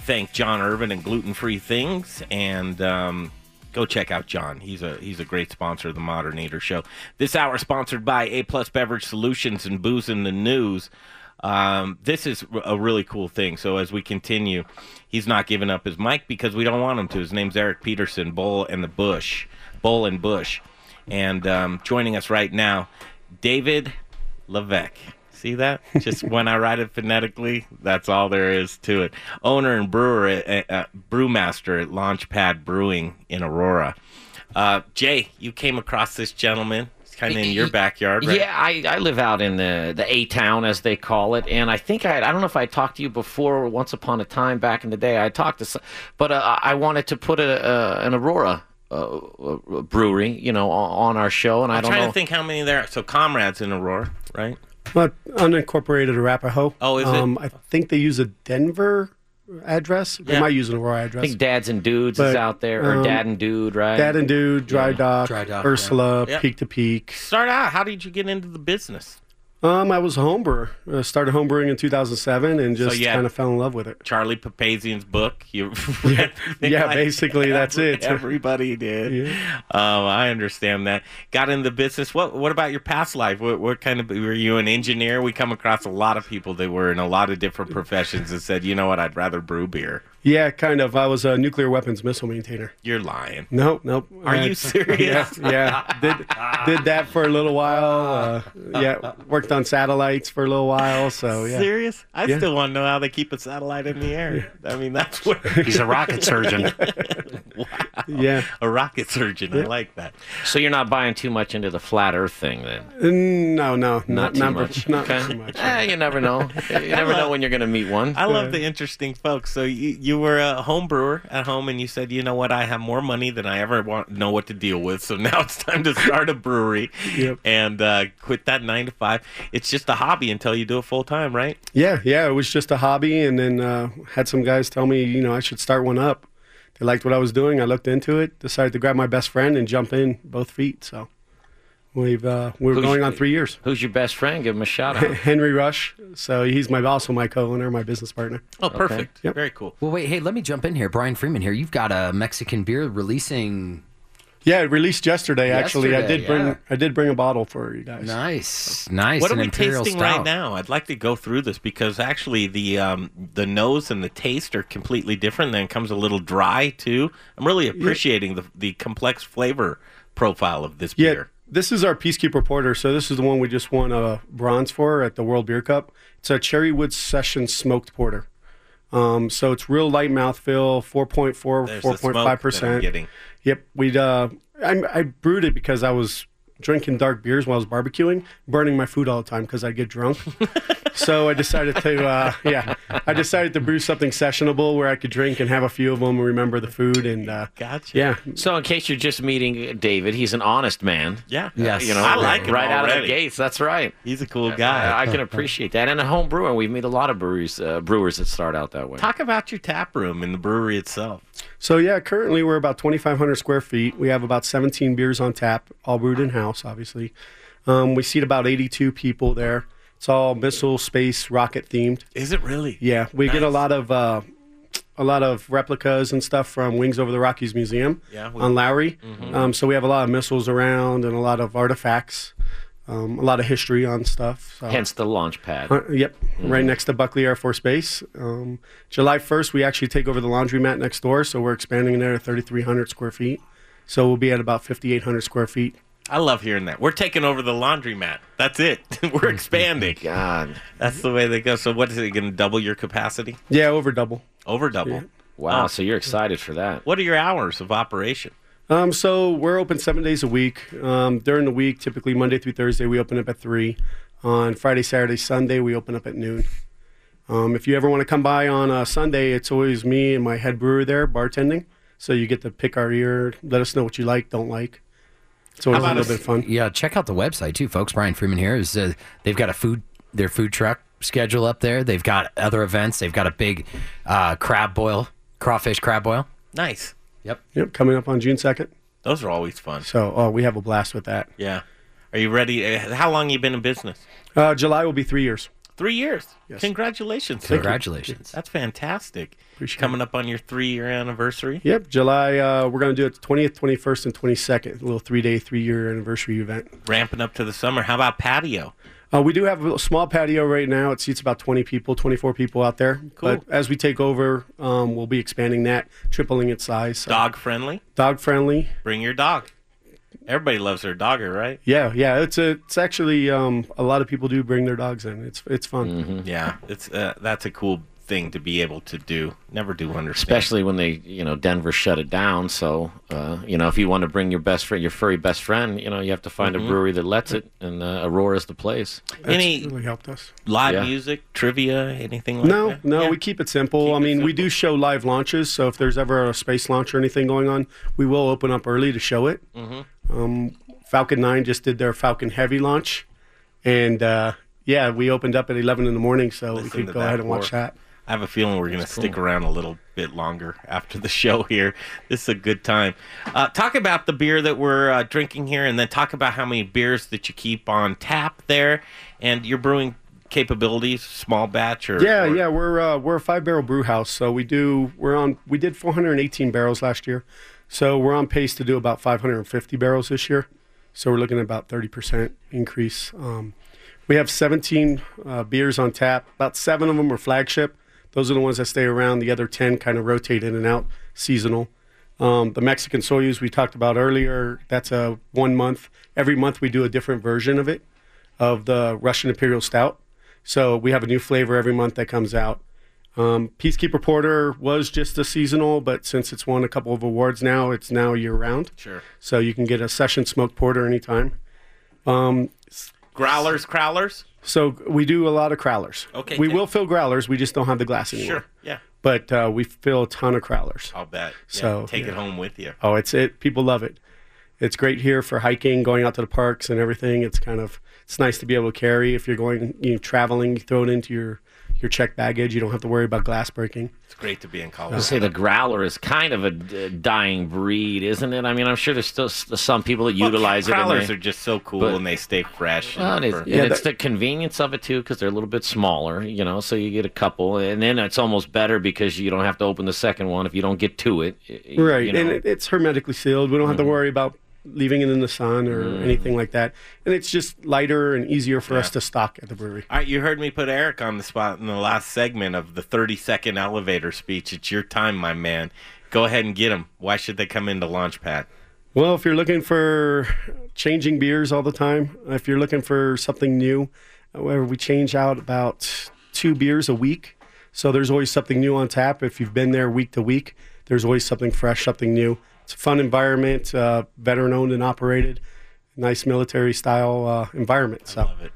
Speaker 3: thank John Irvin and Gluten Free Things. And um, go check out John. He's a he's a great sponsor of the Modern Eater Show. This hour sponsored by A Plus Beverage Solutions and Booze in the News. Um, this is a really cool thing. So as we continue, he's not giving up his mic because we don't want him to. His name's Erik Peterson, Bull and the Bush, Bull and Bush, and um, joining us right now, David Levesque. See that? Just when I write it phonetically, that's all there is to it. Owner and brewer, at, uh, brewmaster at Launchpad Brewing in Aurora. Uh, Jay, you came across this gentleman. It's kind of in your backyard, right?
Speaker 4: Yeah, I, I live out in the the A town as they call it, and I think I I don't know if I talked to you before. Once upon a time, back in the day, I talked to, some, but uh, I wanted to put a, uh, an Aurora uh, uh, brewery, you know, on, our show, and I
Speaker 3: I'm
Speaker 4: don't
Speaker 3: trying
Speaker 4: know.
Speaker 3: to think how many there are. So, Comrades in Aurora, right?
Speaker 24: Not unincorporated Arapahoe.
Speaker 3: Oh, is it?
Speaker 24: um, I think they use a Denver address. They might use an Aurora address.
Speaker 4: I think Dads and Dudes is out there, or
Speaker 24: um,
Speaker 4: Dad and Dude, right?
Speaker 24: Dad and Dude, Dry
Speaker 4: Yeah.
Speaker 24: Dock,
Speaker 4: Dry Dock,
Speaker 24: Ursula,
Speaker 3: yeah.
Speaker 24: Peak to Peak.
Speaker 3: Start out. How did you get into the business?
Speaker 24: Um, I was a home brewer. I started home brewing in 2007 and just
Speaker 3: had-
Speaker 24: kind of fell in love with it.
Speaker 3: Charlie Papazian's book. You
Speaker 24: Yeah, yeah, basically that's it.
Speaker 3: Everybody did. Um, I understand that. Got in the business. What What about your past life? What, what kind of were you an engineer? We come across a lot of people that were in a lot of different professions and said, you know what, I'd rather brew beer.
Speaker 24: Yeah, kind of. I was a nuclear weapons missile maintainer.
Speaker 3: You're lying.
Speaker 24: Nope, nope.
Speaker 3: Are
Speaker 24: Uh,
Speaker 3: you serious?
Speaker 24: Yeah, yeah. Did did that for a little while. Uh, yeah, worked on satellites for a little while. So yeah.
Speaker 3: Serious? I
Speaker 24: Yeah.
Speaker 3: still want to know how they keep a satellite in the air. I mean, that's where
Speaker 18: He's a rocket surgeon.
Speaker 3: wow.
Speaker 24: Yeah.
Speaker 3: A rocket surgeon. I like that.
Speaker 4: So you're not buying too much into the flat Earth thing, then?
Speaker 24: Mm, No, no,
Speaker 4: Not
Speaker 24: not
Speaker 4: too
Speaker 24: not,
Speaker 4: much.
Speaker 24: Not
Speaker 4: Okay.
Speaker 24: too much.
Speaker 4: Eh, you never know. You never know when you're going to meet one.
Speaker 3: I love the interesting folks. So you, you were a home brewer at home, and you said, you know what, I have more money than I ever want know what to deal with. So now it's time to start a brewery
Speaker 24: Yep.
Speaker 3: and uh, quit that nine to five. It's just a hobby until you do it full time, right?
Speaker 24: Yeah, yeah. It was just a hobby, and then uh, had some guys tell me, you know, I should start one up. They liked what I was doing. I looked into it, decided to grab my best friend and jump in both feet. So we've uh, we're
Speaker 4: Who's-
Speaker 24: going on three years.
Speaker 4: Who's your best friend? Give him a shout out.
Speaker 24: Henry Rush. So he's my also my co-owner, my business partner.
Speaker 3: Oh, perfect.
Speaker 24: Yep.
Speaker 3: Very cool.
Speaker 5: Well, wait, hey, let me jump in here. Brian Freeman here. You've got a Mexican beer releasing.
Speaker 24: Yeah, it released yesterday. Actually, I
Speaker 5: Yesterday,
Speaker 24: did bring
Speaker 5: yeah.
Speaker 24: I did bring a bottle for you guys.
Speaker 5: Nice, nice.
Speaker 3: What are
Speaker 5: an
Speaker 3: we
Speaker 5: Imperial
Speaker 3: tasting
Speaker 5: Stout.
Speaker 3: right now? I'd like to go through this because actually the um, the nose and the taste are completely different. Then it comes a little dry too. I'm really appreciating the the complex flavor profile of this
Speaker 24: Yeah,
Speaker 3: beer.
Speaker 24: This is our Peacekeeper Porter. So this is the one we just won a bronze for at the World Beer Cup. It's a Cherrywood Session Smoked Porter. Um, so it's real light mouthfeel, 4.4,
Speaker 3: There's the smoke
Speaker 24: 4.5
Speaker 3: that I'm
Speaker 24: percent. Yep, we uh, I, I brewed it because I was drinking dark beers while I was barbecuing, burning my food all the time because I get drunk. so I decided to, uh, yeah, I decided to brew something sessionable where I could drink and have a few of them and remember the food. And uh,
Speaker 3: Gotcha.
Speaker 24: yeah,
Speaker 4: So, in case you're just meeting David, he's an honest man.
Speaker 3: Yeah. Yes.
Speaker 4: You know,
Speaker 3: I like him
Speaker 4: right out of the gates. That's right.
Speaker 3: He's a cool guy.
Speaker 4: I, I can appreciate that. And a home brewer, we meet a lot of breweries, uh, brewers that start out that way.
Speaker 3: Talk about your tap room in the brewery itself.
Speaker 24: So yeah, currently we're about 2,500 square feet. We have about 17 beers on tap, all brewed in house, obviously. Um, we seat about 82 people there. It's all missile, space, rocket themed.
Speaker 3: Is it really?
Speaker 24: Yeah, we get a lot of uh, a lot of replicas and stuff from Wings Over the Rockies Museum
Speaker 3: Yeah, we-
Speaker 24: on Lowry.
Speaker 3: Mhm.
Speaker 24: Um, so we have a lot of missiles around and a lot of artifacts, um, a lot of history on stuff. So.
Speaker 4: Hence the launch pad.
Speaker 24: Uh, yep, right
Speaker 4: Mhm.
Speaker 24: next to Buckley Air Force Base. Um, July 1st, we actually take over the laundromat next door, so we're expanding in there to 3,300 square feet. So we'll be at about 5,800 square feet.
Speaker 3: I love hearing that. We're taking over the laundromat. That's it. We're expanding.
Speaker 4: God.
Speaker 3: That's the way they go. So what is it going to double your capacity?
Speaker 24: Yeah, over double.
Speaker 3: Over double.
Speaker 4: Wow.
Speaker 3: Oh.
Speaker 4: So you're excited for that.
Speaker 3: What are your hours of operation?
Speaker 24: Um, so we're open seven days a week. Um, during the week, typically Monday through Thursday, we open up at three. On Friday, Saturday, Sunday, we open up at noon. Um, if you ever want to come by on a Sunday, it's always me and my head brewer there bartending. So you get to pick our ear, let us know what you like, don't like. It's always a little bit fun.
Speaker 5: Yeah, check out the website too, folks. Brian Freeman here is uh, they've got a food their food truck schedule up there. They've got other events. They've got a big uh, crab boil, crawfish crab boil.
Speaker 3: Nice.
Speaker 5: Yep.
Speaker 24: Yep, coming up on June 2nd.
Speaker 3: Those are always fun.
Speaker 24: So oh, we have a blast with that.
Speaker 3: Yeah. Are you ready? Uh, How long you been in business?
Speaker 24: Uh, July will be three years.
Speaker 3: Three years.
Speaker 24: Yes.
Speaker 3: Congratulations.
Speaker 24: Thank you.
Speaker 5: Congratulations.
Speaker 3: That's fantastic.
Speaker 24: Appreciate
Speaker 3: Coming up on your three year anniversary.
Speaker 24: Yep, July. Uh, we're going to do it the 20th, 21st, and 22nd. A little three day, three year anniversary event.
Speaker 3: Ramping up to the summer. How about patio?
Speaker 24: Uh, we do have a small patio right now. It seats about 20 people, 24 people out there.
Speaker 3: Cool.
Speaker 24: But as we take over, um, we'll be expanding that, tripling its size. So.
Speaker 3: Dog friendly.
Speaker 24: Dog friendly.
Speaker 3: Bring your dog. Everybody loves their dogger, right?
Speaker 24: Yeah, yeah. It's a, it's actually um, a lot of people do bring their dogs in. It's it's fun.
Speaker 3: Yeah, it's uh, that's a cool thing to be able to do. Never do understand.
Speaker 4: Especially when they, you know, Denver shut it down. So, uh, you know, if you want to bring your best friend, your furry best friend, you know, you have to find
Speaker 3: Mhm.
Speaker 4: a brewery that lets it, and uh, Aurora's the place.
Speaker 24: That's
Speaker 3: Any
Speaker 24: really helped us.
Speaker 3: live
Speaker 4: Yeah.
Speaker 3: music, trivia, anything like
Speaker 24: No,
Speaker 3: that?
Speaker 24: no,
Speaker 3: Yeah.
Speaker 24: we keep it simple. I mean, we do show live launches, so if there's ever a space launch or anything going on, we will open up early to show it.
Speaker 3: Mhm.
Speaker 24: Um, Falcon 9 just did their Falcon Heavy launch, and uh, yeah, we opened up at 11 in the morning, so we could go ahead and watch that.
Speaker 3: I have a feeling we're going to stick around a little bit longer after the show here. This is a good time. Uh, talk about the beer that we're uh, drinking here, and then talk about how many beers that you keep on tap there, and your brewing capabilities, small batch or
Speaker 24: Yeah,
Speaker 3: or-
Speaker 24: yeah, we're uh, we're a five barrel brew house, so we do we're on we did 418 barrels last year, so we're on pace to do about 550 barrels this year. So we're looking at about 30 percent increase. Um, we have 17 uh, beers on tap. About seven of them are flagship. Those are the ones that stay around. The other 10 kind of rotate in and out, seasonal. Um, the Mexican Soyuz we talked about earlier. That's a one month. Every month we do a different version of it, of the Russian Imperial Stout. So we have a new flavor every month that comes out. Um, Peacekeeper Porter was just a seasonal, but since it's won a couple of awards now, it's now year round.
Speaker 3: Sure.
Speaker 24: So you can get a session smoked porter anytime. Um,
Speaker 3: growlers, crowlers.
Speaker 24: So we do a lot of crowlers.
Speaker 3: Okay,
Speaker 24: We
Speaker 3: good.
Speaker 24: will fill growlers. We just don't have the glass anymore.
Speaker 3: Sure, yeah.
Speaker 24: But uh, we fill a ton of crowlers.
Speaker 3: I'll bet. Yeah,
Speaker 24: So
Speaker 3: take it home with you.
Speaker 24: Oh, it's it. People love it. It's great here for hiking, going out to the parks and everything. It's kind of it's nice to be able to carry if you're going you know, traveling. You throw it into your your checked baggage. You don't have to worry about glass breaking.
Speaker 3: It's great to be in
Speaker 4: I
Speaker 3: Colorado.
Speaker 4: was gonna say the growler is kind of a dying breed, isn't it? I mean, I'm sure there's still some people that
Speaker 3: Well,
Speaker 4: utilize it. and
Speaker 3: Growlers
Speaker 4: they-
Speaker 3: are just so cool
Speaker 4: but-
Speaker 3: and they stay fresh.
Speaker 4: Well,
Speaker 3: and
Speaker 4: and it's,
Speaker 3: for-
Speaker 4: and it's the convenience of it too, because they're a little bit smaller, you know. So you get a couple, and then it's almost better because you don't have to open the second one if you don't get to it. y- y-
Speaker 24: Right,
Speaker 4: you know.
Speaker 24: and it, it's hermetically sealed. We don't have to mm-hmm. worry about leaving it in the sun or
Speaker 3: Mm.
Speaker 24: anything like that. And it's just lighter and easier for us to stock at the brewery.
Speaker 3: All right, you heard me put Erik on the spot in the last segment of the 30 second elevator speech. It's your time, my man. Go ahead and get them. Why should they come into Launchpad?
Speaker 24: Well, if you're looking for changing beers all the time, if you're looking for something new, where we change out about two beers a week. So there's always something new on tap. If you've been there week to week, there's always something fresh, something new. It's a fun environment, uh, veteran owned and operated, nice military style uh, environment. So
Speaker 3: Love it.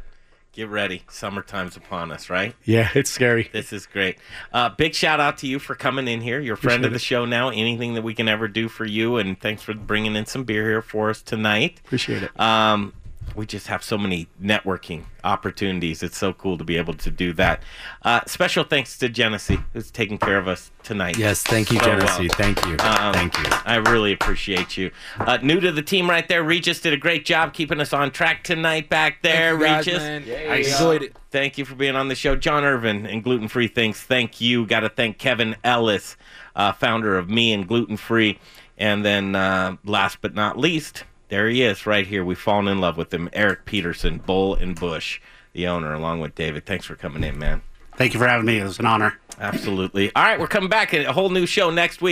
Speaker 3: Get ready. Summertime's upon us, right?
Speaker 24: yeah, it's scary.
Speaker 3: This is great. Uh, big shout out to you for coming in here. You're a friend of
Speaker 24: Appreciate
Speaker 3: the show now. Anything that we can ever do for you, and thanks for bringing in some beer here for us tonight.
Speaker 24: Appreciate it.
Speaker 3: Um, we just have so many networking opportunities. It's so cool to be able to do that. Uh, special thanks to Genesee, who's taking care of us tonight.
Speaker 5: Yes, thank you,
Speaker 3: so
Speaker 5: Genesee. Thank you.
Speaker 3: Um,
Speaker 5: Thank you.
Speaker 3: I really appreciate you. Uh, new to the team right there, Regis did a great job keeping us on track tonight back there,
Speaker 15: Thank you, guys,
Speaker 3: Regis.
Speaker 15: man. Yeah, I enjoyed it.
Speaker 3: Thank you for being on the show. John Irvin and Gluten Free Things, thank you. Got to thank Kevin Ellis, uh, founder of Me and Gluten Free. And then uh, last but not least, there he is right here. We've fallen in love with him, Erik Peterson, Bull and Bush, the owner, along with David. Thanks for coming in, man.
Speaker 18: Thank you for having me. It was an honor.
Speaker 3: Absolutely. All right, we're coming back. In a whole new show next week.